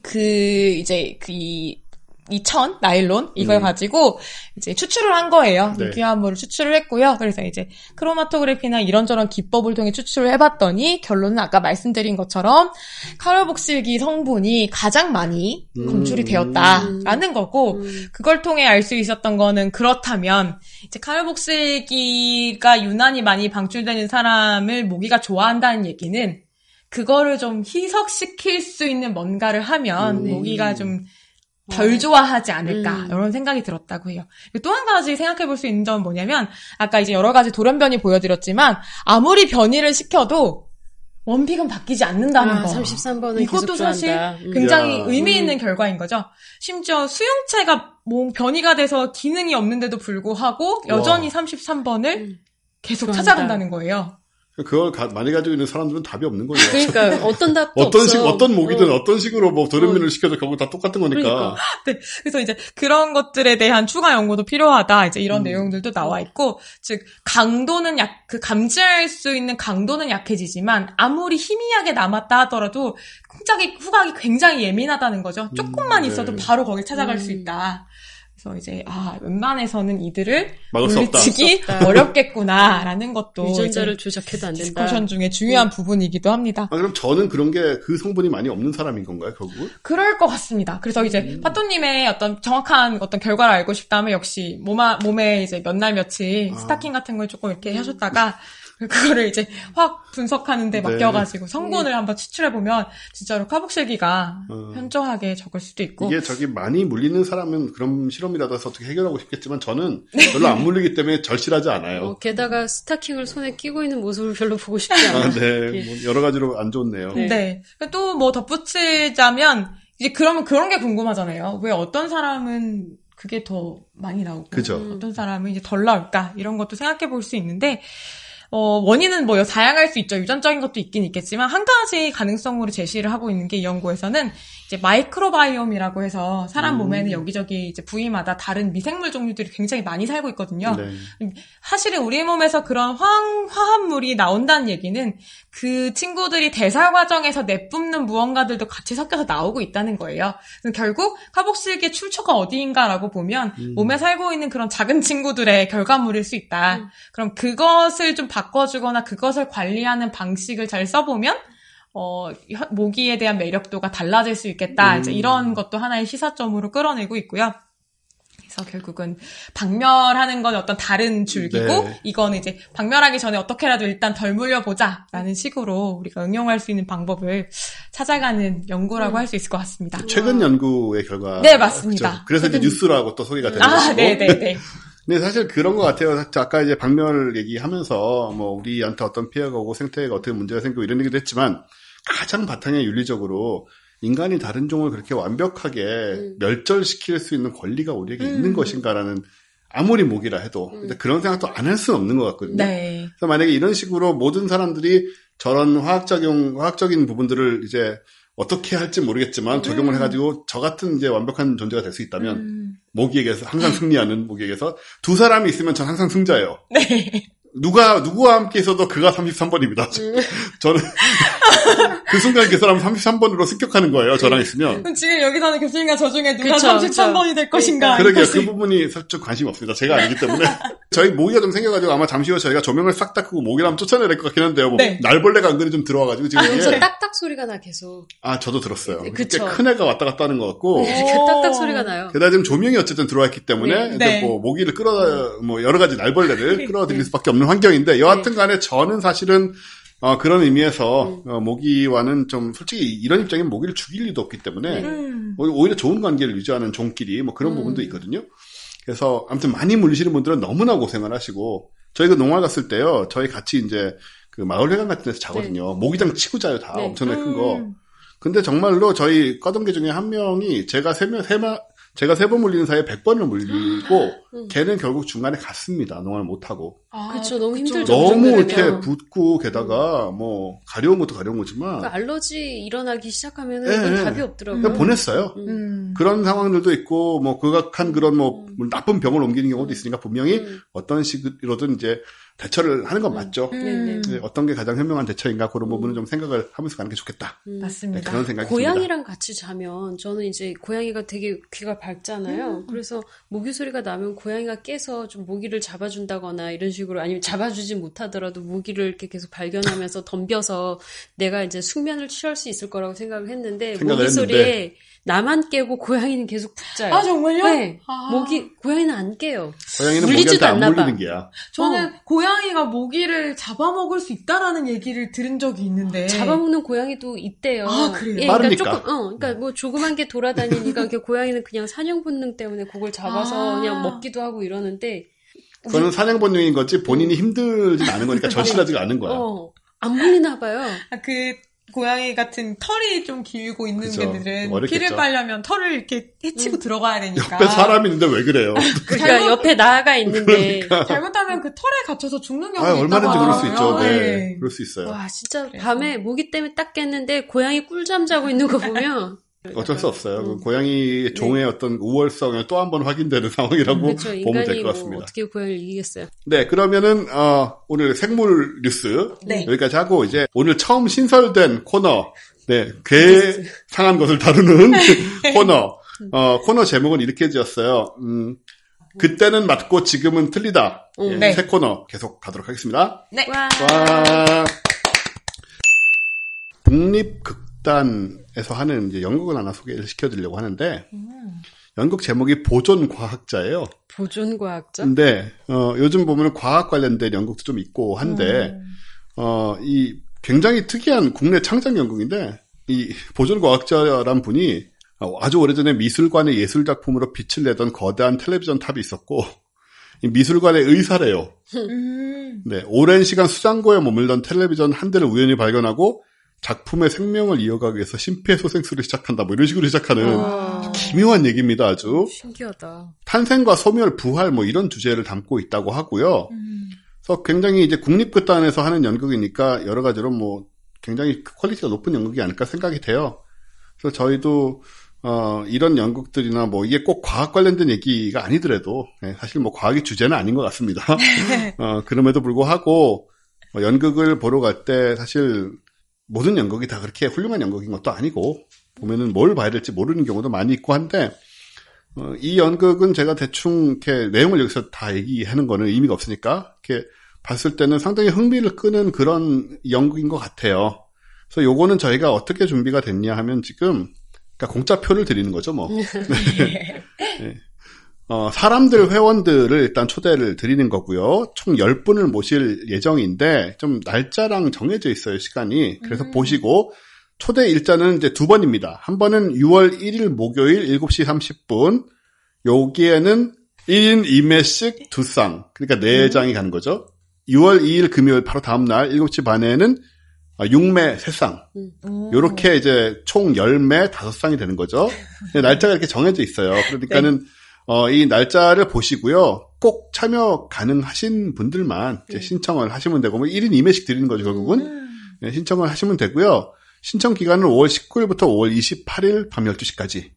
그 이제 그이 이천 나일론 이걸 음. 가지고 이제 추출을 한 거예요. 네. 귀화물을 추출을 했고요. 그래서 이제 크로마토그래피나 이런저런 기법을 통해 추출을 해봤더니 결론은 아까 말씀드린 것처럼 카르복실기 성분이 가장 많이 음. 검출이 되었다라는 거고 음. 그걸 통해 알 수 있었던 거는 그렇다면 이제 카르복실기가 유난히 많이 방출되는 사람을 모기가 좋아한다는 얘기는 그거를 좀 희석시킬 수 있는 뭔가를 하면 음. 모기가 좀 덜 좋아하지 않을까 음. 이런 생각이 들었다고 해요. 또 한 가지 생각해 볼 수 있는 점은 뭐냐면 아까 이제 여러 가지 돌연변이 보여드렸지만 아무리 변이를 시켜도 원픽은 바뀌지 않는다는 아, 거. 33번은 이것도 계속 사실 좋아한다. 음. 굉장히 야. 의미 음. 있는 결과인 거죠. 심지어 수용체가 뭐 변이가 돼서 기능이 없는데도 불구하고 여전히 33번을 음. 계속 좋아한다. 찾아간다는 거예요. 그걸 가- 많이 가지고 있는 사람들은 답이 없는 거예요. 그러니까 어떤 답도 어떤 없어. 식 어떤 모기든 어. 어. 떤 식으로 뭐 도련변을 시켜도 결국 다 똑같은 거니까. 그러니까. 네, 그래서 이제 그런 것들에 대한 추가 연구도 필요하다. 이제 이런 음. 내용들도 나와 있고, 즉 강도는 약, 그 감지할 수 있는 강도는 약해지지만 아무리 희미하게 남았다 하더라도 후각이 후각이 굉장히 예민하다는 거죠. 조금만 네. 있어도 바로 거길 찾아갈 수 음. 있다. 그래서 이제 아 웬만해서는 이들을. 물리치기. 어렵겠구나라는 것도 유전자를 조작해도 안 된다. discussion 중에 중요한 부분이기도 합니다. 아, 그럼 저는 그런 게 그 성분이 많이 없는 사람인 건가요, 결국은? 그럴 것 같습니다. 그래서 이제 음. 파토님의 어떤 정확한 어떤 결과를 알고 싶다면 역시 몸아, 몸에 이제 몇 날 며칠 아. 스타킹 같은 걸 조금 이렇게 하셨다가 그거를 이제 확 분석하는데 네. 맡겨가지고 성분을 한번 추출해보면 진짜로 카복실기가 어. 현저하게 적을 수도 있고 이게 저기 많이 물리는 사람은 그런 실험이라도 해서 어떻게 해결하고 싶겠지만 저는 네. 별로 안 물리기 때문에 절실하지 어, 않아요. 게다가 스타킹을 손에 끼고 있는 모습을 별로 보고 싶지 않아. 아, 네. 뭐 여러 가지로 안 좋네요. 네. 네. 또 뭐 덧붙이자면 이제 그러면 그런 게 궁금하잖아요. 왜 어떤 사람은 그게 더 많이 나오고 그죠. 어떤 사람은 이제 덜 나올까 이런 것도 생각해 볼 수 있는데 어, 원인은 뭐 다양할 수 있죠. 유전적인 것도 있긴 있겠지만 한 가지 가능성으로 제시를 하고 있는 게 이 연구에서는 이제 microbiome이라고 해서 사람 음. 몸에는 여기저기 이제 부위마다 다른 미생물 종류들이 굉장히 많이 살고 있거든요. 네. 사실은 우리 몸에서 그런 화학, 화합물이 나온다는 얘기는 그 친구들이 대사 과정에서 내뿜는 무언가들도 같이 섞여서 나오고 있다는 거예요. 그래서 결국 카복실기의 출처가 어디인가라고 보면 음. 몸에 살고 있는 그런 작은 친구들의 결과물일 수 있다. 음. 그럼 그것을 좀 바꿔주거나 그것을 관리하는 방식을 잘 써보면 어, 혀- 모기에 대한 매력도가 달라질 수 있겠다. 음. 이제 이런 것도 하나의 시사점으로 끌어내고 있고요. 그래서 결국은 박멸하는 건 어떤 다른 줄기고 네. 이거는 이제 박멸하기 전에 어떻게라도 일단 덜 물려보자라는 식으로 우리가 응용할 수 있는 방법을 찾아가는 연구라고 음. 할수 있을 것 같습니다. 최근 연구의 결과. 네, 맞습니다. 그래서 이제 최근- 뉴스라고 또 소개가 되는 아, 것이고. 네네네. 근데 사실 그런 것 같아요. 아까 이제 박멸 얘기하면서 뭐 우리한테 어떤 피해가 오고 생태계가 어떻게 문제가 생기고 이런 얘기도 했지만 가장 바탕에 윤리적으로 인간이 다른 종을 그렇게 완벽하게 음. 멸절시킬 수 있는 권리가 우리에게 음. 있는 것인가라는 아무리 모기라 해도 음. 그런 생각도 안 할 수는 없는 것 같거든요. 네. 그래서 만약에 이런 식으로 모든 사람들이 저런 화학작용, 화학적인 부분들을 이제 어떻게 할지 모르겠지만 적용을 음. 해가지고 저 같은 이제 완벽한 존재가 될 수 있다면 음. 모기에게서 항상 승리하는 모기에게서 두 사람이 있으면 전 항상 승자예요. 네. 누가 누구와 함께 있어도 그가 33번입니다. 저는 그 순간 그 사람 33번으로 습격하는 거예요. 저랑 있으면. 그럼 지금 여기서는 교수님과 저 중에 누가 그쵸, 33번이 될 것인가? 그러게요. 이것이- 그 부분이 살짝 관심이 없습니다. 제가 아니기 때문에. 저희 모기가 좀 생겨가지고 아마 잠시 후에 저희가 조명을 싹다 끄고 모기를 한번 쫓아내야 될 것 같긴 한데요. 뭐 네. 날벌레가 은근히 좀 들어와가지고 지금 그래서 이게 딱딱 소리가 나 계속. 아 저도 들었어요. 네, 꽤 그쵸. 큰 애가 왔다 갔다 하는 것 같고. 네. 딱딱 소리가 나요. 게다가 지금 조명이 어쨌든 들어와 있기 때문에 네. 이제 네. 뭐 모기를 끌어 뭐 여러 가지 날벌레를 끌어들일 네. 수밖에 없는 환경인데 여하튼 간에 저는 사실은 어, 그런 의미에서 음. 어, 모기와는 좀 솔직히 이런 입장이면 모기를 죽일 리도 없기 때문에 네. 음. 오- 오히려 좋은 관계를 유지하는 종끼리 뭐 그런 음. 부분도 있거든요. 그래서 아무튼 많이 물리시는 분들은 너무나 고생을 하시고 저희 그 농활 갔을 때요. 저희 같이 이제 그 마을회관 같은 데서 자거든요. 모기장 치고 자요 다 네. 엄청나게 큰 거. 음. 근데 정말로 저희 과동계 중에 한 명이 제가 세 명, 세 마, 제가 세 번 물리는 사이에 백 번을 물리고 음. 걔는 결국 중간에 갔습니다. 농활 못하고. 아, 그쵸, 너무 그쵸. 힘들죠. 그 너무 정도 이렇게. 붓고 게다가 뭐 가려운 것도 가려운 거지만 그러니까 알러지 일어나기 시작하면 네, 은 네. 답이 없더라고요. 보냈어요. 음. 음. 그런 상황들도 있고 뭐 극악한 그런 뭐 음. 나쁜 병을 옮기는 경우도 있으니까 분명히 음. 어떤 식으로든 이제 대처를 하는 건 맞죠. 음, 네, 어떤 게 가장 현명한 대처인가 그런 부분은 좀 생각을 하면서 가는 게 좋겠다. 음. 네, 맞습니다. 그런 생각이 듭니다. 고양이랑 같이 자면 저는 이제 고양이가 되게 귀가 밝잖아요. 음. 그래서 모기 소리가 나면 고양이가 깨서 좀 모기를 잡아준다거나 이런 식으로 아니면 잡아주지 못하더라도 모기를 이렇게 계속 발견하면서 덤벼서 내가 이제 숙면을 취할 수 있을 거라고 생각을 했는데 생각을 모기 했는데. 소리에 나만 깨고 고양이는 계속 푹 자요. 아, 정말요? 네. 아. 모기 고양이는 안 깨요. 고양이는 물리지도 모기한테 안 않나 봐. 물리는 게야. 저는 고양이가 모기를 잡아먹을 수 있다라는 얘기를 들은 적이 있는데. 잡아먹는 고양이도 있대요. 아, 그래요? 예. 그러니까 조금, 어, 그러니까 뭐 조그만 게 돌아다니니까 이렇게 고양이는 그냥 사냥 본능 때문에 그걸 잡아서 아. 그냥 먹기도 하고 이러는데 그거는 사냥 본능인 거지 본인이 힘들진 않은 거니까 절실하지가 않은 거야. 어, 안 물리나 봐요. 아, 그 고양이 같은 털이 좀 길고 있는. 개들은 어렵겠죠. 피를 빨려면 털을 이렇게 헤치고 들어가야 되니까. 옆에 사람이 있는데 왜 그래요? 그러니까 옆에 나아가 있는데 잘못하면 그 털에 갇혀서 죽는 아, 경우도 있다고 얼마든지 그럴 수 있죠. 하더라고요. 네. 그럴 수 있어요. 와 진짜 그래서. 밤에 모기 때문에 딱 깼는데 고양이 꿀잠 자고 있는 거 보면 어쩔 수 없어요. 그 음. 고양이 종의 어떤 우월성을 또 한 번 확인되는 상황이라고 그렇죠. 보면 인간이 될것뭐 같습니다. 어떻게 고양이를 이기겠어요. 네, 그러면은 어, 오늘 생물 뉴스 네. 여기까지 하고 이제 오늘 처음 신설된 코너, 네, 괴 상한 것을 다루는 코너. 어, 코너 제목은 이렇게 지었어요. 음, 그때는 맞고 지금은 틀리다. 음. 예, 네. 새 코너 계속 가도록 하겠습니다. 와. 와. 국립극 단에서 하는 이제 연극을 하나 소개를 시켜드리려고 하는데 연극 제목이 보존 과학자예요. 보존 과학자. 근데 어, 요즘 보면 과학 관련된 연극도 좀 있고 한데 음. 어, 이 굉장히 특이한 국내 창작 연극인데 이 보존 과학자란 분이 어, 아주 오래전에 미술관의 예술 작품으로 빛을 내던 거대한 텔레비전 탑이 있었고 이 미술관의 의사래요. 음. 네, 오랜 시간 수장고에 머물던 텔레비전 한 대를 우연히 발견하고 작품의 생명을 이어가기 위해서 심폐소생술을 시작한다. 뭐 이런 식으로 시작하는 와. 기묘한 얘기입니다. 아주 신기하다. 탄생과 소멸, 부활 뭐 이런 주제를 담고 있다고 하고요. 음. 그래서 굉장히 이제 국립극단에서 하는 연극이니까 여러 가지로 뭐 굉장히 quality가 높은 연극이 아닐까 생각이 돼요. 그래서 저희도 어, 이런 연극들이나 뭐 이게 꼭 과학 관련된 얘기가 아니더라도 예, 사실 뭐 과학이 주제는 아닌 것 같습니다. 어, 그럼에도 불구하고 어, 연극을 보러 갈 때 사실 모든 연극이 다 그렇게 훌륭한 연극인 것도 아니고 보면은 뭘 봐야 될지 모르는 경우도 많이 있고 한데 어, 이 연극은 제가 대충 이렇게 내용을 여기서 다 얘기하는 거는 의미가 없으니까 이렇게 봤을 때는 상당히 흥미를 끄는 그런 연극인 것 같아요. 그래서 요거는 저희가 어떻게 준비가 됐냐 하면 지금 그러니까 공짜표를 드리는 거죠, 뭐. 네. 어, 사람들 회원들을 일단 초대를 드리는 거고요. 총 10분을 모실 예정인데 좀 날짜랑 정해져 있어요, 시간이. 그래서 보시고 초대 일자는 이제 두 번입니다. 한 번은 6월 1일 목요일 7시 30분. 여기에는 1인 2매씩 두 쌍. 그러니까 네 장이 가는 거죠. 6월 2일 금요일 바로 다음 날 7시 반에는 6매 3쌍. 음. 요렇게 이제 총 10매 5쌍이 되는 거죠. 근데 날짜가 이렇게 정해져 있어요. 그러니까는 어, 이 날짜를 보시고요. 꼭 참여 가능하신 분들만 이제 신청을 하시면 되고, 뭐 1인 2매씩 드리는 거죠, 결국은. 음. 네, 신청을 하시면 되고요. 신청 기간은 5월 19일부터 5월 28일 밤 12시까지.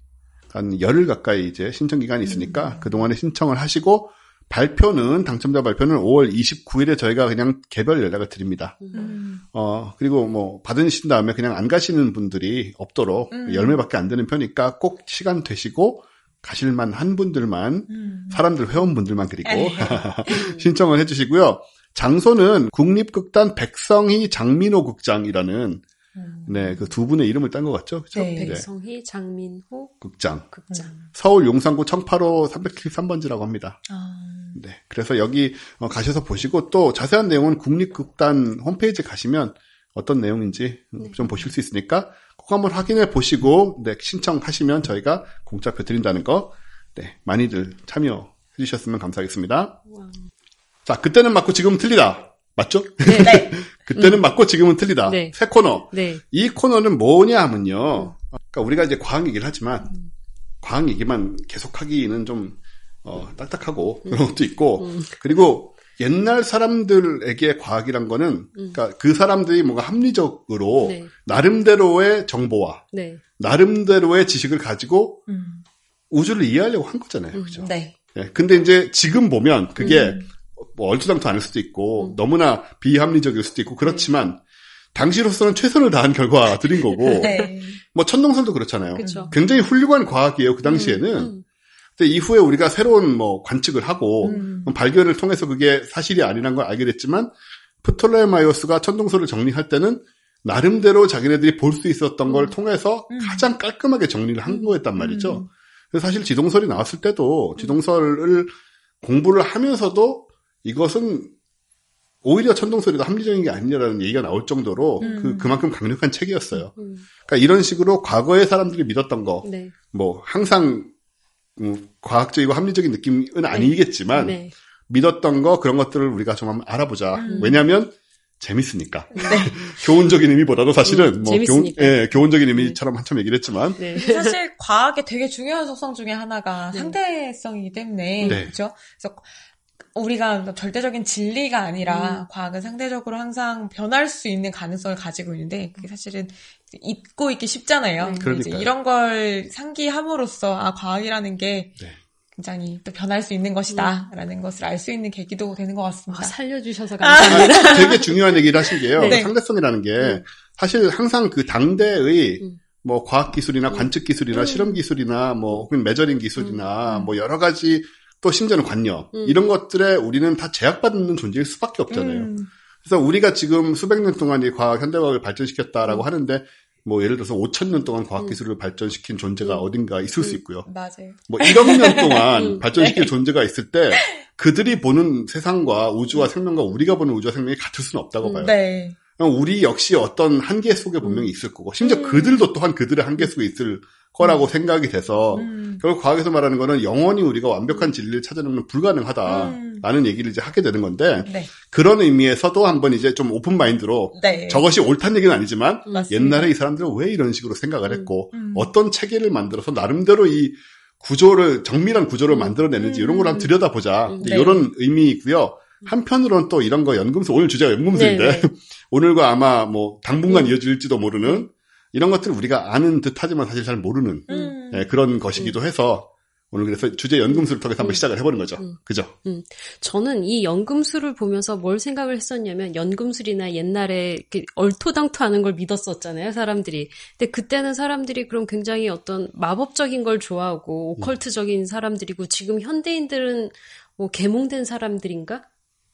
한 열흘 가까이 이제 신청 기간이 있으니까 그동안에 신청을 하시고 발표는 당첨자 발표는 5월 29일에 저희가 그냥 개별 연락을 드립니다. 음. 어, 그리고 뭐, 받으신 다음에 그냥 안 가시는 분들이 없도록 음. 열매밖에 안 되는 편이니까 꼭 시간 되시고 가실만 한 분들만, 음. 사람들 회원분들만 그리고 네. 신청을 해주시고요. 장소는 국립극단 백성희 장민호 극장이라는 음. 네, 그 두 분의 이름을 딴 것 같죠? 그죠? 네. 백성희, 장민호, 극장. 극장. 서울 용산구 청파로 373번지라고 합니다. 아. 네. 그래서 여기 어, 가셔서 보시고 또 자세한 내용은 국립극단 홈페이지 가시면 어떤 내용인지 음, 좀 보실 수 있으니까 꼭 한번 확인해 보시고 네, 신청하시면 저희가 공짜표 드린다는 거 네, 많이들 참여해 주셨으면 감사하겠습니다. 와. 자, 그때는 맞고 지금은 틀리다. 맞죠? 네. 네. 그때는 맞고 지금은 틀리다. 네. 새 코너. 네. 이 코너는 뭐냐 하면요. 그러니까 우리가 이제 과학 얘기를 하지만 과학 얘기만 계속하기는 좀 어, 딱딱하고 그런 것도 있고 그리고 옛날 사람들에게 과학이란 거는 그러니까 그 사람들이 뭔가 합리적으로 네. 나름대로의 정보와 네. 나름대로의 지식을 가지고 음. 우주를 이해하려고 한 거잖아요. 그죠? 네. 예, 근데 이제 지금 보면 그게 음. 뭐 얼토당토 않을 수도 있고 음. 너무나 비합리적일 수도 있고 그렇지만 당시로서는 최선을 다한 결과들인 거고 네. 뭐 천동설도 그렇잖아요. 그쵸. 굉장히 훌륭한 과학이에요 그 당시에는. 음, 근데 이후에 우리가 새로운 뭐 관측을 하고 음. 발견을 통해서 그게 사실이 아니란 걸 알게 됐지만 프톨레마이오스가 천동설을 정리할 때는 나름대로 자기네들이 볼 수 있었던 걸 통해서 음. 가장 깔끔하게 정리를 한 음. 거였단 말이죠. 음. 그래서 사실 지동설이 나왔을 때도 지동설을 공부를 하면서도 이것은 오히려 천동설이 더 합리적인 게 아니냐라는 얘기가 나올 정도로 음. 그, 그만큼 강력한 책이었어요. 음, 그러니까 이런 식으로 과거의 사람들이 믿었던 거, 네. 뭐 항상 음, 과학적이고 합리적인 느낌은 아니겠지만 네. 믿었던 거 그런 것들을 우리가 좀 한번 알아보자. 음. 왜냐하면 재밌으니까. 교훈적인 의미보다도 사실은 음, 뭐 교훈, 재밌으니까. 예, 교훈적인 의미처럼 한참 얘기를 했지만 네. 사실 과학의 되게 중요한 속성 중에 하나가 네. 상대성이기 때문에 네. 그렇죠. 그래서 우리가 절대적인 진리가 아니라 음. 과학은 상대적으로 항상 변할 수 있는 가능성을 가지고 있는데 그게 사실은 잊고 있기 쉽잖아요. 네. 이런 걸 상기함으로써 아 과학이라는 게 네. 굉장히 또 변할 수 있는 것이다라는 것을 알 수 있는 계기도 되는 것 아, 같습니다. 살려주셔서 감사합니다. 아, 되게 중요한 얘기를 하신 게요. 네. 상대성이라는 게 음. 사실 항상 그 당대의 음. 뭐 과학 기술이나 음. 관측 기술이나 음. 실험 기술이나 뭐 혹은 메저링 기술이나 음. 뭐 여러 가지 또 심지어는 관념 음. 이런 것들에 우리는 다 제약받는 존재일 수밖에 없잖아요. 음, 그래서 우리가 지금 수백 년 동안 이 과학 현대과학을 발전시켰다라고 음. 하는데 뭐 예를 들어서 5천 년 동안 과학 기술을 발전시킨 존재가 음. 어딘가 있을 수 음. 있고요. 맞아요. 뭐 1억 년 동안 음. 발전시킬 존재가 있을 때 그들이 보는 세상과 우주와 생명과 우리가 보는 우주와 생명이 같을 수는 없다고 음. 봐요. 네. 우리 역시 어떤 한계 속에 분명히 있을 거고 심지어 음. 그들도 또한 그들의 한계 속에 있을 거라고 생각이 돼서 음. 결국 과학에서 말하는 거는 영원히 우리가 완벽한 진리를 찾아내는 건 불가능하다라는 음. 얘기를 이제 하게 되는 건데 네. 그런 의미에서도 한번 이제 좀 오픈 마인드로 네. 저것이 옳다는 얘기는 아니지만 맞습니다. 옛날에 이 사람들은 왜 이런 식으로 생각을 음. 했고 음. 어떤 체계를 만들어서 나름대로 이 구조를 정밀한 구조를 만들어내는지 음. 이런 걸 한번 들여다보자 음. 네. 이런 의미이고요. 한편으로는 또 이런 거 연금술 오늘 주제가 연금술인데 네, 네. 오늘과 아마 뭐 당분간 음. 이어질지도 모르는 이런 것들 우리가 아는 듯하지만 사실 잘 모르는 음. 예, 그런 것이기도 해서 오늘 그래서 주제 연금술을 통해서 한번 음. 시작을 해보는 거죠. 음. 그죠? 저는 이 연금술을 보면서 뭘 생각을 했었냐면 연금술이나 옛날에 얼토당토하는 걸 믿었었잖아요 사람들이. 근데 그때는 사람들이 그럼 굉장히 어떤 마법적인 걸 좋아하고 오컬트적인 사람들이고 지금 현대인들은 뭐 계몽된 사람들인가?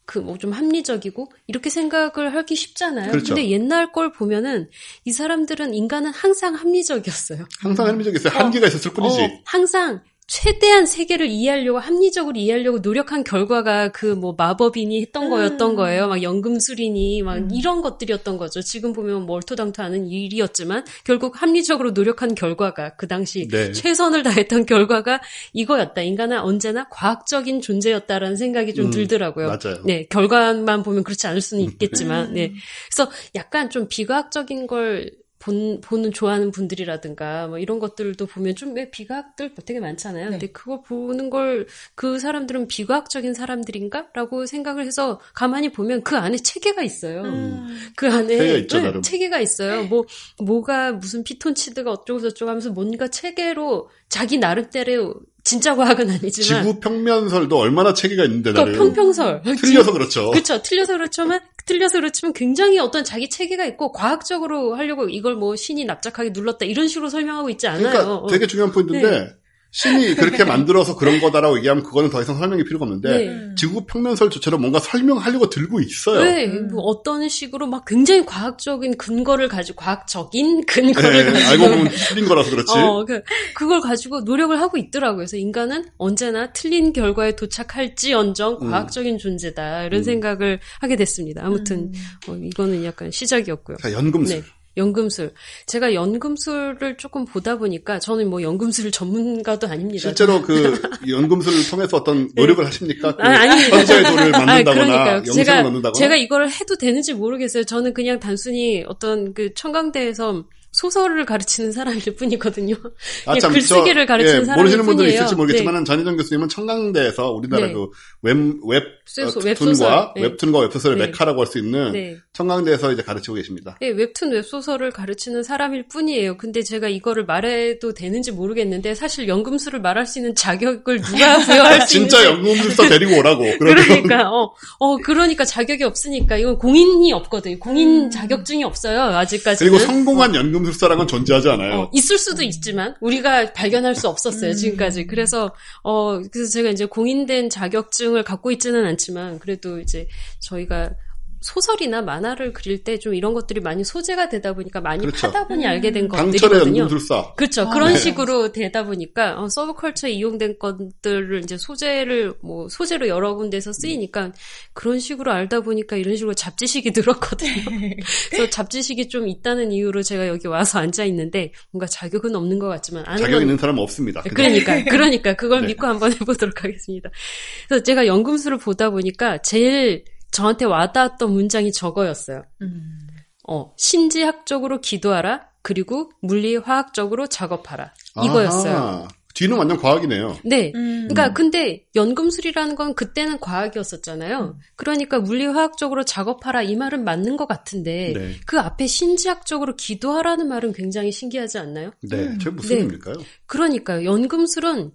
그 뭐 좀 합리적이고 이렇게 생각을 하기 쉽잖아요. 그렇죠. 근데 옛날 걸 보면은 이 사람들은 인간은 항상 합리적이었어요. 항상 합리적이었어요. 한계가 있었을 뿐이지. 어, 항상 최대한 세계를 이해하려고 합리적으로 이해하려고 노력한 결과가 그 뭐 마법인이 했던 음. 거였던 거예요. 막 연금술인이 막 음. 이런 것들이었던 거죠. 지금 보면 뭐 얼토당토하는 일이었지만 결국 합리적으로 노력한 결과가 그 당시 네. 최선을 다했던 결과가 이거였다. 인간은 언제나 과학적인 존재였다라는 생각이 좀 음, 들더라고요. 맞아요. 네, 결과만 보면 그렇지 않을 수는 있겠지만, 음. 네. 그래서 약간 좀 비과학적인 걸 본, 보는 좋아하는 분들이라든가 뭐 이런 것들도 보면 좀 왜 비과학들 되게 많잖아요. 네. 근데 그거 보는 걸 그 사람들은 비과학적인 사람들인가라고 생각을 해서 가만히 보면 그 안에 체계가 있어요. 음. 그 안에 체계가 있죠, 네, 나름. 체계가 있어요. 뭐 뭐가 무슨 피톤치드가 어쩌고 저쩌고 하면서 뭔가 체계로 자기 나름대로 진짜 과학은 아니지만 지구 평면설도 얼마나 체계가 있는데 그러니까 나는 평평설 틀려서 그렇죠. 그렇죠. 틀려서 그렇지만 틀려서 그렇지만 굉장히 어떤 자기 체계가 있고 과학적으로 하려고 이걸 뭐 신이 납작하게 눌렀다 이런 식으로 설명하고 있지 않아요. 그러니까 어. 되게 중요한 포인트인데 네. 신이 그렇게 만들어서 그런 거다라고 얘기하면 그거는 더 이상 설명이 필요가 없는데 네. 지구 평면설조차로 뭔가 설명하려고 들고 있어요. 네, 음. 뭐 어떤 식으로 막 굉장히 과학적인 근거를 가지고 과학적인 근거를 네, 가지고 알고 보면 틀린 거라서 그렇지. 어, 그, 그걸 가지고 노력을 하고 있더라고요. 그래서 인간은 언제나 틀린 결과에 도착할지언정 음. 과학적인 존재다 이런 음. 생각을 하게 됐습니다. 아무튼 음. 어, 이거는 약간 시작이었고요. 자, 연금술. 네. 연금술. 제가 연금술을 조금 보다 보니까 저는 뭐 연금술 전문가도 아닙니다. 실제로 그 연금술을 통해서 어떤 노력을 하십니까? 그 아, 아닙니다. 현자의 돌을 아, 만든다거나 그러니까요. 영상을 제가 넣는다거나 제가 이걸 해도 되는지 모르겠어요. 저는 그냥 단순히 어떤 그 청강대에서 소설을 가르치는 사람일 뿐이거든요. 아, 참, 글쓰기를 저, 가르치는 예, 사람일 모르시는 분들이 뿐이에요. 있을지 모르겠지만 네. 전희정 교수님은 청강대에서 우리나라 네. 그 웹, 웹, 웹소- 어. 웹툰과 네. 웹툰과 웹소설의 네. 메카라고 할 수 있는 네. 청강대에서 이제 가르치고 계십니다. 네, 웹툰 웹소설을 가르치는 사람일 뿐이에요. 근데 제가 이거를 말해도 되는지 모르겠는데 사실 연금술을 말할 수 있는 자격을 누가 부여할 수 진짜 있는지 연금술사 데리고 오라고. 그러니까 어, 어 그러니까 자격이 없으니까 이건 공인이 없거든요. 공인 음. 자격증이 없어요. 아직까지는. 그리고 성공한 연금 술사라는 건 존재하지 않아요. 어, 있을 수도 있지만 우리가 발견할 수 없었어요 지금까지. 그래서 어 그래서 제가 이제 공인된 자격증을 갖고 있지는 않지만 그래도 이제 저희가 소설이나 만화를 그릴 때 좀 이런 것들이 많이 소재가 되다 보니까 많이 그렇죠. 하다 보니 알게 된 것들이거든요. 그렇죠. 아, 그런 네. 식으로 되다 보니까 어, 서브컬처에 이용된 것들을 이제 소재를 뭐 소재로 여러 군데서 쓰이니까 그런 식으로 알다 보니까 이런 식으로 잡지식이 늘었거든요. 그래서 잡지식이 좀 있다는 이유로 제가 여기 와서 앉아 있는데 뭔가 자격은 없는 것 같지만 자격 건 있는 사람은 없습니다. 그냥. 그러니까, 그러니까 그걸 네. 믿고 한번 해보도록 하겠습니다. 그래서 제가 연금술을 보다 보니까 제일 저한테 와닿았던 문장이 저거였어요. 음. 어, 신지학적으로 기도하라. 그리고 물리화학적으로 작업하라. 이거였어요. 아하. 뒤는 완전 과학이네요. 네. 음. 그러니까 근데 연금술이라는 건 그때는 과학이었었잖아요. 그러니까 물리화학적으로 작업하라 이 말은 맞는 것 같은데 네. 그 앞에 신지학적으로 기도하라는 말은 굉장히 신기하지 않나요? 네. 저게 무슨 네. 의미일까요? 그러니까요. 연금술은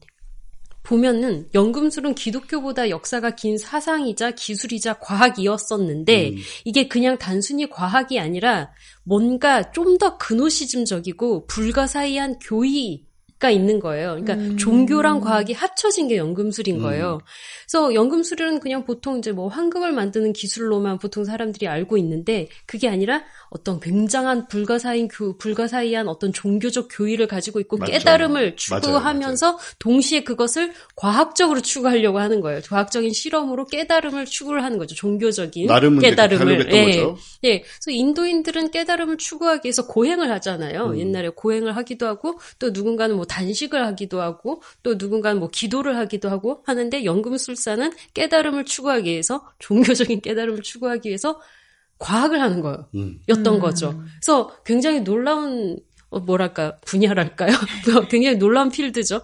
보면은 연금술은 기독교보다 역사가 긴 사상이자 기술이자 과학이었었는데 음. 이게 그냥 단순히 과학이 아니라 뭔가 좀 더 그노시즘적이고 불가사의한 교의 가 있는 거예요. 그러니까 음. 종교랑 과학이 합쳐진 게 연금술인 음. 거예요. 그래서 연금술은 그냥 보통 이제 뭐 황금을 만드는 기술로만 보통 사람들이 알고 있는데 그게 아니라 어떤 굉장한 불가사의한 교, 불가사의한 어떤 종교적 교의를 가지고 있고 맞죠. 깨달음을 맞아요, 추구하면서 동시에 그것을 과학적으로 추구하려고 하는 거예요. 과학적인 실험으로 깨달음을 추구를 하는 거죠. 종교적인 깨달음을. 했던 거죠. 예. 그래서 인도인들은 깨달음을 추구하기 위해서 고행을 하잖아요. 음. 옛날에 고행을 하기도 하고 또 누군가는 뭐 단식을 하기도 하고 또 누군가는 뭐 기도를 하기도 하고 하는데 연금술사는 깨달음을 추구하기 위해서 종교적인 깨달음을 추구하기 위해서 과학을 하는 거예요. 음. 였던 음. 거죠. 그래서 굉장히 놀라운 어, 뭐랄까 분야랄까요? 굉장히 놀라운 필드죠.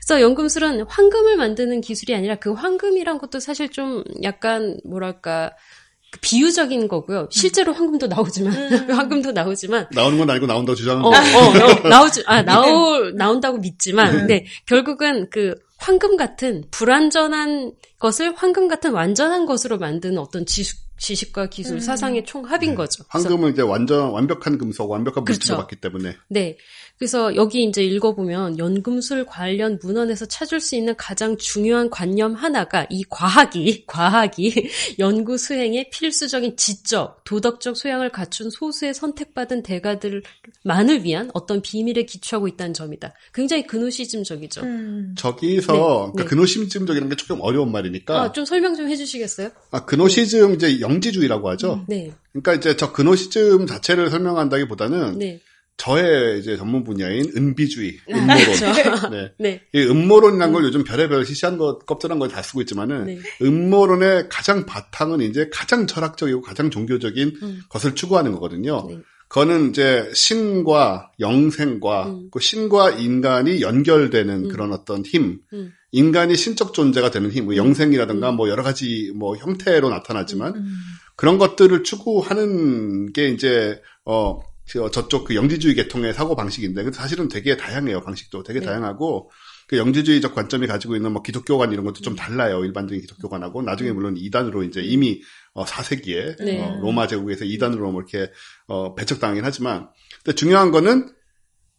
그래서 연금술은 황금을 만드는 기술이 아니라 그 황금이란 것도 사실 좀 약간 뭐랄까 그 비유적인 거고요. 실제로 황금도 나오지만 황금도 나오지만. 나오는 건 아니고 나온다고 주장은 어, 어, 어, 나오지, 아, 나올, 나온다고 믿지만, 네, 결국은 그 황금 같은 불완전한 것을 황금 같은 완전한 것으로 만드는 어떤 지식, 지식과 기술, 사상의 총합인 거죠. 그래서 황금은 이제 완전 완벽한 금속, 완벽한 물질로 그렇죠. 봤기 때문에. 네. 그래서 여기 이제 읽어보면 연금술 관련 문헌에서 찾을 수 있는 가장 중요한 관념 하나가 이 과학이, 과학이 연구 수행에 필수적인 지적, 도덕적 소양을 갖춘 소수의 선택받은 대가들만을 위한 어떤 비밀에 기초하고 있다는 점이다. 굉장히 그노시즘적이죠. 음. 저기서 네, 그러니까 네. 그노시즘적이라는 게 조금 어려운 말이니까 아, 좀 설명 좀 해주시겠어요? 아, 그노시즘 이제 영지주의라고 하죠. 네. 그러니까 이제 저 그노시즘 자체를 설명한다기보다는 네. 저의 이제 전문 분야인 은비주의, 음모론. 그렇죠. 네. 네. 이 음모론이라는 걸 요즘 별의별 시시한 것, 껍질한 걸 다 쓰고 있지만은 네. 음모론의 가장 바탕은 이제 가장 철학적이고 가장 종교적인 음. 것을 추구하는 거거든요. 네. 그거는 이제 신과 영생과 음. 그 신과 인간이 연결되는 음. 그런 어떤 힘, 음. 인간이 신적 존재가 되는 힘, 뭐 영생이라든가 뭐 여러 가지 뭐 형태로 나타나지만 음. 그런 것들을 추구하는 게 이제 어 저- 저쪽 그 영지주의 계통의 사고 방식인데 근데 사실은 되게 다양해요 방식도. 되게 네. 다양하고 그 영지주의적 관점이 가지고 있는 뭐 기독교관 이런 것도 좀 달라요 일반적인 기독교관하고. 나중에 물론 이단으로 이제 이미 어 4세기에 네. 어, 로마 제국에서 이단으로 뭐 이렇게 어 배척당하긴 하지만. 근데 중요한 거는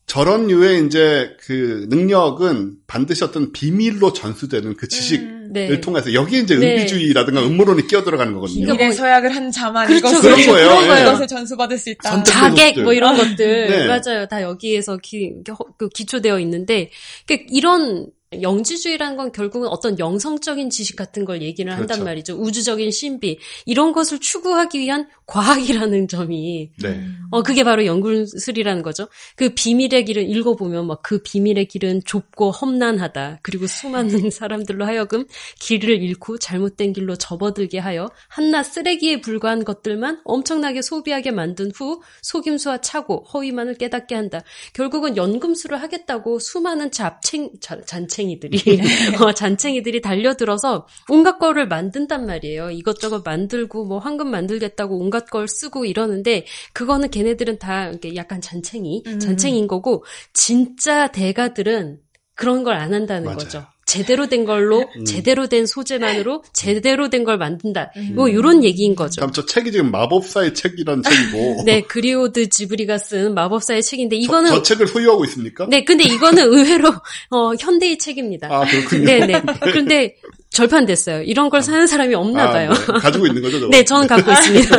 저런 류의 이제 그 능력은 반드시 어떤 비밀로 전수되는 그 지식을 음. 네. 통해서 여기에 이제 네. 은비주의라도가 음모론이 끼어 들어가는 거거든요. 그러니까 미래 서약을 한 자만 그렇죠, 이것을 그런 거예요. 그런 예. 것을 전수받을 수 있다. 자객. 뭐 이런 것들 네. 맞아요 다 여기에서 기, 그 기초되어 있는데 그 이런 영지주의라는 건 결국은 어떤 영성적인 지식 같은 걸 얘기를 한단 그렇죠. 말이죠. 우주적인 신비 이런 것을 추구하기 위한 과학이라는 점이 네. 어 그게 바로 연구술이라는 거죠. 그 비밀의 길을 읽어보면 막 그 비밀의 길은 좁고 험난하다. 그리고 수많은 사람들로 하여금 길을 잃고 잘못된 길로 접어들게 하여 한낱 쓰레기에 불과한 것들만 엄청나게 소비하게 만든 후 속임수와 착오, 허위만을 깨닫게 한다. 결국은 연금술을 하겠다고 수많은 잡챙 자- 잔챙이들이 어, 잔챙이들이 달려들어서 온갖 거를 만든단 말이에요. 이것저것 만들고 뭐 황금 만들겠다고 온갖 걸 쓰고 이러는데 그거는 걔네들은 다 이렇게 약간 잔챙이, 잔챙이인 거고 진짜 대가들은 그런 걸 안 한다는 맞아요. 거죠. 제대로 된 걸로 음. 제대로 된 소재만으로 제대로 된 걸 만든다. 뭐 이런 얘기인 거죠. 다음 저 책이 지금 마법사의 책이라는 책이고 네, 그리오드 지브리가 쓴 마법사의 책인데 저, 이거는 저 책을 소유하고 있습니까? 네, 근데 이거는 의외로 어, 현대의 책입니다. 아 그렇군요. 네, 네. 그런데 절판됐어요. 이런 걸 사는 사람이 없나 아, 봐요. 네. 가지고 있는 거죠, 저거? 네, 저는 갖고 있습니다.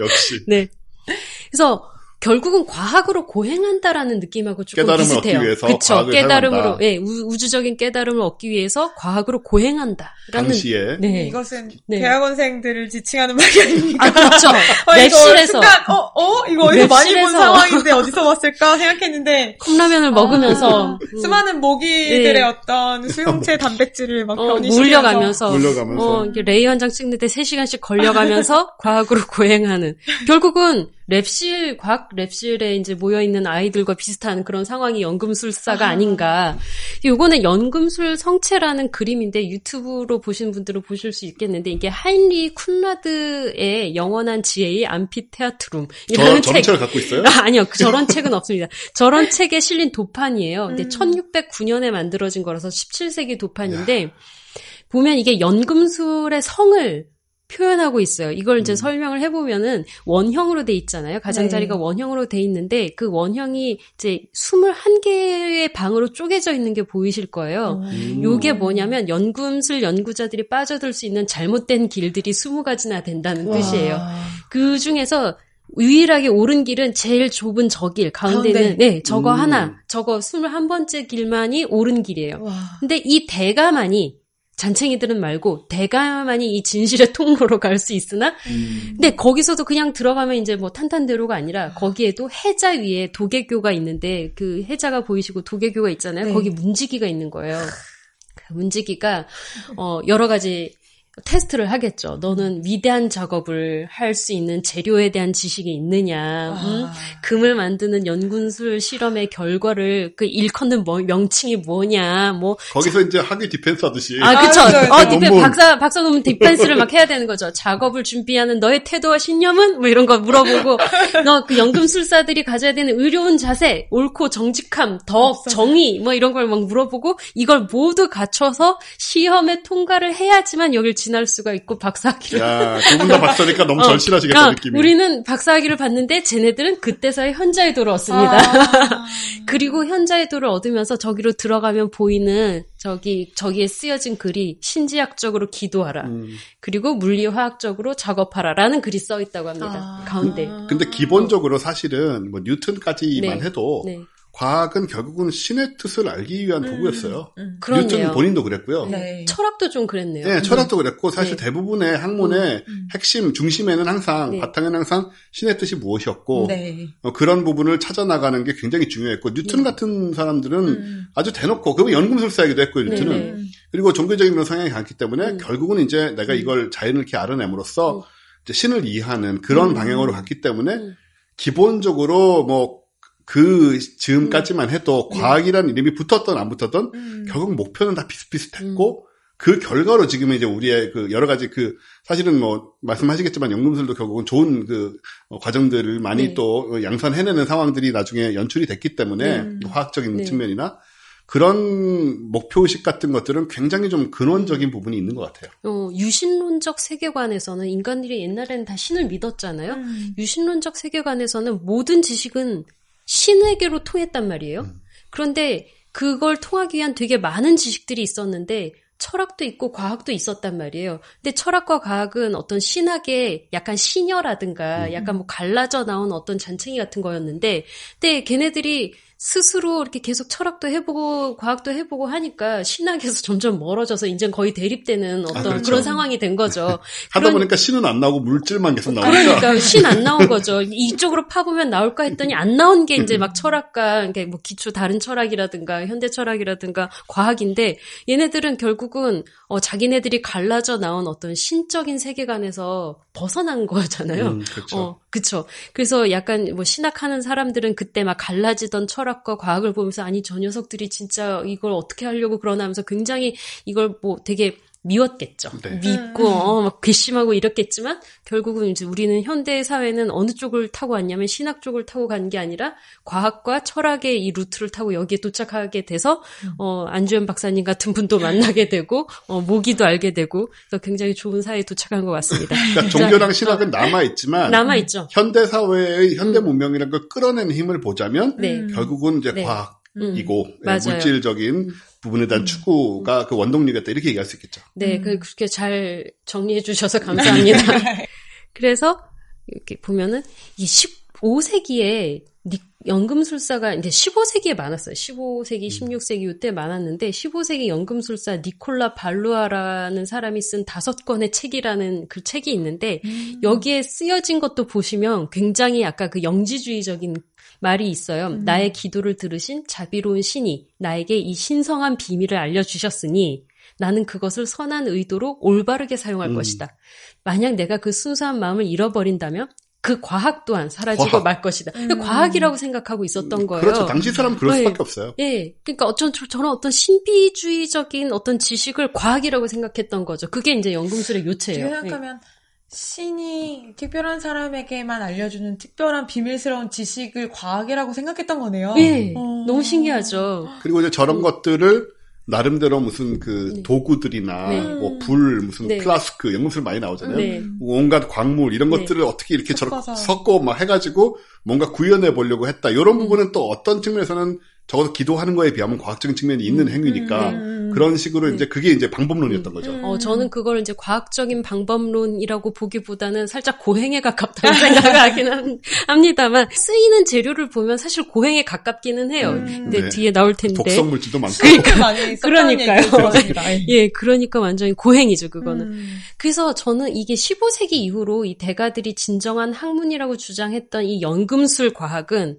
역시 네. 그래서 결국은 과학으로 고행한다라는 느낌하고 조금 깨달음을 비슷해요. 얻기 위해서 그쵸. 과학을 깨달음으로. 예, 우, 주적인 깨달음을 얻기 위해서 과학으로 고행한다. 라는. 당시에 네. 이것은 네. 대학원생들을 지칭하는 말이 아닙니까? 아, 그렇죠. 아, 랩실에서 순간 어, 어? 이거 어디서 많이 본 랩실에서. 상황인데 어디서 봤을까 생각했는데 컵라면을 먹으면서 음, 수많은 모기들의 네. 어떤 수용체 단백질을 막 어, 변이시켜서 물려가면서 물려가면서 어, 레이 한 장 찍는데 3 시간씩 걸려가면서 과학으로 고행하는. 결국은 랩실, 과학 랩실에 이제 모여 있는 아이들과 비슷한 그런 상황이 연금술사가 아. 닌가 요거는 연금술 성체라는 그림인데 유튜브로 보신 분들은 보실 수 있겠는데 이게 하인리 쿤라드의 영원한 지혜의 저, 암피테아트룸 이라는 저런 책. 책을 갖고 있어요? 아, 아니요. 그 저런 책은 없습니다. 저런 책에 실린 도판이에요. 근데 음. 1609년에 만들어진 거라서 17세기 도판인데 보면 이게 연금술의 성을 표현하고 있어요. 이걸 이제 음. 설명을 해보면은 원형으로 돼 있잖아요. 가장자리가 네. 원형으로 돼 있는데 그 원형이 이제 21개의 방으로 쪼개져 있는 게 보이실 거예요. 음. 요게 뭐냐면 연금술 연구자들이 빠져들 수 있는 잘못된 길들이 20가지나 된다는 뜻이에요. 와. 그 중에서 유일하게 옳은 길은 제일 좁은 저 길, 가운데는, 가운데. 네, 저거 음. 하나, 저거 21번째 길만이 옳은 길이에요. 와. 근데 이 대가만이, 잔챙이들은 말고, 대가만이 이 진실의 통로로 갈 수 있으나, 음. 근데 거기서도 그냥 들어가면 이제 뭐 탄탄대로가 아니라, 거기에도 해자 위에 도개교가 있는데, 그 해자가 보이시고 도개교가 있잖아요. 네. 거기 문지기가 있는 거예요. 그 문지기가, 어, 여러 가지 테스트를 하겠죠. 너는 위대한 작업을 할 수 있는 재료에 대한 지식이 있느냐, 음? 아. 금을 만드는 연군술 실험의 결과를 그 일컫는 뭐- 명칭이 뭐냐, 뭐 거기서 이제 학위 defense 하듯이 아, 그쵸. 아, 그쵸, 어, 그쵸. defen. 박사, 박사 논문 defense를 막 해야 되는 거죠. 작업을 준비하는 너의 태도와 신념은? 뭐 이런 거 물어보고, 너 그 연금술사들이 가져야 되는 의로운 자세, 옳고 정직함, 덕, 정의, 뭐 이런 걸 막 물어보고, 이걸 모두 갖춰서 시험에 통과를 해야지만 여길 지날 수가 있고, 박사학위를. 야, 두 분 다 박사니까 너무 어, 절실하시겠다 그러니까 느낌이. 우리는 박사학위를 받는데 쟤네들은 그때서야 현자의 돌을 얻습니다. 아. 그리고 현자의 돌을 얻으면서 저기로 들어가면 보이는 저기 저기에 쓰여진 글이 신지학적으로 기도하라. 음. 그리고 물리화학적으로 작업하라라는 글이 써 있다고 합니다. 아. 가운데. 근데 기본적으로 사실은 뭐 뉴턴까지만 네. 해도 네. 과학은 결국은 신의 뜻을 알기 위한 도구였어요. 음. 그렇네요. 뉴턴 본인도 그랬고요. 네. 철학도 좀 그랬네요. 네, 철학도 그랬고 사실 네. 대부분의 학문의 음. 핵심 중심에는 항상 네. 바탕에는 항상 신의 뜻이 무엇이었고 네. 어, 그런 부분을 찾아 나가는 게 굉장히 중요했고 뉴턴 같은 사람들은 음. 아주 대놓고 그건 연금술사이기도 했고 네, 뉴턴은 네. 그리고 종교적인 그런 성향이 강했기 때문에 음. 결국은 이제 내가 이걸 자연을 이렇게 알아냄으로써 음. 이제 신을 이해하는 그런 음. 방향으로 갔기 때문에 음. 기본적으로 뭐 그 즈음까지만 해도 과학이라는 이름이 붙었던 안 붙었던 음. 결국 목표는 다 비슷비슷했고 그 결과로 지금 이제 우리의 그 여러 가지 그 사실은 뭐 말씀하시겠지만 연금술도 결국은 좋은 그 어, 과정들을 많이 네. 또 양산해내는 상황들이 나중에 연출이 됐기 때문에 네. 화학적인 네. 측면이나 그런 목표의식 같은 것들은 굉장히 좀 근원적인 부분이 있는 것 같아요. 어, 유신론적 세계관에서는 인간들이 옛날에는 다 신을 믿었잖아요. 음. 유신론적 세계관에서는 모든 지식은 신에게로 통했단 말이에요. 그런데 그걸 통하기 위한 되게 많은 지식들이 있었는데 철학도 있고 과학도 있었단 말이에요. 근데 철학과 과학은 어떤 신학의 약간 시녀라든가 약간 뭐 갈라져 나온 어떤 잔챙이 같은 거였는데 근데 걔네들이 스스로 이렇게 계속 철학도 해보고 과학도 해보고 하니까 신학에서 점점 멀어져서 이제 거의 대립되는 어떤 그렇죠. 그런 상황이 된 거죠. 하다 보니까 신은 안 나오고 물질만 계속 나오니까 그러니까 신 안 나온 거죠. 이쪽으로 파보면 나올까 했더니 안 나온 게 이제 막 철학과 그러니까 뭐 기초 다른 철학이라든가 현대 철학이라든가 과학인데 얘네들은 결국은 어 자기네들이 갈라져 나온 어떤 신적인 세계관에서 벗어난 거잖아요. 음, 그렇죠. 어, 그쵸. 그래서 약간 뭐 신학하는 사람들은 그때 막 갈라지던 철학과 과학을 보면서 아니 저 녀석들이 진짜 이걸 어떻게 하려고 그러나 하면서 굉장히 이걸 뭐 되게 미웠겠죠. 네. 밉고 어, 막 괘씸하고 이랬겠지만 결국은 이제 우리는 현대 사회는 어느 쪽을 타고 왔냐면 신학 쪽을 타고 간 게 아니라 과학과 철학의 이 루트를 타고 여기에 도착하게 돼서 어 안주현 박사님 같은 분도 만나게 되고 어 모기도 알게 되고 그래서 굉장히 좋은 사회에 도착한 것 같습니다. 그러니까 종교랑 신학은 남아 있지만 남아 있죠. 현대 사회의 현대 문명이라는 걸 끌어내는 힘을 보자면 네. 결국은 이제 네. 과학 이고 예, 맞아요. 물질적인 부분에 대한 추구가 그 원동력이었다 이렇게 얘기할 수 있겠죠. 네, 그 그렇게 잘 정리해 주셔서 감사합니다. 그래서 이렇게 보면은 이 15세기에 연금술사가 이제 15세기에 많았어요. 15세기, 16세기 이때 많았는데 15세기 연금술사 니콜라 발루아라는 사람이 쓴 다섯 권의 책이라는 그 책이 있는데 여기에 쓰여진 것도 보시면 굉장히 아까 그 영지주의적인 말이 있어요. 나의 기도를 들으신 자비로운 신이 나에게 이 신성한 비밀을 알려주셨으니 나는 그것을 선한 의도로 올바르게 사용할 음. 것이다. 만약 내가 그 순수한 마음을 잃어버린다면 그 과학 또한 사라지고 과학. 말 것이다. 그 과학이라고 생각하고 있었던 거예요. 그렇죠. 당시 사람은 그럴 네. 수밖에 없어요. 예. 그러니까 어쩐 저- 저는 어떤 신비주의적인 어떤 지식을 과학이라고 생각했던 거죠. 그게 이제 연금술의 요체예요. 생각하면 신이 특별한 사람에게만 알려주는 특별한 비밀스러운 지식을 과학이라고 생각했던 거네요. 예. 예. 어. 너무 신기하죠. 그리고 이제 저런 것들을 나름대로 무슨 그 도구들이나 네. 뭐 불 무슨 네. 플라스크 연금술 많이 나오잖아요. 네. 온갖 광물 이런 네. 것들을 어떻게 이렇게 저렇게. 섞어 막 해가지고 뭔가 구현해 보려고 했다. 이런 부분은 또 어떤 측면에서는 적어도 기도하는 거에 비하면 과학적인 측면이 있는 행위니까 음. 그런 식으로 이제 그게 이제 방법론이었던 거죠. 어, 저는 그걸 이제 과학적인 방법론이라고 보기보다는 살짝 고행에 가깝다는 생각을 하긴 한- 합니다만, 쓰이는 재료를 보면 사실 고행에 가깝기는 해요. 근데 네. 뒤에 나올 텐데. 독성 물질도 많고. 그러니까요. 얘기를 들었습니다. 예. 예, 그러니까 완전히 고행이죠, 그거는. 음. 그래서 저는 이게 15세기 이후로 이 대가들이 진정한 학문이라고 주장했던 이 연금술 과학은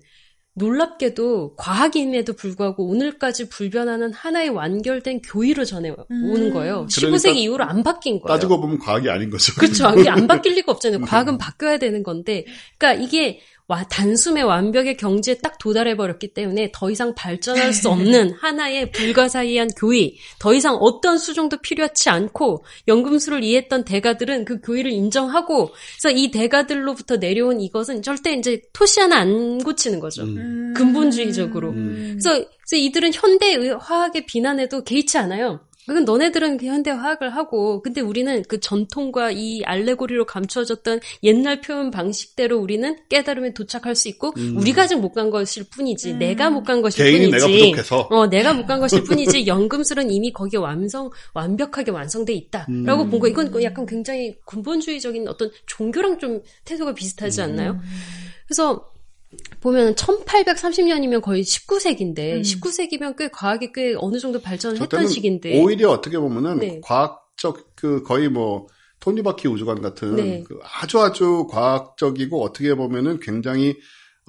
놀랍게도 과학임에도 불구하고 오늘까지 불변하는 하나의 완결된 교의로 전해오는 거예요. 15세기 그러니까 이후로 안 바뀐 거예요. 따지고 보면 과학이 아닌 거죠. 그렇죠. 이게 안 바뀔 리가 없잖아요. 과학은 바뀌어야 되는 건데, 그러니까 이게 와 단숨에 완벽의 경지에 딱 도달해 버렸기 때문에 더 이상 발전할 수 없는 하나의 불가사의한 교의, 더 이상 어떤 수정도 필요하지 않고 연금술을 이해했던 대가들은 그 교의를 인정하고, 그래서 이 대가들로부터 내려온 이것은 절대 이제 토시 하나 안 고치는 거죠. 음. 근본주의적으로. 음. 그래서, 그래서 이들은 현대 의- 화학의 비난에도 개의치 않아요. 그건 너네들은 그 현대 화학을 하고, 근데 우리는 그 전통과 이 알레고리로 감춰졌던 옛날 표현 방식대로 우리는 깨달음에 도착할 수 있고, 우리가 아직 못 간 것일 뿐이지, 내가 못 간 것일 음. 개인이 뿐이지. 내가 부족해서. 어, 내가 못 간 것일 뿐이지, 연금술은 이미 거기에 완성, 완벽하게 완성돼 있다. 라고 음. 본 거, 이건 그 약간 굉장히 근본주의적인 어떤 종교랑 좀 태도가 비슷하지 않나요? 그래서 보면 1830년이면 거의 19세기인데 19세기면 꽤 과학이 꽤 어느 정도 발전을 저 했던 시기인데 오히려 어떻게 보면은 네. 과학적 그 거의 뭐 토니바키 우주관 같은 네. 그 아주 아주 과학적이고 어떻게 보면은 굉장히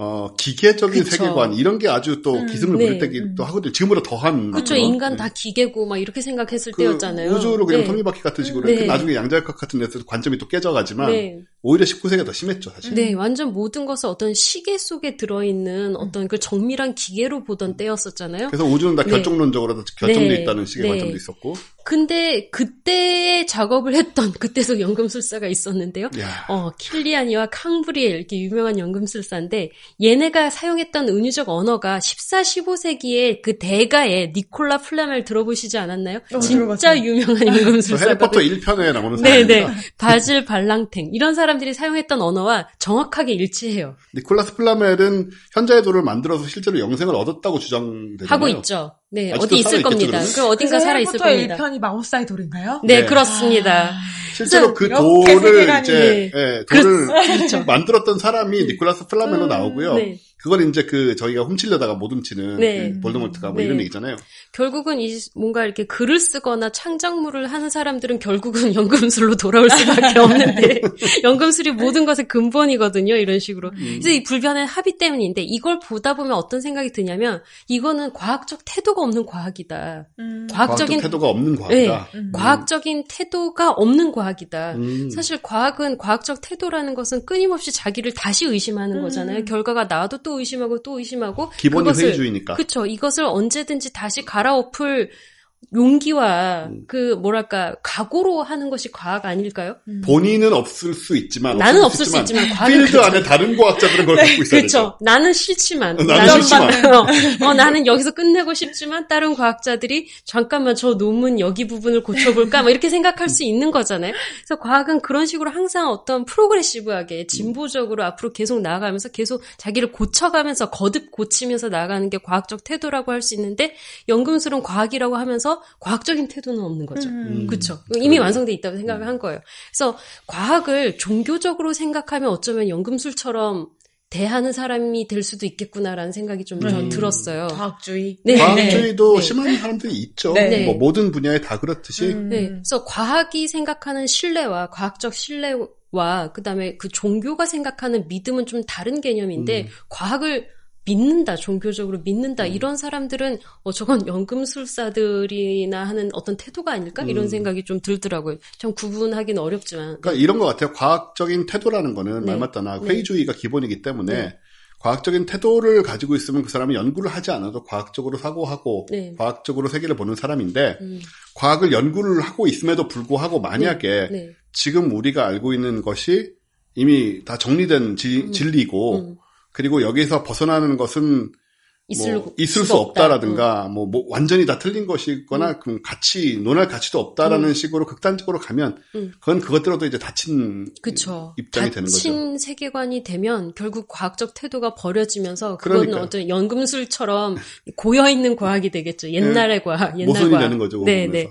어 기계적인 그쵸. 세계관 이런 게 아주 또 기승을 네. 부릴 때기도 하거든요. 지금보다 더한 그쵸 그런. 인간 네. 다 기계고 막 이렇게 생각했을 그 때였잖아요. 우주로 그냥 네. 토니바키 같은 식으로 네. 그 나중에 양자역학 같은 데서 관점이 또 깨져가지만 네. 오히려 19세기가 더 심했죠 사실. 네, 완전 모든 것을 어떤 시계 속에 들어있는 어떤 그 정밀한 기계로 보던 때였었잖아요. 그래서 우주는 다 네. 결정론적으로 결정돼 네. 있다는 식의 네. 관점도 있었고. 근데 그때 작업을 했던 그때도 연금술사가 있었는데요. 야. 어, 킬리안이와 캉브리엘 이렇게 유명한 연금술사인데 얘네가 사용했던 은유적 언어가 14, 15세기에 그 대가의 니콜라 플라멜 들어보시지 않았나요? 어, 진짜 들어봤어요. 유명한 저 해리포터 연금술사거든요. 1편에 나오는 네네. 사람입니다. 바질 발랑탱 이런 사람들이 사용했던 언어와 정확하게 일치해요. 니콜라스 플라멜은 현자의 돌을 만들어서 실제로 영생을 얻었다고 주장되잖아요. 하고 있죠. 네, 어디 있을 겁니다. 그러면? 그 어딘가 그래서 살아 있을 겁니다. 1편이 마법사의 돌인가요? 네, 네. 그렇습니다. 실제로 그 돌을 이제 예, 돌을 만들었던 사람이 니콜라스 플라멜로 음, 나오고요. 네. 그걸 이제 그 저희가 훔치려다가 못 훔치는 네. 그 볼드모트가 뭐 네. 이런 얘기잖아요. 결국은 이 뭔가 이렇게 글을 쓰거나 창작물을 하는 사람들은 결국은 연금술로 돌아올 수밖에 없는데 연금술이 모든 것의 근본이거든요. 이런 식으로. 음. 그래서 이 불변의 합의 때문인데 이걸 보다 보면 어떤 생각이 드냐면 이거는 과학적 태도가 없는 과학이다. 음. 과학적 과학적인 태도가 없는 과학이다. 네, 과학적인 태도가 없는 과학이다. 음. 사실 과학은 과학적 태도라는 것은 끊임없이 자기를 다시 의심하는 거잖아요. 결과가 나와도 또 의심하고 또 의심하고 기본이 그것을- 회의주의니까. 그쵸. 이것을 언제든지 다시 갈아엎을 용기와 음. 그 뭐랄까 각오로 하는 것이 과학 아닐까요? 본인은 없을 수 있지만 나는 없을 수 있지만 과학은 필드 그렇죠. 안에 다른 과학자들은 그걸 갖고 있어야. 그렇죠. 나는 싫지만 어, 나는 싫지만. 어, 어, 나는 여기서 끝내고 싶지만 다른 과학자들이 잠깐만 저 논문 여기 부분을 고쳐볼까 뭐 이렇게 생각할 수 있는 거잖아요. 그래서 과학은 그런 식으로 항상 어떤 프로그레시브하게 진보적으로 앞으로 계속 나아가면서 계속 자기를 고쳐가면서 거듭 고치면서 나아가는 게 과학적 태도라고 할 수 있는데 연금술은 과학이라고 하면서 과학적인 태도는 없는 거죠. 음. 그렇죠. 이미 완성돼 있다고 생각을 한 거예요. 그래서 과학을 종교적으로 생각하면 어쩌면 연금술처럼 대하는 사람이 될 수도 있겠구나라는 생각이 좀전 음. 들었어요. 과학주의. 네. 과학주의도 네. 심한 사람들이 있죠. 네. 뭐 모든 분야에 다 그렇듯이 음. 네. 그래서 과학이 생각하는 신뢰와 과학적 신뢰와 그다음에 그 종교가 생각하는 믿음은 좀 다른 개념인데 음. 과학을 믿는다, 종교적으로 믿는다, 이런 사람들은, 어, 저건 연금술사들이나 하는 어떤 태도가 아닐까? 이런 음. 생각이 좀 들더라고요. 참 구분하기는 어렵지만. 그러니까 이런 것 같아요. 과학적인 태도라는 거는 네. 말 맞다나 네. 회의주의가 기본이기 때문에 네. 과학적인 태도를 가지고 있으면 그 사람이 연구를 하지 않아도 과학적으로 사고하고 네. 과학적으로 세계를 보는 사람인데 음, 과학을 연구를 하고 있음에도 불구하고 만약에 네. 지금 우리가 알고 있는 것이 이미 다 정리된 지- 음. 진리고 음, 그리고 여기서 벗어나는 것은 있을, 뭐 있을 수 수가 없다. 없다라든가 뭐, 뭐 완전히 다 틀린 것이거나 그럼 같이 논할 가치도 없다라는 식으로 극단적으로 가면 음. 그건 그것대로도 이제 다친 그쵸. 입장이 되는 거죠. 닫힌 세계관이 되면 결국 과학적 태도가 버려지면서 그거는 그러니까요. 어떤 연금술처럼 고여 있는 과학이 되겠죠. 옛날의 과학, 옛날 모순이 과학. 되는 거죠. 그 네. 네.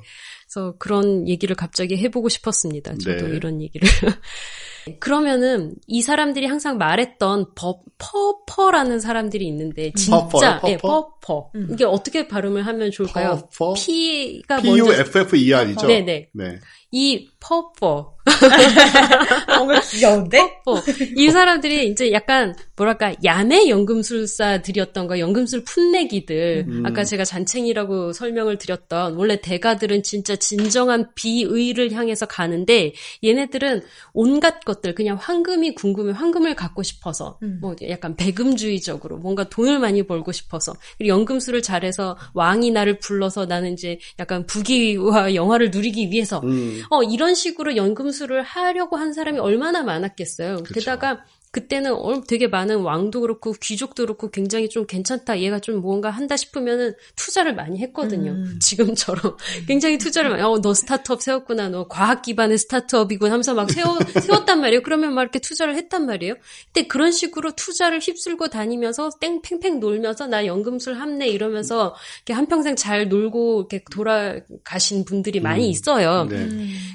그래서 그런 얘기를 갑자기 해보고 싶었습니다. 저도 네. 이런 얘기를. 그러면은 이 사람들이 항상 말했던 버, puffer라는 사람들이 있는데 진짜? 예, 퍼퍼? 퍼퍼. 이게 어떻게 발음을 하면 좋을까요? puffer? P가 먼저 P-U-F-F-E-R이죠. 네네. 네. 이 퍼퍼 뭔가 귀여운데? 어, 이 사람들이 이제 약간 뭐랄까 야매 연금술사들이었던가 연금술 풋내기들 음. 아까 제가 잔챙이라고 설명을 드렸던 원래 대가들은 진짜 진정한 비의를 향해서 가는데 얘네들은 온갖 것들 그냥 황금이 궁금해 황금을 갖고 싶어서 음. 뭐 약간 배금주의적으로 뭔가 돈을 많이 벌고 싶어서 그리고 연금술을 잘해서 왕이 나를 불러서 나는 이제 약간 부귀와 영화를 누리기 위해서 음. 어, 이런 식으로 연금술을 하려고 한 사람이 얼마나 많았겠어요. 그쵸. 게다가 그때는 얼- 되게 많은 왕도 그렇고 귀족도 그렇고 굉장히 좀 괜찮다. 얘가 좀 뭔가 한다 싶으면은 투자를 많이 했거든요. 음. 지금처럼 굉장히 투자를 많이. 어, 너 스타트업 세웠구나. 너 과학 기반의 스타트업이군 하면서 막 세워 세웠단 말이에요. 그러면 막 이렇게 투자를 했단 말이에요. 근데 그런 식으로 투자를 휩쓸고 다니면서 땡 팽팽 놀면서 나 연금술 함내 이러면서 이렇게 한 평생 잘 놀고 이렇게 돌아가신 분들이 많이 음. 있어요. 네.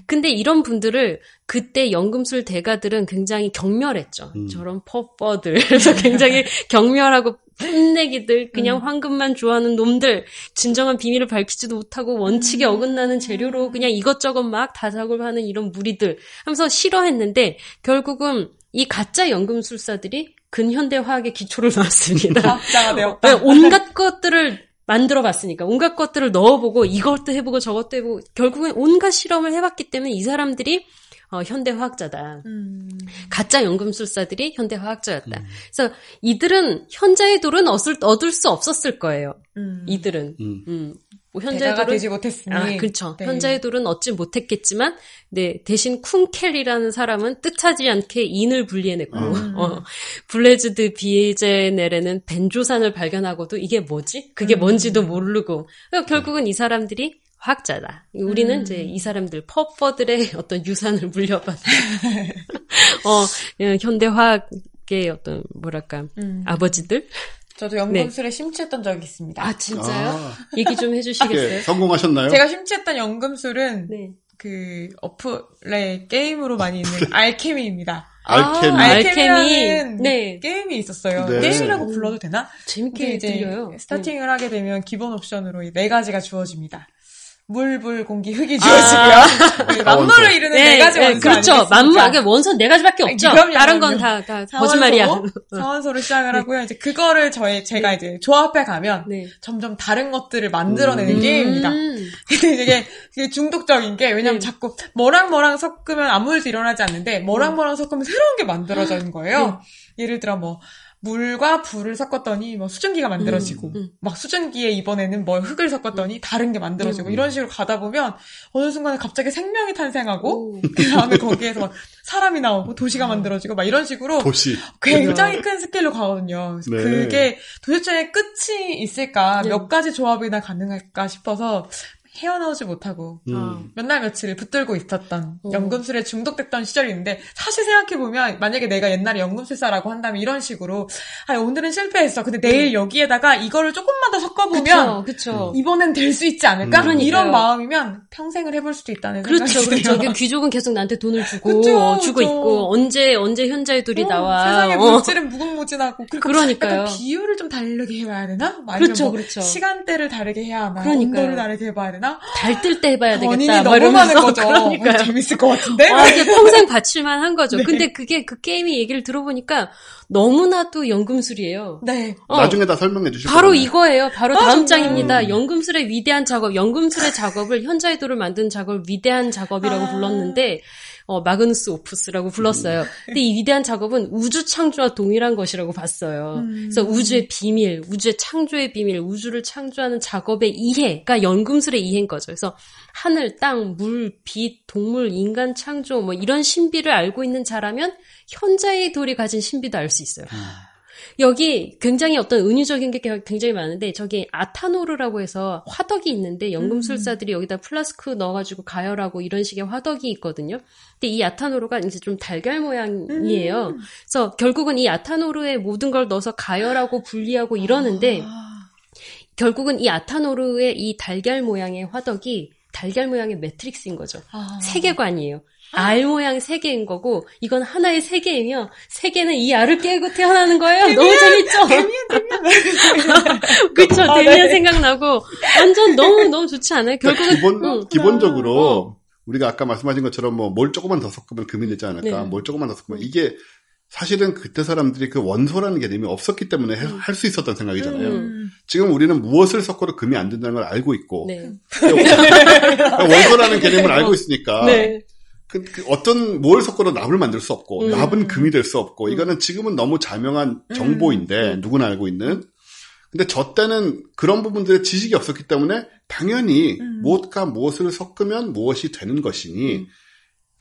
근데 이런 분들을 그때 연금술 대가들은 굉장히 경멸했죠. 음. 저런 퍼퍼들. 그래서 굉장히 경멸하고 풋내기들, 그냥 황금만 좋아하는 놈들, 진정한 비밀을 밝히지도 못하고 원칙에 어긋나는 재료로 그냥 이것저것 막 다 작업하는 이런 무리들 하면서 싫어했는데 결국은 이 가짜 연금술사들이 근현대 화학의 기초를 놨습니다. 온갖 것들을 만들어 봤으니까 온갖 것들을 넣어보고 이것도 해보고 저것도 해보고 결국엔 온갖 실험을 해봤기 때문에 이 사람들이 어, 현대 화학자다. 음. 가짜 연금술사들이 현대 화학자였다. 음. 그래서 이들은 현자의 돌은 얻을, 얻을 수 없었을 거예요. 음. 이들은. 음. 음. 뭐 현자의 돌은 되지 못했으니. 아, 그렇죠. 네. 현자의 돌은 얻지 못했겠지만, 네, 대신 쿵켈이라는 사람은 뜻하지 않게 인을 분리해냈고, 음. 어, 블레즈드 비에제넬에는 벤조산을 발견하고도 이게 뭐지? 그게 음. 뭔지도 모르고, 결국은 이 사람들이 화학자다. 우리는 음. 이제 이 사람들, 퍼퍼들의 어떤 유산을 물려받은, 어, 예, 현대 화학의 어떤, 뭐랄까, 음. 아버지들? 저도 연금술에 심취했던 적이 있습니다. 아, 진짜요? 아, 얘기 좀 해주시겠어요? 예, 성공하셨나요? 제가 심취했던 연금술은 네. 그 어플의 게임으로 많이 있는 알케미입니다. 알케미. 아, 알케미라는 네. 게임이 있었어요. 네. 게임이라고 불러도 되나? 재밌게 이제 들려요. 스타팅을 하게 되면 기본 옵션으로 이네 가지가 주어집니다. 물, 불, 공기, 흙이 아. 주어지고요. 그 만물을 이루는 네, 가지 원소 그렇죠. 아니겠습니까? 만물, 그러니까 원선 네 가지밖에 아니, 없죠. 그럼요, 다른. 건 다, 다 거짓말이야. 상원소로 시작을 하고요. 이제 그거를 저희 제가 이제 조합해 가면 네. 점점 다른 것들을 만들어내는 음. 게임입니다. 음. 근데 이게 되게 중독적인 게 왜냐면 네. 자꾸 뭐랑 뭐랑 섞으면 아무 일도 일어나지 않는데 음. 뭐랑 뭐랑 섞으면 새로운 게 만들어지는 네. 거예요. 예를 들어 뭐 물과 불을 섞었더니 뭐 수증기가 만들어지고 음, 음. 막 수증기에 이번에는 뭐 흙을 섞었더니 다른 게 만들어지고 음. 이런 식으로 가다 보면 어느 순간에 갑자기 생명이 탄생하고 오. 그 다음에 거기에서 막 사람이 나오고 도시가 만들어지고 막 이런 식으로 도시. 굉장히 큰 스케일로 가거든요. 네. 그게 도대체 끝이 있을까, 네. 몇 가지 조합이나 가능할까 싶어서 헤어나오지 못하고 음. 몇 날 며칠을 붙들고 있었던 어. 연금술에 중독됐던 시절이 있는데 사실 생각해보면 만약에 내가 옛날에 연금술사라고 한다면 이런 식으로 아 오늘은 실패했어. 근데 내일 여기에다가 이거를 조금만 더 섞어보면 그쵸, 그쵸. 이번엔 될 수 있지 않을까? 음. 그러니까요. 이런 마음이면 평생을 해볼 수도 있다는 그렇죠, 생각이 그렇죠. 들어요. 그 귀족은 계속 나한테 돈을 주고, 그쵸, 어, 주고 그쵸. 있고, 언제, 언제 현자의 둘이 어, 나와. 세상의 어. 물질은 무궁무진하고 그러니까 비율을 좀 다르게 해봐야 되나? 아니면 그렇죠, 뭐 그렇죠. 시간대를 다르게 해야 하나? 그러니까요. 온도를 다르게 해봐야 되나? 달 뜰 때 해봐야 되겠다. 뭐 너무 이러면서. 많은 거죠. 그러니까요. 어, 재밌을 것 같은데? 아, 이게 평생 바칠만 한 거죠. 네. 근데 그게 그 게임이 얘기를 들어보니까 너무나도 연금술이에요. 네. 어, 나중에 다 설명해 주실 바로 거잖아요. 이거예요. 바로 아, 다음 정말. 장입니다. 음. 연금술의 위대한 작업, 연금술의 작업을 현자의 도를 만든 작업을 위대한 작업이라고 아. 불렀는데 어, magnus opus라고 불렀어요. 근데 이 위대한 작업은 우주 창조와 동일한 것이라고 봤어요. 음. 그래서 우주의 비밀, 우주의 창조의 비밀, 우주를 창조하는 작업의 이해가 연금술의 이해인 거죠. 그래서 하늘, 땅, 물, 빛, 동물, 인간 창조 뭐 이런 신비를 알고 있는 자라면 현자의 돌이 가진 신비도 알 수 있어요. 여기 굉장히 어떤 은유적인 게 굉장히 많은데 저기 athanor라고 해서 화덕이 있는데 연금술사들이 여기다 플라스크 넣어가지고 가열하고 이런 식의 화덕이 있거든요. 근데 이 아타노르가 이제 좀 달걀 모양이에요. 그래서 결국은 이 아타노르에 모든 걸 넣어서 가열하고 분리하고 이러는데 아, 결국은 이 아타노르의 이 달걀 모양의 화덕이 달걀 모양의 매트릭스인 거죠. 아. 세계관이에요. 알 모양 세계인 거고 이건 하나의 세계이며 세계는 이 알을 깨고 태어나는 거예요. 너무 재밌죠? 그쵸? 아, 데미안 네. 생각나고 완전 너무 너무 좋지 않아요? 그러니까 결국은 기본, 응. 기본적으로 우리가 아까 말씀하신 것처럼 뭐 뭘 조금만 더 섞으면 금이 되지 않을까? 네. 뭘 조금만 더 섞으면 이게 사실은 그때 사람들이 그 원소라는 개념이 없었기 때문에 할수 있었던 생각이잖아요. 음. 지금 우리는 무엇을 섞어도 금이 안 된다는 걸 알고 있고 네. 그러니까 원소라는 개념을 알고 있으니까 네. 그, 그 어떤 뭘 섞어도 납을 만들 수 없고 음. 납은 금이 될 수 없고 이거는 지금은 너무 자명한 정보인데 누구나 알고 있는 근데 저 때는 그런 부분들의 지식이 없었기 때문에 당연히 음. 무엇과 무엇을 섞으면 무엇이 되는 것이니 음.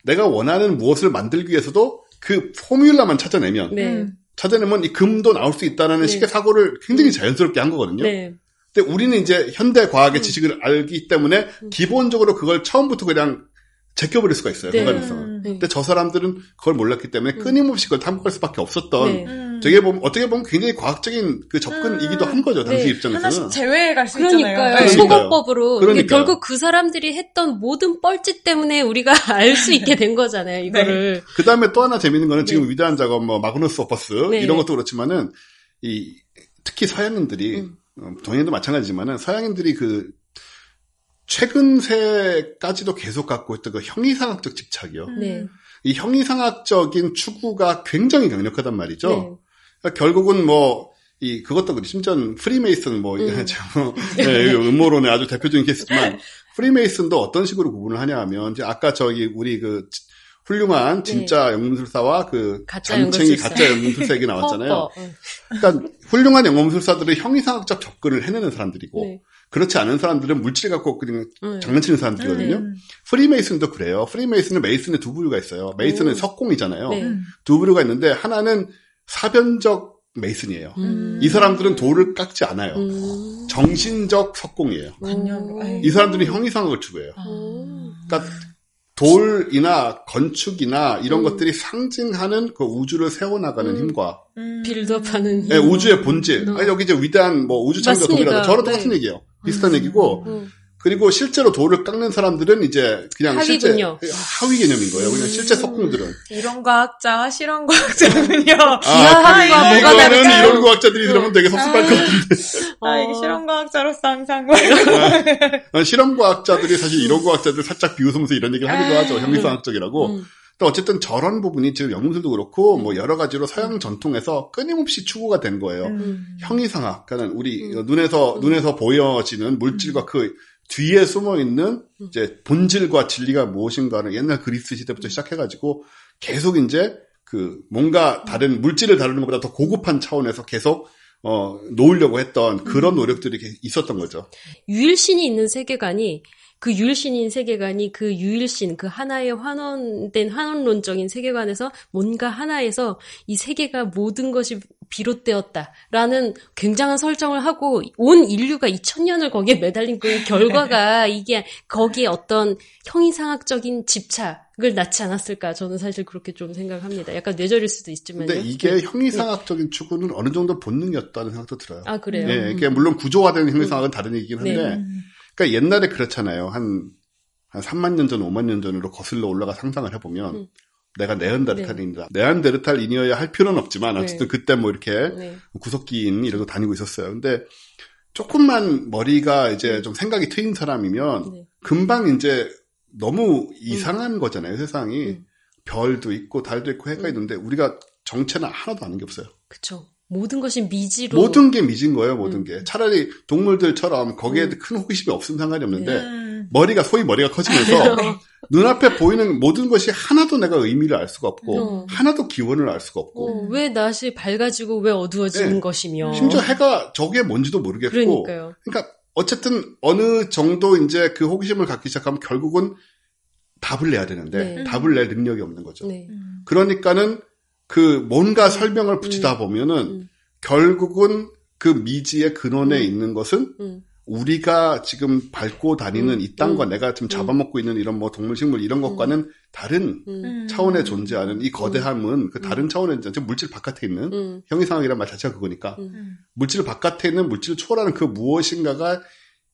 내가 원하는 무엇을 만들기 위해서도 그 포뮬라만 찾아내면 네. 음. 찾아내면 이 금도 나올 수 있다는 네. 식의 사고를 굉장히 자연스럽게 한 거거든요. 네. 근데 우리는 이제 현대 과학의 지식을 알기 때문에 음. 기본적으로 그걸 처음부터 그냥 제껴버릴 수가 있어요. 네. 그 가능성을. 음. 네. 근데 저 사람들은 그걸 몰랐기 때문에 끊임없이 그걸 탐구할 수밖에 없었던 네. 음. 되게 보면 어떻게 보면 굉장히 과학적인 그 접근이기도 한 거죠 당시 네. 입장에서는. 하나씩 제외해 갈수 그러니까요. 있잖아요. 네. 소거법으로 이게 그러니까요. 결국 그 사람들이 했던 모든 뻘짓 때문에 우리가 알 수 있게 된 거잖아요. 이거를. 그 다음에 또 하나 재밌는 거는 지금 네. 위대한 작업 뭐 마그누스 오퍼스 네. 이런 것도 그렇지만은 이 특히 서양인들이 음. 어, 동양도 마찬가지지만은 서양인들이 그 최근세까지도 계속 갖고 있던 그 형이상학적 집착이요. 네. 이 형이상학적인 추구가 굉장히 강력하단 말이죠. 네. 그러니까 결국은 뭐, 이, 그것도 그렇지. 심지어 프리메이슨 뭐, 음. 참, 네, 음모론의 아주 대표적인 케이스지만, 프리메이슨도 어떤 식으로 구분을 하냐 하면, 이제 아까 저기, 우리 그, 훌륭한 진짜 연금술사와 그 네. 가짜 잔챙이. 가짜 연금술사 얘기 나왔잖아요. 응. 그러니까 훌륭한 연금술사들은 형이상학적 접근을 해내는 사람들이고 네. 그렇지 않은 사람들은 물질 갖고 그냥 음. 장난치는 사람들이거든요. 음. 프리메이슨도 그래요. 프리메이슨은 mason의 두 부류가 있어요. mason은 오. 석공이잖아요. 네. 음. 두 부류가 있는데 하나는 사변적 메이슨이에요. 음. 이 사람들은 돌을 깎지 않아요. 음. 정신적 석공이에요. 이 사람들이 형이상학을 추구해요. 오. 그러니까 돌이나 건축이나 이런 음. 것들이 상징하는 그 우주를 세워나가는 음. 힘과 음. 빌드업하는 네, 우주의 본질. 음. 아니, 여기 이제 위대한 뭐 우주 창조. 동이라도 저랑 네. 똑같은 얘기예요. 비슷한 음. 얘기고 음. 그리고 실제로 돌을 깎는 사람들은 이제 그냥 실제 하위군요. 하위 개념인 거예요. 그냥 실제 석궁들은. 이론 과학자와 실험 과학자는요. 아, 기하학과 그, 뭐가 이거는 다를까요? 이론 과학자들이 들으면 되게 섭섭할 것 같은데. 아, 이게 어. 실험 과학자로서 항상 어, 실험 과학자들이 사실 이론 과학자들 살짝 비웃으면서 이런 얘기를 하기도 하죠. 형이상학적이라고. 음. 또 어쨌든 저런 부분이 지금 영웅들도 그렇고 뭐 여러 가지로 서양 전통에서 끊임없이 추구가 된 거예요. 음. 형이상학, 그러니까 우리 음. 눈에서 눈에서 보여지는 물질과 그 뒤에 숨어 있는 음. 이제 본질과 진리가 무엇인가를 옛날 그리스 시대부터 시작해가지고 계속 이제 그 뭔가 다른 물질을 다루는 것보다 더 고급한 차원에서 계속 어 놓으려고 했던 음. 그런 노력들이 있었던 거죠. 유일신이 있는 세계관이 그 유일신인 세계관이 그 유일신 그 하나의 환원된 환원론적인 세계관에서 뭔가 하나에서 이 세계가 모든 것이 비롯되었다라는 굉장한 설정을 하고 온 인류가 2000년을 거기에 매달린 그 결과가 이게 거기에 어떤 형이상학적인 집착을 낳지 않았을까 저는 사실 그렇게 좀 생각합니다. 약간 뇌절일 수도 있지만 근데 이게 형이상학적인 추구는 어느 정도 본능이었다는 생각도 들어요. 아 그래요. 예, 이게 물론 구조화된 형이상학은 다른 얘기긴 한데, 네. 그러니까 옛날에 그렇잖아요. 한, 한 3만 년 전, 5만 년 전으로 거슬러 올라가 상상을 해보면, 음. 내가 네안데르탈인이다. 네안데르탈인이어야 할 필요는 없지만, 어쨌든 네. 그때 뭐 이렇게 네. 구석기인 이러고 다니고 있었어요. 근데 조금만 머리가 이제 좀 생각이 트인 사람이면, 네. 금방 이제 너무 이상한 거잖아요, 세상이. 음. 별도 있고, 달도 있고, 해가 있는데, 우리가 정체는 하나도 아는 게 없어요. 그쵸. 모든 것이 미지로 모든 게 미진 거예요, 모든 음. 게. 차라리 동물들처럼 거기에 음. 큰 호기심이 없으면 상관이 없는데, 음. 머리가, 소위 머리가 커지면서, 눈앞에 보이는 모든 것이 하나도 내가 의미를 알 수가 없고, 어. 하나도 기원을 알 수가 없고, 어, 왜 낮이 밝아지고 왜 어두워지는 네. 것이며. 심지어 해가 저게 뭔지도 모르겠고, 그러니까요. 그러니까 어쨌든 어느 정도 이제 그 호기심을 갖기 시작하면 결국은 답을 내야 되는데, 네. 답을 낼 능력이 없는 거죠. 네. 그러니까는 그 뭔가 설명을 붙이다 보면은 음. 결국은 그 미지의 근원에 음. 있는 것은 음. 우리가 지금 밟고 다니는 음. 이 땅과 음. 내가 지금 잡아먹고 있는 이런 뭐 동물 식물 이런 것과는 다른 음. 차원에 존재하는 이 거대함은 그 다른 차원에 이제 물질 바깥에 있는 음. 형이상학이란 말 자체가 그거니까 음. 물질 바깥에 있는 물질을 초월하는 그 무엇인가가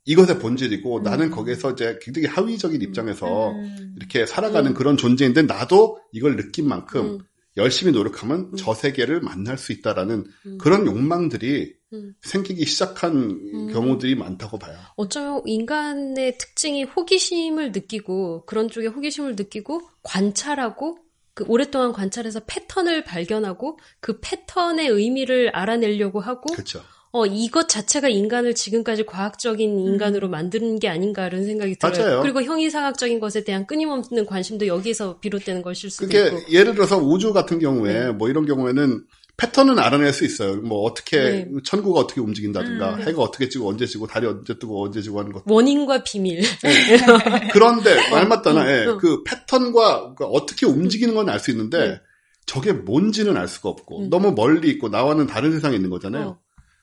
이것의 본질이고 음. 나는 거기에서 이제 굉장히 하위적인 입장에서 음. 이렇게 살아가는 음. 그런 존재인데 나도 이걸 느낀 만큼 음. 열심히 노력하면 저 세계를 만날 수 있다라는 음. 그런 욕망들이 음. 생기기 시작한 경우들이 많다고 봐요. 어쩌면 인간의 특징이 호기심을 느끼고 그런 쪽에 호기심을 느끼고 관찰하고 그 오랫동안 관찰해서 패턴을 발견하고 그 패턴의 의미를 알아내려고 하고 그렇죠. 어 이것 자체가 인간을 지금까지 과학적인 인간으로 만드는 게 아닌가 이런 생각이 들어요. 맞아요. 그리고 형이상학적인 것에 대한 끊임없는 관심도 여기서 비롯되는 것일 수도 그게 있고. 예를 들어서 우주 같은 경우에 네. 뭐 이런 경우에는 패턴은 알아낼 수 있어요. 뭐 어떻게 네. 천구가 어떻게 움직인다든가 음. 해가 어떻게 지고 언제 지고 달이 언제 뜨고 언제 지고 하는 것. 원인과 비밀. 그런데 말 맞다나 예, 음. 그 패턴과 그 어떻게 움직이는 건 알 수 있는데 네. 저게 뭔지는 알 수가 없고 음. 너무 멀리 있고 나와는 다른 세상에 있는 거잖아요. 어.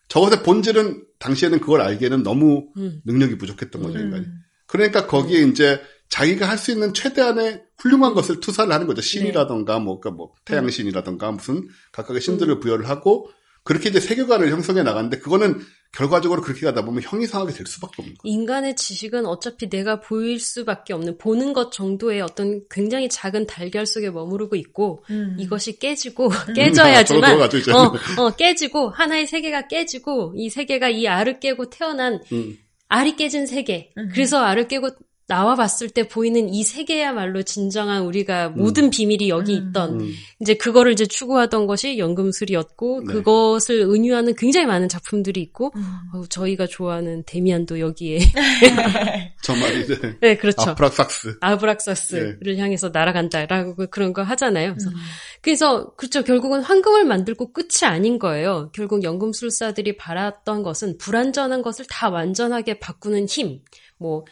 저것의 본질은 당시에는 그걸 알기에는 너무 음. 능력이 부족했던 거죠 음. 인간이. 그러니까 거기에 이제 자기가 할 수 있는 최대한의 훌륭한 것을 투사를 하는 거죠. 신이라던가 뭐, 그러니까 뭐 태양신이라던가 무슨 각각의 신들을 부여를 하고 그렇게 이제 세계관을 형성해 나가는데 그거는 결과적으로 그렇게 가다 보면 형이상하게 될 수밖에 없는 거예요. 인간의 지식은 어차피 내가 보일 수밖에 없는 보는 것 정도의 어떤 굉장히 작은 달걀 속에 머무르고 있고 음. 이것이 깨지고 저거 깨져야지만 들어가죠, 이제. 어, 어, 깨지고 하나의 세계가 깨지고 이 세계가 이 알을 깨고 태어난 음. 알이 깨진 세계. 음. 그래서 알을 깨고 나와 봤을 때 보이는 이 세계야말로 진정한 우리가 모든 비밀이 여기 음. 있던 음. 이제 그거를 이제 추구하던 것이 연금술이었고 네. 그것을 은유하는 굉장히 많은 작품들이 있고 음. 어우, 저희가 좋아하는 데미안도 여기에 저 말이 이제 네 그렇죠 아프락삭스. 아브락사스를 향해서 날아간다라고 그- 그런 거 하잖아요. 그래서, 음. 그래서 그렇죠. 결국은 황금을 만들고 끝이 아닌 거예요. 결국 연금술사들이 바랐던 것은 불완전한 것을 다 완전하게 바꾸는 힘, 뭐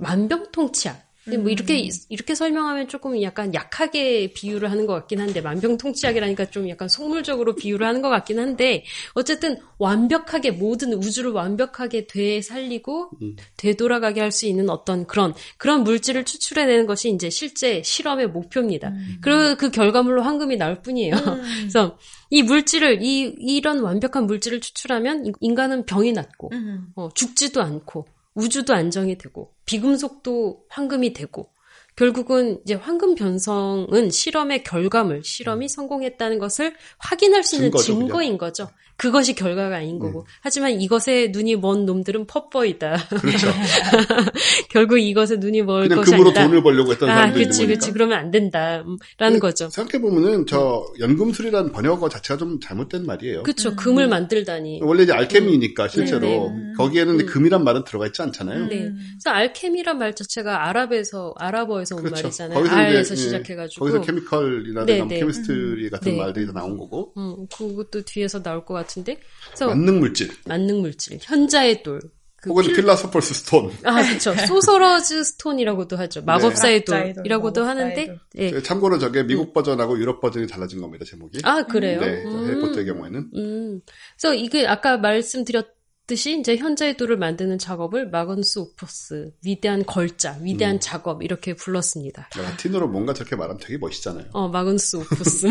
만병통치약. 근데 뭐 이렇게 이렇게 설명하면 조금 약간 약하게 비유를 하는 것 같긴 한데 만병통치약이라니까 좀 약간 속물적으로 비유를 하는 것 같긴 한데 어쨌든 완벽하게 모든 우주를 완벽하게 되살리고 되돌아가게 할 수 있는 어떤 그런 그런 물질을 추출해내는 것이 이제 실제 실험의 목표입니다. 그리고 그 결과물로 황금이 나올 뿐이에요. 그래서 이 물질을 이 이런 완벽한 물질을 추출하면 인- 인간은 병이 낫고 음. 어, 죽지도 않고 우주도 안정이 되고 비금속도 황금이 되고 결국은 이제 황금 변성은 실험의 결과물, 실험이 성공했다는 것을 확인할 수 있는 증거죠, 증거인 거죠. 그것이 결과가 아닌 거고. 하지만 이것에 눈이 먼 놈들은 퍼버이다. 그렇죠. 결국 이것에 눈이 멀 그냥 것이 금으로 아니다. 돈을 벌려고 했던 아, 사람들이 그치, 있는 그치. 그러면 안 된다. 음, 라는 거죠. 생각해 보면은 저 연금술이라는 번역어 자체가 좀 잘못된 말이에요. 그쵸. 금을 만들다니. 원래 이제 알케미니까 실제로 네, 네. 거기에는 음. 금이란 말은 들어가 있지 않잖아요. 네. 그래서 alchemy란 말 자체가 아랍에서, 아랍어에서 온 그렇죠. 말이잖아요. 거기서 알에서 이제, 예, 시작해가지고. 거기서 chemical이라든가 네, 뭐 네. chemistry 같은 네. 말들이 다 나온 거고 음, 그것도 뒤에서 나올 것 같 은데. 그래서 만능 물질 만능 물질, 현자의 돌. 그 혹은 phil- philosopher's stone. 아, 그쵸. sorcerer's stone이라고도 하죠. 마법사의 마법사의 돌이라고도 돌, 하는데, 예. 참고로 저게 미국 버전하고 유럽 버전이 달라진 겁니다 제목이. 아, 그래요? 네, 음. 해리포터의 경우에는 음. 그래서 이게 아까 말씀드렸 듯이 이제 현자의 돌을 만드는 작업을 magnus opus, 위대한 걸작, 위대한 음. 작업, 이렇게 불렀습니다. 라틴어로 뭔가 저렇게 말하면 되게 멋있잖아요. 어, magnus opus.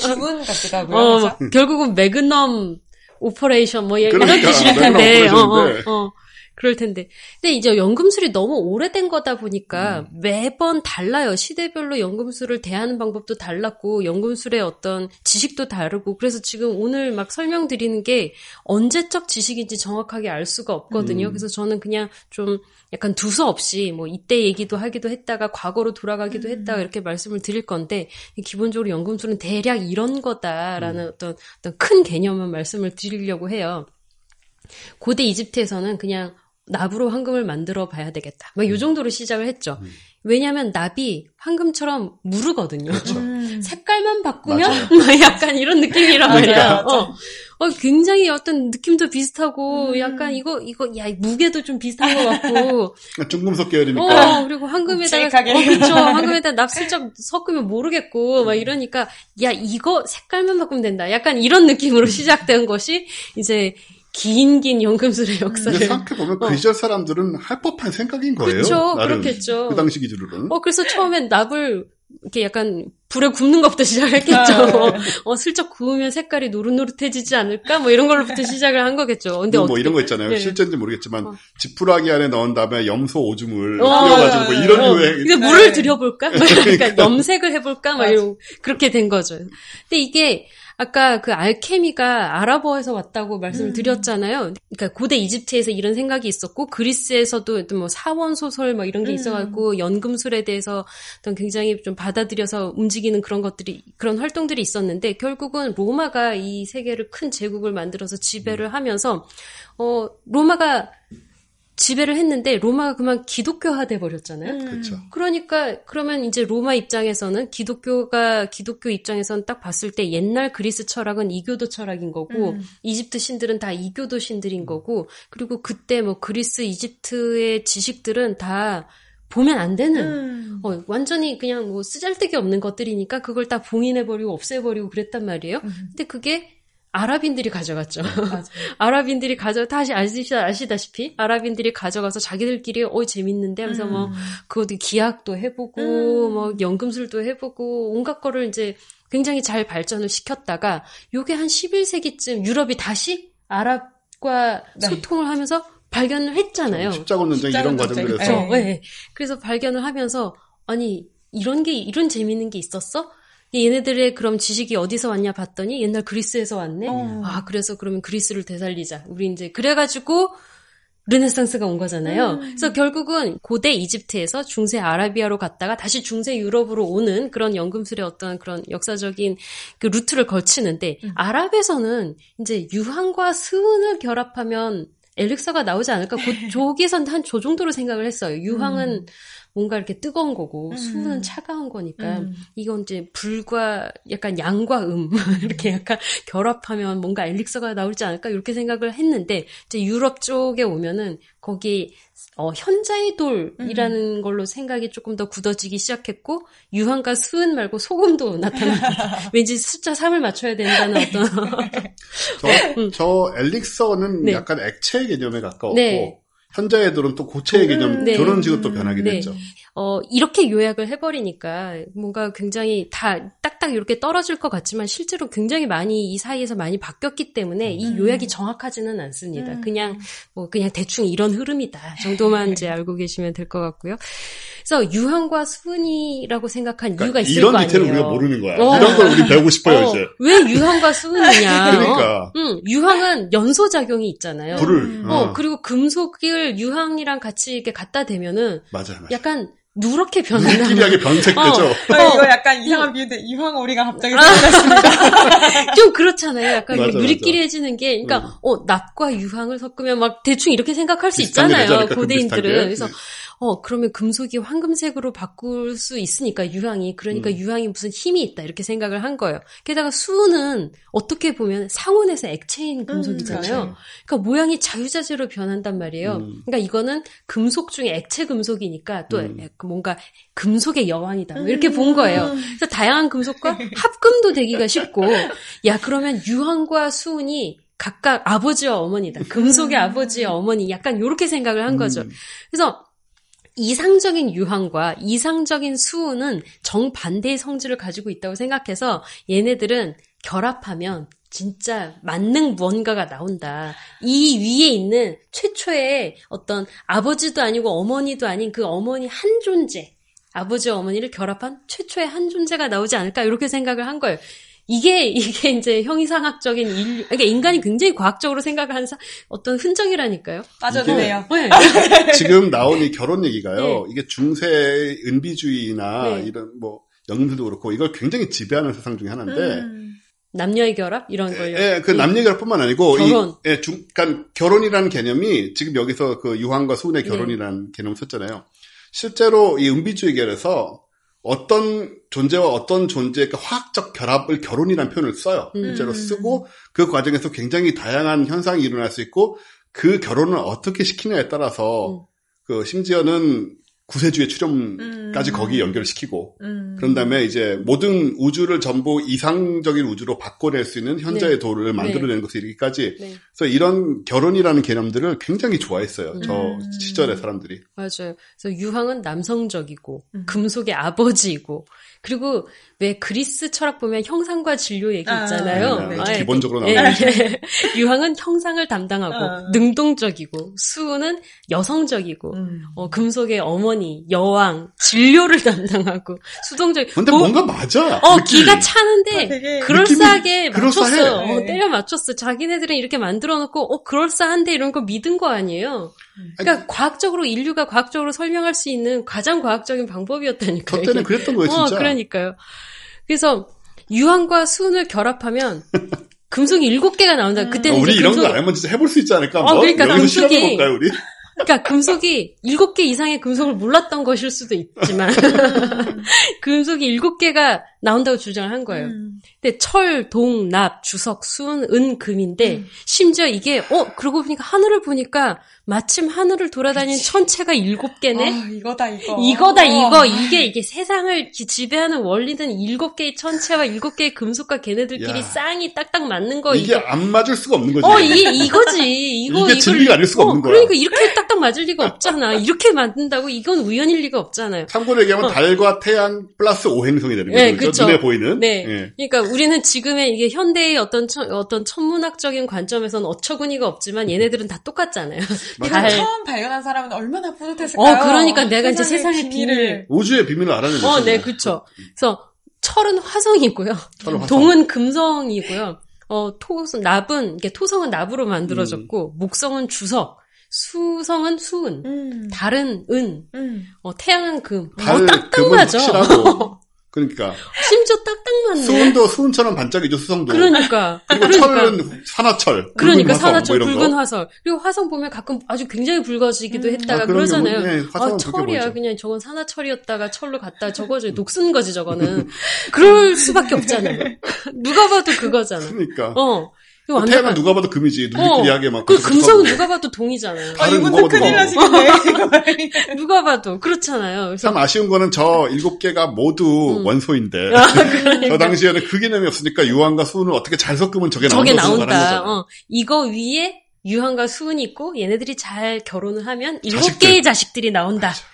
주문 같기도 하고요. 어, 결국은 magnum operation 뭐 이런 그러니까, 뜻일 magnum 텐데. 어, 어. 어. 그럴 텐데. 근데 이제 연금술이 너무 오래된 거다 보니까 음. 매번 달라요. 시대별로 연금술을 대하는 방법도 달랐고 연금술의 어떤 지식도 다르고 그래서 지금 오늘 막 설명드리는 게 언제적 지식인지 정확하게 알 수가 없거든요. 음. 그래서 저는 그냥 좀 약간 두서없이 뭐 이때 얘기도 하기도 했다가 과거로 돌아가기도 했다가 이렇게 말씀을 드릴 건데 기본적으로 연금술은 대략 이런 거다라는 어떤 어떤 큰 개념을 말씀을 드리려고 해요. 고대 이집트에서는 그냥 납으로 황금을 만들어 봐야 되겠다. 막요 정도로 시작을 했죠. 왜냐하면 납이 황금처럼 무르거든요. 음. 색깔만 바꾸면. 막 약간 이런 느낌이란 말이야. 그러니까. 어. 어, 굉장히 어떤 느낌도 비슷하고 음. 약간 이거 이거 야 무게도 좀 비슷한 것 같고 중금속 계열이니까 어, 그리고 황금에다가, 묵직하게. 어, 그쵸. 황금에다 납 슬쩍 섞으면 모르겠고, 막 이러니까, 야, 이거 색깔만 바꾸면 된다. 약간 이런 느낌으로 시작된 것이, 이제, 긴, 긴 연금술의 근데 역사를. 생각해보면 그 시절 사람들은 할 법한 생각인 거예요. 나름. 그렇겠죠. 그 당시 기준으로는. 어, 그래서 처음엔 납을, 이렇게 약간, 불에 굽는 것부터 시작했겠죠. 아, 어, 슬쩍 구우면 색깔이 노릇노릇해지지 않을까? 뭐 이런 걸로부터 시작을 한 거겠죠. 근데 뭐 어떻게. 이런 거 있잖아요. 네. 실제인지 모르겠지만 어. 지푸라기 안에 넣은 다음에 염소 오줌을 어, 뿌려가지고 뭐 이런 어, 유행. 이게 네. 물을 들여볼까? 막 그러니까 염색을 해볼까? 막. 이런 그렇게 된 거죠. 근데 이게 아까 그 알케미가 아랍어에서 왔다고 말씀을 음. 드렸잖아요. 그러니까 고대 이집트에서 이런 생각이 있었고 그리스에서도 어떤 뭐 사원 소설 뭐 이런 게 음. 있어갖고 연금술에 대해서 어떤 굉장히 좀 받아들여서 움직이는 그런 것들이 그런 활동들이 있었는데 결국은 로마가 이 세계를 큰 제국을 만들어서 지배를 하면서 어 로마가 지배를 했는데 로마가 그만 기독교화 돼 버렸잖아요. 음. 그렇죠. 그러니까 그러면 이제 로마 입장에서는 기독교가 기독교 입장에서는 딱 봤을 때 옛날 그리스 철학은 이교도 철학인 거고 음. 이집트 신들은 다 이교도 신들인 거고 그리고 그때 뭐 그리스 이집트의 지식들은 다 보면 안 되는 음. 어, 완전히 그냥 뭐 쓰잘데기 없는 것들이니까 그걸 다 봉인해버리고 없애버리고 그랬단 말이에요. 음. 근데 그게 아랍인들이 가져갔죠. 맞아. 아랍인들이 가져 다시 아시, 아시다시피 아랍인들이 가져가서 자기들끼리 어 재밌는데 하면서 뭐 음. 그것도 기약도 해보고 음. 뭐 연금술도 해보고 온갖 거를 이제 굉장히 잘 발전을 시켰다가 요게 한 11세기쯤 유럽이 다시 아랍과 네. 소통을 하면서 발견을 했잖아요. 십자군 전쟁 이런 과정들에서 전쟁. 그렇죠. 네. 네. 그래서 발견을 하면서 아니 이런 게 이런 재밌는 게 있었어? 얘네들의 그럼 지식이 어디서 왔냐 봤더니 옛날 그리스에서 왔네. 어. 아 그래서 그러면 그리스를 되살리자. 우리 이제 그래가지고 르네상스가 온 거잖아요. 음. 그래서 결국은 고대 이집트에서 중세 아라비아로 갔다가 다시 중세 유럽으로 오는 그런 연금술의 어떤 그런 역사적인 그 루트를 거치는데 음. 아랍에서는 이제 유황과 수은을 결합하면 엘릭서가 나오지 않을까? 곧 저기선 한 저 정도로 생각을 했어요. 유황은 뭔가 이렇게 뜨거운 거고 음. 수는 차가운 거니까 음. 이건 이제 불과 약간 양과 음 이렇게 약간 결합하면 뭔가 엘릭서가 나오지 않을까 이렇게 생각을 했는데 이제 유럽 쪽에 오면은 거기 어, 현자의 돌이라는 음. 걸로 생각이 조금 더 굳어지기 시작했고 유황과 수은 말고 소금도 나타났다. 왠지 숫자 3을 맞춰야 된다는 어떤 저, 저 엘릭서는 네. 약간 액체 개념에 가까웠고 네. 현자 애들은 또 고체의 개념 네. 저런 식으로 또 변하게 네. 됐죠. 어, 이렇게 요약을 해버리니까 뭔가 굉장히 다 딱딱 이렇게 떨어질 것 같지만 실제로 굉장히 많이 이 사이에서 많이 바뀌었기 때문에 이 요약이 정확하지는 않습니다. 그냥 뭐 그냥 대충 이런 흐름이다 정도만 이제 알고 계시면 될 것 같고요. 그래서 유황과 수은이라고 생각한 이유가 있을 그러니까 이런 거 디테일을 아니에요. 우리가 모르는 거야. 어. 이런 걸 우리 배우고 싶어요, 어, 이제. 왜 유황과 수은이냐? 그러니까. 어? 응, 유황은 연소 작용이 있잖아요. 불을. 어, 어. 그리고 금속을 유황이랑 같이 이렇게 갖다 대면은 맞아, 맞아. 약간 누렇게 변한다. 느끼하게 변색되죠. 어, 이거 약간 이상한 비유인데 이황오리가 갑자기 생각났습니다. 좀 그렇잖아요. 약간 맞아. 누리끼리해지는 게, 그러니까 어 납과 유황을 섞으면 막 대충 이렇게 생각할 수 있잖아요. 고대인들은 게. 그래서 어 그러면 금속이 황금색으로 바꿀 수 있으니까 유황이 그러니까 음. 유황이 무슨 힘이 있다 이렇게 생각을 한 거예요. 게다가 수는 어떻게 보면 상온에서 액체인 금속이잖아요. 그렇죠. 그러니까 모양이 자유자재로 변한단 말이에요. 음. 그러니까 이거는 금속 중에 액체 금속이니까 또 음. 그 뭔가 금속의 여왕이다. 뭐 이렇게 본 거예요. 그래서 다양한 금속과 합금도 되기가 쉽고, 야 그러면 유황과 수은이 각각 아버지와 어머니다. 금속의 아버지와 어머니. 약간 이렇게 생각을 한 거죠. 음. 그래서 이상적인 유황과 이상적인 수은은 정반대의 성질을 가지고 있다고 생각해서 얘네들은 결합하면 진짜 만능 무언가가 나온다. 이 위에 있는 최초의 어떤 아버지도 아니고 어머니도 아닌 그 어머니 한 존재, 아버지와 어머니를 결합한 최초의 한 존재가 나오지 않을까 이렇게 생각을 한 거예요. 이게 이게 이제 형이상학적인 인류, 그러니까 인간이 굉장히 과학적으로 생각을 하는 사- 어떤 흔적이라니까요. 빠져드네요. 네. 지금 나온 이 결혼 얘기가요. 네. 이게 중세 은비주의나 네. 이런 뭐 영웅들도 그렇고 이걸 굉장히 지배하는 세상 중에 하나인데 음. 남녀의 결합 이런 걸요. 예, 그 남녀 결합뿐만 아니고 결혼. 이 예, 중, 그러니까 결혼이라는 개념이 지금 여기서 그 유황과 수은의 네. 결혼이라는 개념을 썼잖아요. 실제로 이 은비주의계에서 어떤 존재와 어떤 존재의 그 화학적 결합을 결혼이라는 표현을 써요. 음. 실제로 쓰고 그 과정에서 굉장히 다양한 현상이 일어날 수 있고 그 결혼을 어떻게 시키냐에 따라서 음. 그 심지어는 구세주의 출현까지 음. 거기에 연결시키고 음. 그런 다음에 이제 모든 우주를 전부 이상적인 우주로 바꿔낼 수 있는 현재의 네. 도를 만들어내는 것에 이르기까지 네. 그래서 이런 결혼이라는 개념들을 굉장히 좋아했어요. 저 음. 시절의 사람들이. 맞아요. 그래서 유황은 남성적이고 음. 금속의 아버지이고 그리고 왜 그리스 철학 보면 형상과 진료 얘기 아, 있잖아요. 네, 아, 네. 기본적으로 예, 나오는 예. 유황은 형상을 담당하고 아. 능동적이고 수는 여성적이고 음. 어, 금속의 어머니, 여왕, 진료를 담당하고 수동적. 근데 뭐- 뭔가 맞아. 어 느낌이. 기가 차는데 아, 그럴싸하게. 맞췄어요. 어, 네. 때려 맞췄어. 자기네들은 이렇게 만들어놓고 어 그럴싸한데 이런 거 믿은 거 아니에요. 그러니까 과학적으로 인류가 과학적으로 설명할 수 있는 가장 과학적인 방법이었다니까요. 저 때는 이게. 그랬던 거예요, 어, 진짜. 그러니까요. 그래서 유황과 수은을 결합하면 금속이 일곱 개가 나온다. 그때는 어, 우리 이런 금속, 거 알면 진짜 해볼 수 있지 않을까? 어, 뭐? 그러니까 금속이- 실험해볼까요, 우리? 그러니까 금속이 일곱 개 이상의 금속을 몰랐던 것일 수도 있지만 금속이 일곱 개가 나온다고 주장을 한 거예요. 음. 근데 철, 동, 납, 주석, 순, 은, 금인데 음. 심지어 이게 어 그러고 보니까 하늘을 보니까 마침 하늘을 돌아다니는 천체가 일곱 개네. 아, 이거다 이거. 이거다 이거 어. 이게 이게 세상을 기- 지배하는 원리는 일곱 개의 천체와 일곱 개의 금속과 걔네들끼리 야. 쌍이 딱딱 맞는 거 이게 안 맞을 수가 없는 거지. 어, 이게 이거지. 이거 이게 진리가 아닐 수가 어, 없는 거야. 그러니까 이렇게 딱딱 맞을 리가 없잖아. 이렇게 만든다고 이건 우연일 리가 없잖아요. 참고로 얘기하면 달과 태양 플러스 오행성이 되는 거죠. 네, 그죠? 그쵸. 눈에 보이는. 네. 예. 그러니까 우리는 지금의 이게 현대의 어떤 천, 어떤 천문학적인 관점에서는 어처구니가 없지만 얘네들은 다 똑같잖아요. 이거 달. 처음 발견한 사람은 얼마나 뿌듯했을까요? 어, 그러니까 내가 이제 세상의 비밀을. 우주의 비밀을 알아내는 어, 거죠. 네, 그렇죠. 그래서 철은 화성이고요. 철은 화성. 동은 금성이고요. 어, 토, 납은 이게 토성은 납으로 만들어졌고 목성은 주석, 수성은 수은, 음. 달은 은, 음. 어, 태양은 금. 달, 어, 딱딱 금은 맞아. 그러니까 심지어 딱딱 맞네. 수은도 수은처럼 반짝이죠 수성도. 그러니까. 그리고 그러니까. 철은 산화철. 그러니까 붉은 화성, 산화철, 뭐 이런 붉은 거. 화성. 그리고 화성 보면 가끔 아주 굉장히 붉어지기도 음. 했다가 아, 그러잖아요. 네, 아, 철이야. 보이죠. 그냥 저건 산화철이었다가 철로 갔다 저거 저 녹슨 거지 저거는. 그럴 수밖에 없잖아요. 누가 봐도 그거잖아. 그러니까. 어. 완전 태양은 누가 봐도 금이지. 눈끼리 하게 막. 그 하고. 누가 봐도 동이잖아요. 아, 누가 큰일 봐도 나시겠네. 누가 봐도 그렇잖아요. 그래서 참 아쉬운 거는 저 일곱 개가 모두 음. 원소인데. 아, 그러니까. 저 당시에는 그 개념이 없으니까 유황과 수은을 어떻게 잘 섞으면 저게 저게 나온다. 어, 이거 위에 유황과 수은이 있고 얘네들이 잘 결혼을 하면 일곱. 개의 자식들이 나온다. 과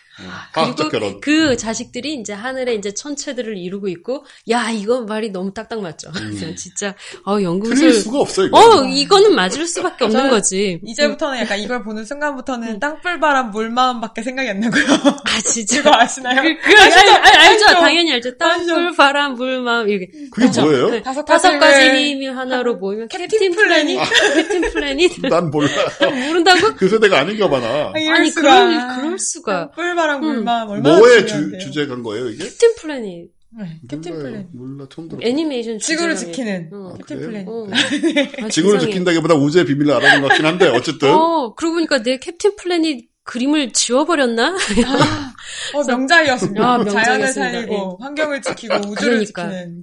학적 결혼. 그 자식들이 이제 하늘에 이제 천체들을 이루고 있고, 야, 이거 말이 너무 딱딱 맞죠. 그래서 진짜, 어, 틀릴 연금술. 수가 없어 이거. 어, 이거는 맞을 수밖에 없는 거지. 이제부터는 약간 이걸 보는 순간부터는 땅불바람 물마음밖에 생각이 안 나고요. 아, 진짜. 그거 아시나요? 그, 그, 알, 알, 알, 알죠. 알죠. 당연히 알죠. 땅, 알죠. 불, 바람, 물, 마음, 이렇게. 그게 그쵸? 뭐예요? 네. 다섯 다섯 가지 힘이 하나로 모이면 캡틴 플래닛. 플래닛. 캡틴 플래닛. 난 몰라. 모른다고? 그 세대가 아닌가 봐 나. 이럴 아니, 수가. 그럴, 그럴 수가. 땅불바람 음. 물마음 얼마나 뭐의 주. 주제 간 거예요 이게? 캡틴 플래닛. 네, 캡틴 몰라요. 플래닛. 몰라 처음 들어. 애니메이션 지구를. 지키는 어. 캡틴 그래요? 플래닛. 어. 아, 지구를. 지킨다기보다 우주의 비밀을 알아낸 것 같긴 한데 어쨌든 어, 그러고 보니까 내 캡틴 플래닛 그림을 지워버렸나? 어, 명작이었습니다. 아, 자연을 명작이었습니다. 살리고 환경을 지키고 우주를 그러니까. 지키는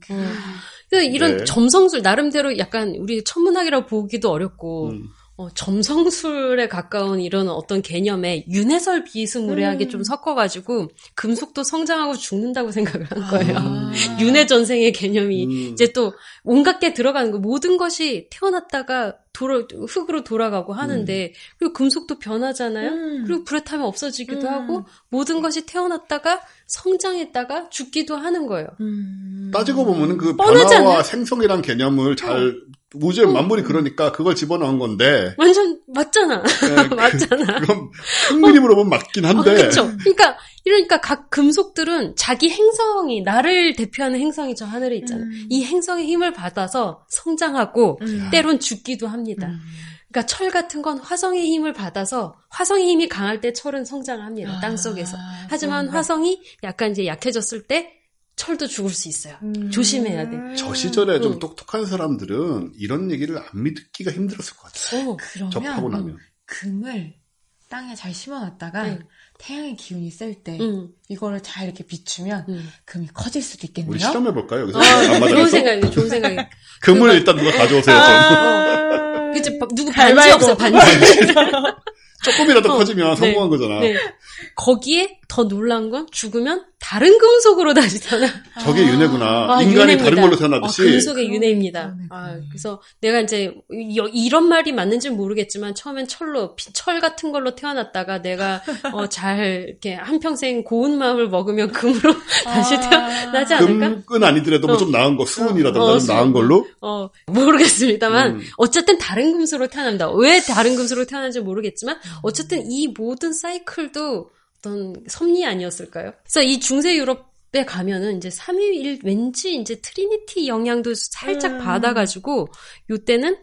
그그 이런 네. 점성술 나름대로 약간 우리 천문학이라고 보기도 어렵고 음. 어, 점성술에 가까운 이런 어떤 개념에 윤회설 비스무리하게 음. 좀 섞어가지고 금속도 성장하고 죽는다고 생각을 한 거예요. 아. 윤회 전생의 개념이 음. 이제 또 온갖 게 들어가는 거 모든 것이 태어났다가 돌아 흙으로 돌아가고 하는데 그리고 금속도 변하잖아요. 음. 그리고 불에 타면 없어지기도 음. 하고 모든 것이 태어났다가 성장했다가 죽기도 하는 거예요. 음. 따지고 보면은 그 뻔하잖아요. 변화와 생성이란 개념을 잘 우주의 만물이 그러니까 그걸 집어넣은 건데 완전 맞잖아. 네, 그- 맞잖아. 그럼 흥미림으로 보면 맞긴 어, 한데 그쵸. 그러니까, 이러니까 각 금속들은 자기 행성이, 나를 대표하는 행성이 저 하늘에 있잖아. 음. 이 행성의 힘을 받아서 성장하고, 음. 때론 죽기도 합니다. 음. 그러니까 철 같은 건 화성의 힘을 받아서, 화성의 힘이 강할 때 철은 성장합니다. 아, 땅 속에서. 하지만 그런가? 화성이 약간 이제 약해졌을 때, 철도 죽을 수 있어요. 음. 조심해야 돼. 저 시절에 좀 응. 똑똑한 사람들은 이런 얘기를 안 믿기가 힘들었을 것 같아요. 어, 그러면 접하고 나면. 금을 땅에 잘 심어놨다가 응. 태양의 기운이 셀때 응, 이거를 잘 이렇게 비추면 응. 금이 커질 수도 있겠네요. 우리 실험해 볼까요? 여기서 아, 안 좋은 생각이에요, 좋은 생각이에요. 금을 일단 누가 가져오세요. 좀. 어. 그치, 누구. 반지 없어, 반지. 조금이라도 어, 커지면 네. 성공한 거잖아. 네. 거기에 더 놀란 건 죽으면 다른 금속으로 다시 태어나. 저게 윤회구나. 아, 인간이 윤회입니다. 다른 걸로 아, 태어나듯이 금속의 윤회입니다. 그러네, 아. 그래서 내가 이제 이- 이런 말이 맞는지는 모르겠지만 처음엔 철로 피- 철 같은 걸로 태어났다가 내가 어, 잘 이렇게 한 평생 고운 마음을 먹으면 금으로 다시 태어나지 않을까? 금은 아니더라도 뭐 어. 좀 나은 거 수은이라든가 어, 좀 나은 수은. 걸로 어, 모르겠습니다만, 음. 어쨌든 다른 금수로 태어납니다. 왜 다른 금수로 태어난지 모르겠지만, 어쨌든 이 모든 사이클도 어떤 섭리 아니었을까요? 그래서 이 중세 유럽에 가면은 이제 3.1 왠지 이제 Trinity 영향도 살짝 음. 받아가지고, 요때는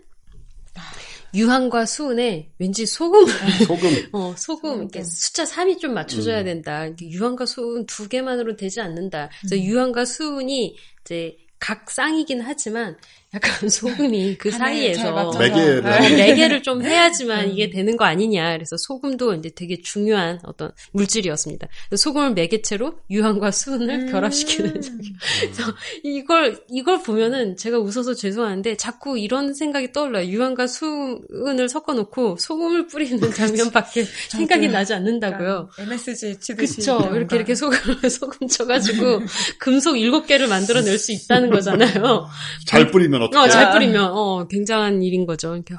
유황과 수은에 왠지 소금을 소금 어, 소금, 이렇게 숫자 3이 좀 맞춰줘야 된다. 이렇게 유황과 수은 두 개만으로 되지 않는다. 그래서 유황과 수은이 이제 각 쌍이긴 하지만 약간 소금이 그 사이에서. 매개를 어, 하는 네 개를 좀 해야지만 음. 이게 되는 거 아니냐. 그래서 소금도 이제 되게 중요한 어떤 물질이었습니다. 소금을 매개체로 유황과 수은을 음. 결합시키는 그래서 이걸 이걸 보면은 제가 웃어서 죄송한데 자꾸 이런 생각이 떠올라요. 유황과 수은을 섞어놓고 소금을 뿌리는 장면밖에 생각이 나지 않는다고요. MSG 치듯이. 그쵸. 이렇게 이렇게 소금을 소금 쳐가지고 금속 일곱 개를 만들어낼 수 있다는 거잖아요. 잘 뿌리면 어떻게? 어, 잘 뿌리면 어 굉장한 일인 거죠. 이렇게 아,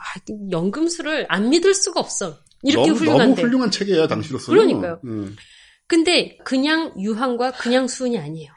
연금술을 안 믿을 수가 없어. 이렇게 너무, 훌륭한데. 너무 훌륭한 책이에요 당시로서는. 그러니까요. 음. 근데 그냥 유황과 그냥 수은이 아니에요.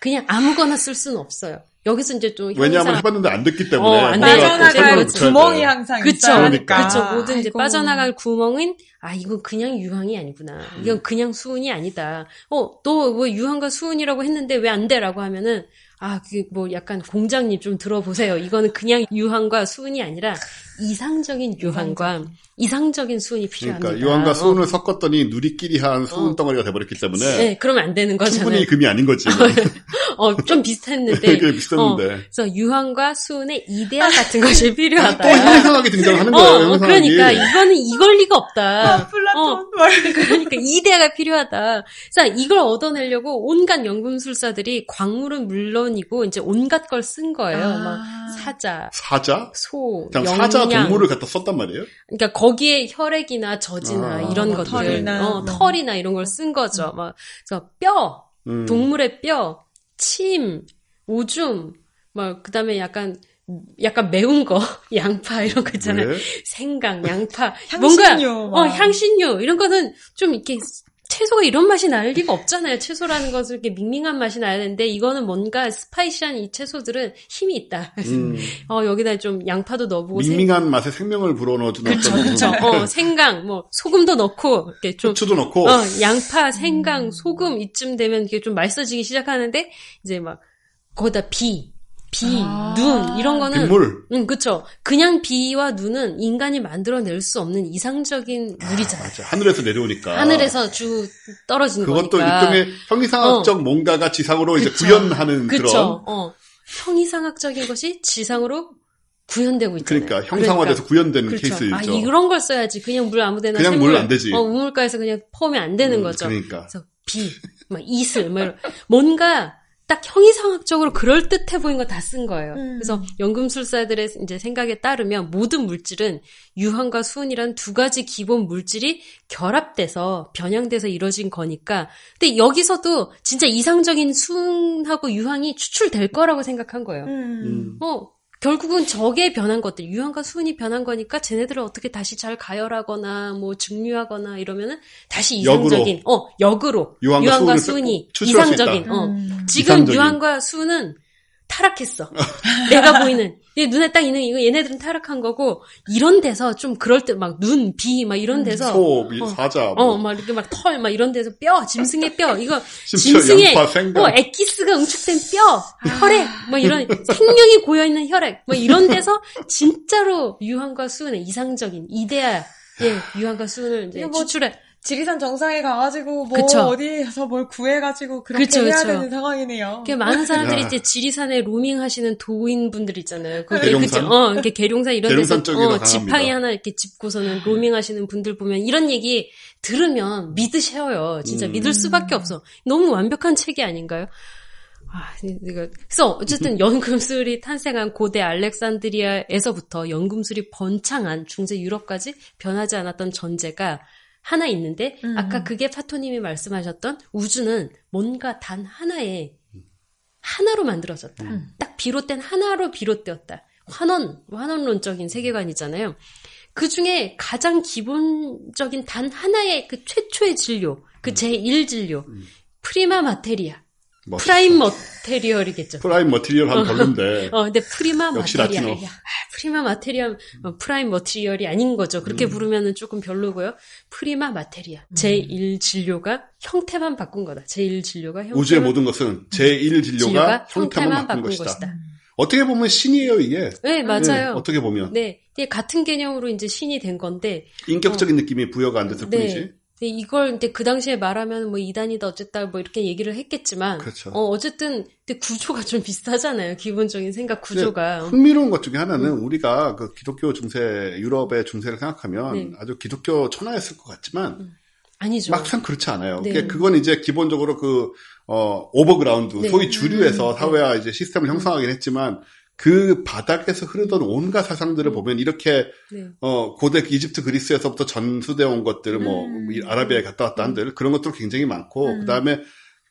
그냥 아무거나 쓸 수는 없어요. 여기서 이제 좀 왜냐하면 형상- 해봤는데 안 됐기 때문에 어, 안 빠져나갈 구멍이 돼. 항상 그쵸. 있어야 하니까. 그쵸. 모든 이제. 빠져나갈 구멍은, 아, 이건 그냥 유황이 아니구나. 음. 이건 그냥 수은이 아니다. 어, 너뭐 유황과 수은이라고 했는데 왜 안 돼? 라고 하면은, 아, 그 뭐 약간 공장님 좀 들어보세요. 이거는 그냥 유황과 수은이 아니라 이상적인 유황과 이상적인 수은이 필요합니다. 그러니까 유황과 어. 수은을 섞었더니 누리끼리 한 수은 어. 덩어리가 돼버렸기 때문에 네, 그러면 안 되는 거잖아요. 충분히 금이 아닌 거지. 어, 좀 비슷했는데. 되게 비슷했는데. 어, 그래서 유황과 수은의 이데아 같은 것이 필요하다. 또 형상하게 등장하는 거예요. 어. 그러니까 이거는 이걸 리가 없다. 아, 플라톤. 어. 말. 그러니까 이데아가 필요하다. 그래서 이걸 얻어내려고 온갖 연금술사들이 광물은 물론이고 이제 온갖 걸 쓴 거예요. 아. 막 사자, 사자? 소, 그냥 영양. 사자 동물을 갖다 썼단 말이에요? 그러니까 거기에 혈액이나 젖이나 아. 이런 뭐 것들, 털이나 어, 뭐. 털이나 이런 걸 쓴 거죠. 막 그래서 뼈, 음. 동물의 뼈, 침, 오줌, 막 그다음에 약간 약간 매운 거, 양파 이런 거 있잖아요. 왜? 생강, 양파, 향신료, 뭔가 어 막. 향신료 이런 거는 좀 이렇게 채소가 이런 맛이 날 리가 없잖아요. 채소라는 것은 이렇게 밍밍한 맛이 나야 되는데 이거는 뭔가 spicy한 이 채소들은 힘이 있다. 음, 어 여기다 좀 양파도 넣어보고 생- 밍밍한 맛에 생명을 불어넣어주는 어떤 그쵸. 어, 생강, 뭐, 소금도 넣고, 이렇게 좀, 후추도 넣고 어, 양파, 생강, 소금, 이쯤 되면 이게 좀 맛있어지기 시작하는데, 이제 막, 거기다 비, 비, 아. 눈, 이런 거는, 빗물. 응, 그쵸. 그냥 비와 눈은 인간이 만들어낼 수 없는 이상적인 물이잖아. 맞아. 하늘에서 내려오니까. 하늘에서 쭉 떨어지는 그것도 거니까. 일종의 형이상학적 뭔가가 지상으로 이제 그쵸. 구현하는 그런 그쵸. 어. 형이상학적인 것이 지상으로 구현되고 있잖아요. 그러니까 형상화돼서 구현되는 그렇죠. 케이스죠. 아, 이런 걸 써야지. 그냥 물 아무데나 그냥 샘물, 물안 되지. 어, 우물가에서 그냥 퍼오면 안 되는 음, 거죠. 그러니까. 그래서 비, 막 이슬, 뭐 이런 뭔가 딱 형이상학적으로 그럴 듯해 보인 거 다 쓴 거예요. 음. 그래서 연금술사들의 이제 생각에 따르면 모든 물질은 유황과 수은이란 두 가지 기본 물질이 결합돼서 변형돼서 이루어진 거니까. 근데 여기서도 진짜 이상적인 수은하고 유황이 추출될 거라고 생각한 거예요. 음. 어, 결국은 저게 변한 것들, 유황과 수은이 변한 거니까 쟤네들을 어떻게 다시 잘 가열하거나 뭐 증류하거나 이러면은 다시 역으로. 이상적인, 어, 역으로 유황과 유황과, 수은을 수은이 이상적인. 어. 음. 지금 이상적인. 유황과 수은은 타락했어. 내가 보이는 얘 눈에 딱 있는 이거 얘네들은 타락한 거고 이런 데서 좀 그럴 때 막 눈, 비 막 이런 데서 소, 미- 어. 사자, 어, 뭐. 막 이렇게 막 털, 막 이런 데서 뼈, 짐승의 뼈, 이거 짐승의 양파, 생강. 어, 엑기스가 응축된 뼈, 혈액, 뭐 이런 생명이 고여 있는 혈액, 뭐 이런 데서 진짜로 유황과 수은의 이상적인 이데아의 유황과 수은을 이제 뭐 추출해. 지리산 정상에 가가지고 뭐 그쵸. 어디에서 뭘 구해가지고 그렇게 그쵸, 해야 그쵸. 되는 상황이네요. 그 많은 사람들이 야. 이제 지리산에 로밍하시는 도인분들 있잖아요. 그 계룡산? 그쵸? 어, 이렇게 계룡산 이런 데서 계룡산 어. 지팡이 하나 이렇게 짚고서는 로밍하시는 분들 보면 이런 얘기 들으면 믿으셔요. 진짜 음. 믿을 수밖에 없어. 너무 완벽한 책이 아닌가요? 아, 이거 그래서 어쨌든 연금술이 탄생한 고대 알렉산드리아에서부터 연금술이 번창한 중세 유럽까지 변하지 않았던 전제가 하나 있는데 음. 아까 그게 파토님이 말씀하셨던 우주는 뭔가 단 하나의 하나로 만들어졌다. 음. 딱 비롯된 하나로 비롯되었다. 환원, 환원론적인 세계관이잖아요. 그 중에 가장 기본적인 단 하나의 그 최초의 질료, 그 제1 질료, prima materia, 멋있어. prime material이겠죠. prime material 하면 별론데. 어, 근데 prima materia. 라틴어. 아, 프리마 마테리얼, 어, prime material이 아닌 거죠. 그렇게 음. 부르면은 조금 별로고요. prima materia. 제1 질료가 형태만 바꾼 거다. 제1 진료가 형태만 우주의 모든 것은 제1 진료가 진료가 형태만 바꾼 것이다. 어떻게 보면 신이에요, 이게. 네, 맞아요. 네, 어떻게 보면. 네, 같은 개념으로 이제 신이 된 건데, 인격적인 느낌이 부여가 안 됐을 네. 뿐이지. 근데 이걸 이제 그 당시에 말하면 뭐 이단이다 어쨌다 뭐 이렇게 얘기를 했겠지만, 그렇죠. 어 어쨌든 근데 구조가 좀 비슷하잖아요. 기본적인 생각 구조가. 흥미로운 것 중에 하나는 우리가 그 기독교 중세, 유럽의 중세를 생각하면 네. 아주 기독교 천하였을 것 같지만 아니죠. 막상 그렇지 않아요. 네. 그건 이제 기본적으로 그, 어, overground, 네. 소위 주류에서 음, 사회와 이제 시스템을 형성하긴 했지만 그 바닥에서 흐르던 온갖 사상들을 보면 이렇게 네. 어, 고대 이집트 그리스에서부터 전수되어 온 것들, 뭐, 음. 이 아라비아에 갔다 왔다 한들, 그런 것들 굉장히 많고, 음. 그 다음에,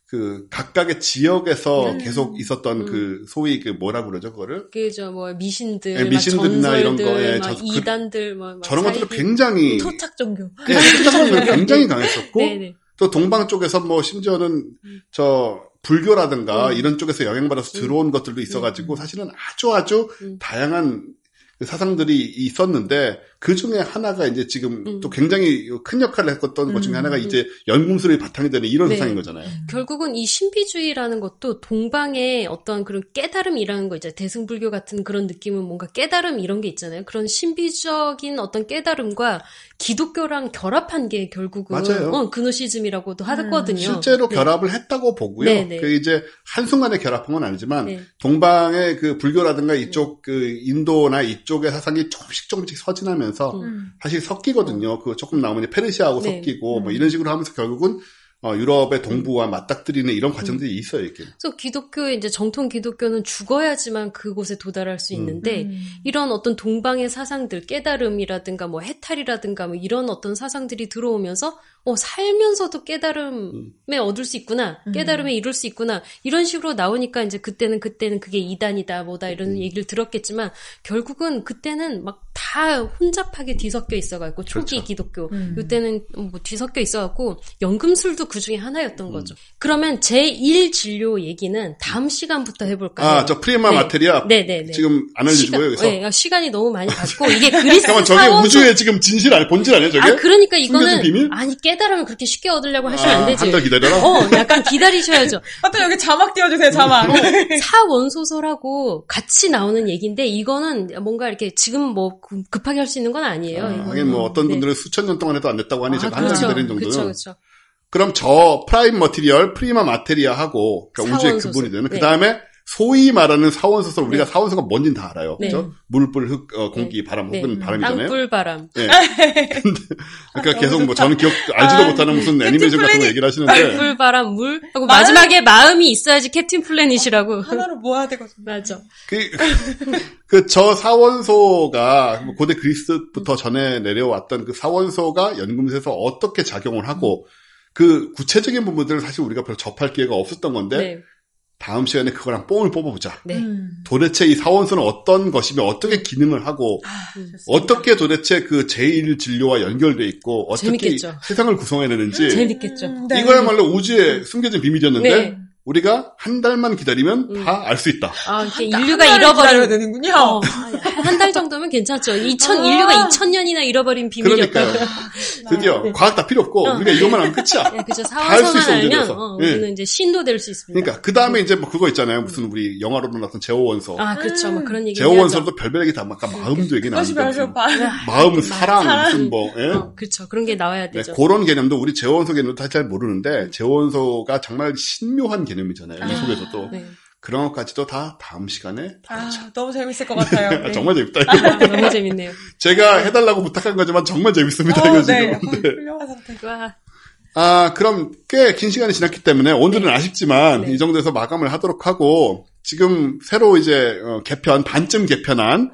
그, 각각의 지역에서 음. 계속 있었던 음. 그, 소위 그, 뭐라 그러죠, 그거를? 그저 뭐 미신들, 예, 막 미신들이나 이런 전설들, 거, 예, 막 저- 그- 이단들, 뭐, 막 저런 것들을 굉장히, 토착 종교. 예, 토착성이 굉장히 강했었고, 네네. 또 동방 쪽에서 뭐, 심지어는, 저, 불교라든가 음. 이런 쪽에서 영향받아서 음. 들어온 것들도 있어가지고, 사실은 아주 아주 음. 다양한 그 사상들이 있었는데, 그 중에 하나가 이제 지금 음. 또 굉장히 큰 역할을 했었던 것 중에 음. 하나가 이제 연금술이 바탕이 되는 이런 네. 세상인 거잖아요. 결국은 이 신비주의라는 것도 동방의 어떤 그런 깨달음이라는 거 있잖아요. 대승불교 같은 그런 느낌은 뭔가 깨달음 이런 게 있잖아요. 그런 신비적인 어떤 깨달음과 기독교랑 결합한 게 결국은 맞아요. 어, 그노시즘이라고도 하거든요. 실제로 네. 결합을 했다고 보고요. 네, 네. 그 이제 한순간에 결합한 건 아니지만 네. 동방의 그 불교라든가 이쪽 그 인도나 이쪽의 사상이 조금씩 조금씩 서진하면 서 음. 사실 섞이거든요. 그 조금 나오면 이제 페르시아하고 네. 섞이고 뭐 음. 이런 식으로 하면서 결국은 어, 유럽의 동부와 맞닥뜨리는 이런 과정들이 있어요, 이게. 그래서 기독교의 이제 정통 기독교는 죽어야지만 그곳에 도달할 수 있는데 음. 이런 어떤 동방의 사상들, 깨달음이라든가 뭐 해탈이라든가 뭐 이런 어떤 사상들이 들어오면서 어 살면서도 깨달음에 얻을 수 있구나, 음. 깨달음에 이룰 수 있구나 이런 식으로 나오니까 이제 그때는 그때는 그게 이단이다, 뭐다 이런 음. 얘기를 들었겠지만 결국은 그때는 막 다 혼잡하게 뒤섞여 있어갖고 초기 그렇죠. 기독교 음. 이때는 뭐 뒤섞여 있어갖고 연금술도 그 중에 음. 하나였던 거죠. 그러면 제1 진료 얘기는 다음 시간부터 해볼까요? 아, 저 프리마 네. 마테리아 네네네. 지금 안 알려주고요, 여기서. 네, 시간이 너무 많이 갔고 이게 그리스 잠깐만, 저게 사원소- 우주의 지금 진실 아니, 본질 아니에요, 저게? 아 그러니까 이거는 비밀? 아니 깨달으면 그렇게 쉽게 얻으려고 하시면 안 되지. 한 달 기다려라? 어, 약간 기다리셔야죠. 하여튼 여기 자막 띄워주세요, 자막. 사원소설하고 같이 나오는 얘기인데 이거는 뭔가 이렇게 지금 뭐 급- 급하게 할 수 있는 건 아니에요. 아. 하긴 뭐 어떤 네. 분들은 수천 년 동안 해도 안 됐다고 하니 제가 한달 기다린 정도는. 그렇죠, 그렇죠. 그럼 저 prime material, prima materia하고 그러니까 우주의 사원소설. 근본이 되는 네. 그 다음에 소위 말하는 사원소설 우리가 사원소가 뭔진 다 알아요. 네. 그죠? 물불, 흙, 어, 공기, 바람, 네. 흙은 바람이잖아요. 땅불 바람. 네. 근데 그러니까 계속 뭐 저는 기억 알지도 아, 못하는 무슨 애니메이션 같은 거. 얘기를 하시는데 땅불바람 물 하고 마음- 마지막에 마음이 있어야지 캡틴 플래닛이라고. 하나로 모아야 되거든요. 맞아. 그저 사원소가 뭐 고대 그리스부터 전에 내려왔던 그 사원소가 연금술에서 어떻게 작용을 하고 그 구체적인 부분들을 사실 우리가 별로 접할 기회가 없었던 건데 네. 다음 시간에 그거랑 뽕을 뽑아보자. 네. 음. 도대체 이 사원소는 어떤 것이며 어떻게 기능을 하고 아. 어떻게 도대체 그 제1 진료와 연결돼 있고 어떻게 재밌겠죠. 세상을 구성해내는지 재밌겠죠. 음, 네. 이거야말로 우주의 숨겨진 비밀이었는데 네. 우리가 한 달만 기다리면 음. 다알 수 있다. 아, 인류가 잃어버린 되는군요. 어, 한달 정도면 괜찮죠. 2000 아. 인류가 2000년이나 잃어버린 비밀이었다. 그러니까요. 드디어 네. 과학 다 필요 없고 어. 우리가 이것만 하면 끝이야. 네, 그죠. 있어, 알면. 어, 예. 우리는 이제 신도 될 수 있습니다. 그러니까 그 다음에 이제 뭐 그거 있잖아요. 무슨 우리 영화로도 나왔던 제호원서. 아, 그렇죠. 뭐 그런 얘기. 제호원서도 별별 얘기 다 아까 마음도 얘기 그것이 나왔는데 반. 마음, 사랑, 사랑. 무슨 뭐 예? 어, 그렇죠. 그런 게 나와야 네, 되죠. 그런 개념도 우리 제원소 개념도 사실 잘 모르는데 제원소가 정말 신묘한 개념 이잖아요. 이 속에서도 네. 그런 것까지도 다 다음 시간에 다루자. 아, 너무 재밌을 것 같아요. 아, 네. 정말 재밌다. 이거. 아, 너무 재밌네요. 제가 해달라고 부탁한 거지만 정말 재밌습니다. 어, 이거 네. 지금. 어, 훌륭한 선택. 와, 아 그럼 꽤 긴 시간이 지났기 때문에 오늘은 아쉽지만 네. 이 정도에서 마감을 하도록 하고 지금 새로 이제 어, 개편 반쯤 개편한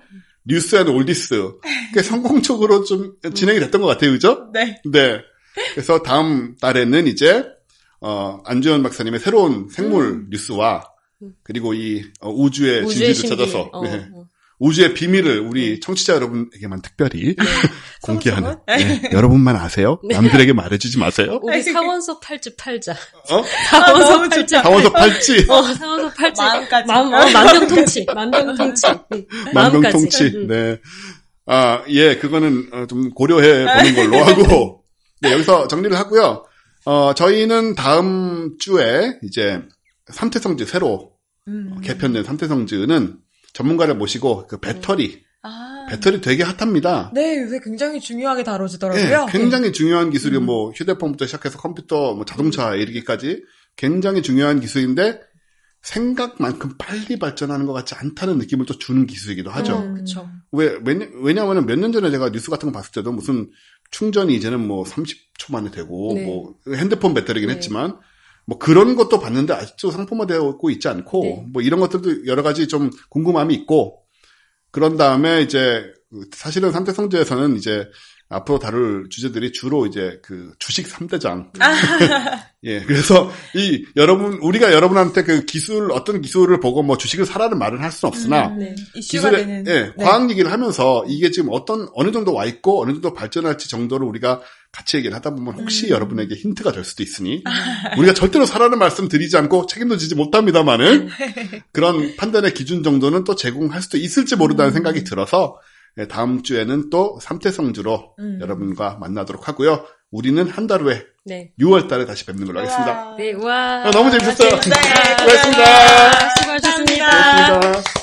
News and Oldies 꽤 성공적으로 좀 진행이 됐던 것 같아요, 그죠? 네. 네. 그래서 다음 달에는 이제 어, 안주현 박사님의 새로운 생물 뉴스와 그리고 이 어, 우주의, 음. 우주의. 찾아서 어, 네. 어. 우주의 비밀을 우리 청취자 여러분에게만 특별히 공개하는 성성은? 네, 여러분만 아세요. 남들에게 말해주지 마세요. 우리 사원소 팔찌 팔자. 어? 사원소 너무 팔찌. 사원소 팔찌, 어, 사원소 팔찌. 마음까지. 마음, 어, 만병통치. 만병통치. 만병통치. 응. 네. 아, 예, 그거는 어, 좀 고려해 보는 걸로 하고 네, 여기서 정리를 하고요. 어, 저희는 다음 주에 이제 삼태성즈 새로 음. 개편된 삼태성즈는 전문가를 모시고 그 배터리, 아. 배터리 되게 핫합니다. 네, 요새 굉장히 중요하게 예, 다뤄지더라고요. 굉장히 중요한 기술이 음. 뭐 휴대폰부터 시작해서 컴퓨터, 뭐 자동차 이르기까지 굉장히 중요한 기술인데 생각만큼 빨리 발전하는 것 같지 않다는 느낌을 또 주는 기술이기도 하죠. 음. 왜, 왜냐, 왜냐하면 몇 년 전에 제가 뉴스 같은 거 봤을 때도 무슨 충전이 이제는 뭐 30초 만에 되고, 네. 뭐 핸드폰 배터리긴 네. 했지만, 뭐 그런 것도 봤는데 아직도 상품화되고 있지 않고, 네. 뭐 이런 것들도 여러 가지 좀 궁금함이 있고, 그런 다음에 이제 사실은 삼대 성제에서는 이제 앞으로 다룰 주제들이 주로 이제 그 주식 3대장. 예, 그래서 이 여러분, 우리가 여러분한테 그 기술, 어떤 기술을 보고 뭐 주식을 사라는 말은 할 수는 없으나, 네. 이슈가 기술의 되는. 예, 네. 과학 얘기를 하면서 이게 지금 어떤 어느 정도 와 있고 어느 정도 발전할지 정도를 우리가 같이 얘기를 하다 보면 혹시 음. 여러분에게 힌트가 될 수도 있으니 우리가 절대로 사라는 말씀 드리지 않고 책임도 지지 못합니다만은 그런 판단의 기준 정도는 또 제공할 수도 있을지 모른다는 음. 생각이 들어서 예, 다음 주에는 또 삼태성주로 음. 여러분과 만나도록 하고요. 우리는 한 달 후에 네. 6월 달에 다시 뵙는 걸로 하겠습니다. 네, 와. 아, 너무 재밌었어요. 네, 수고하셨습니다. 수고하셨습니다. 고맙습니다.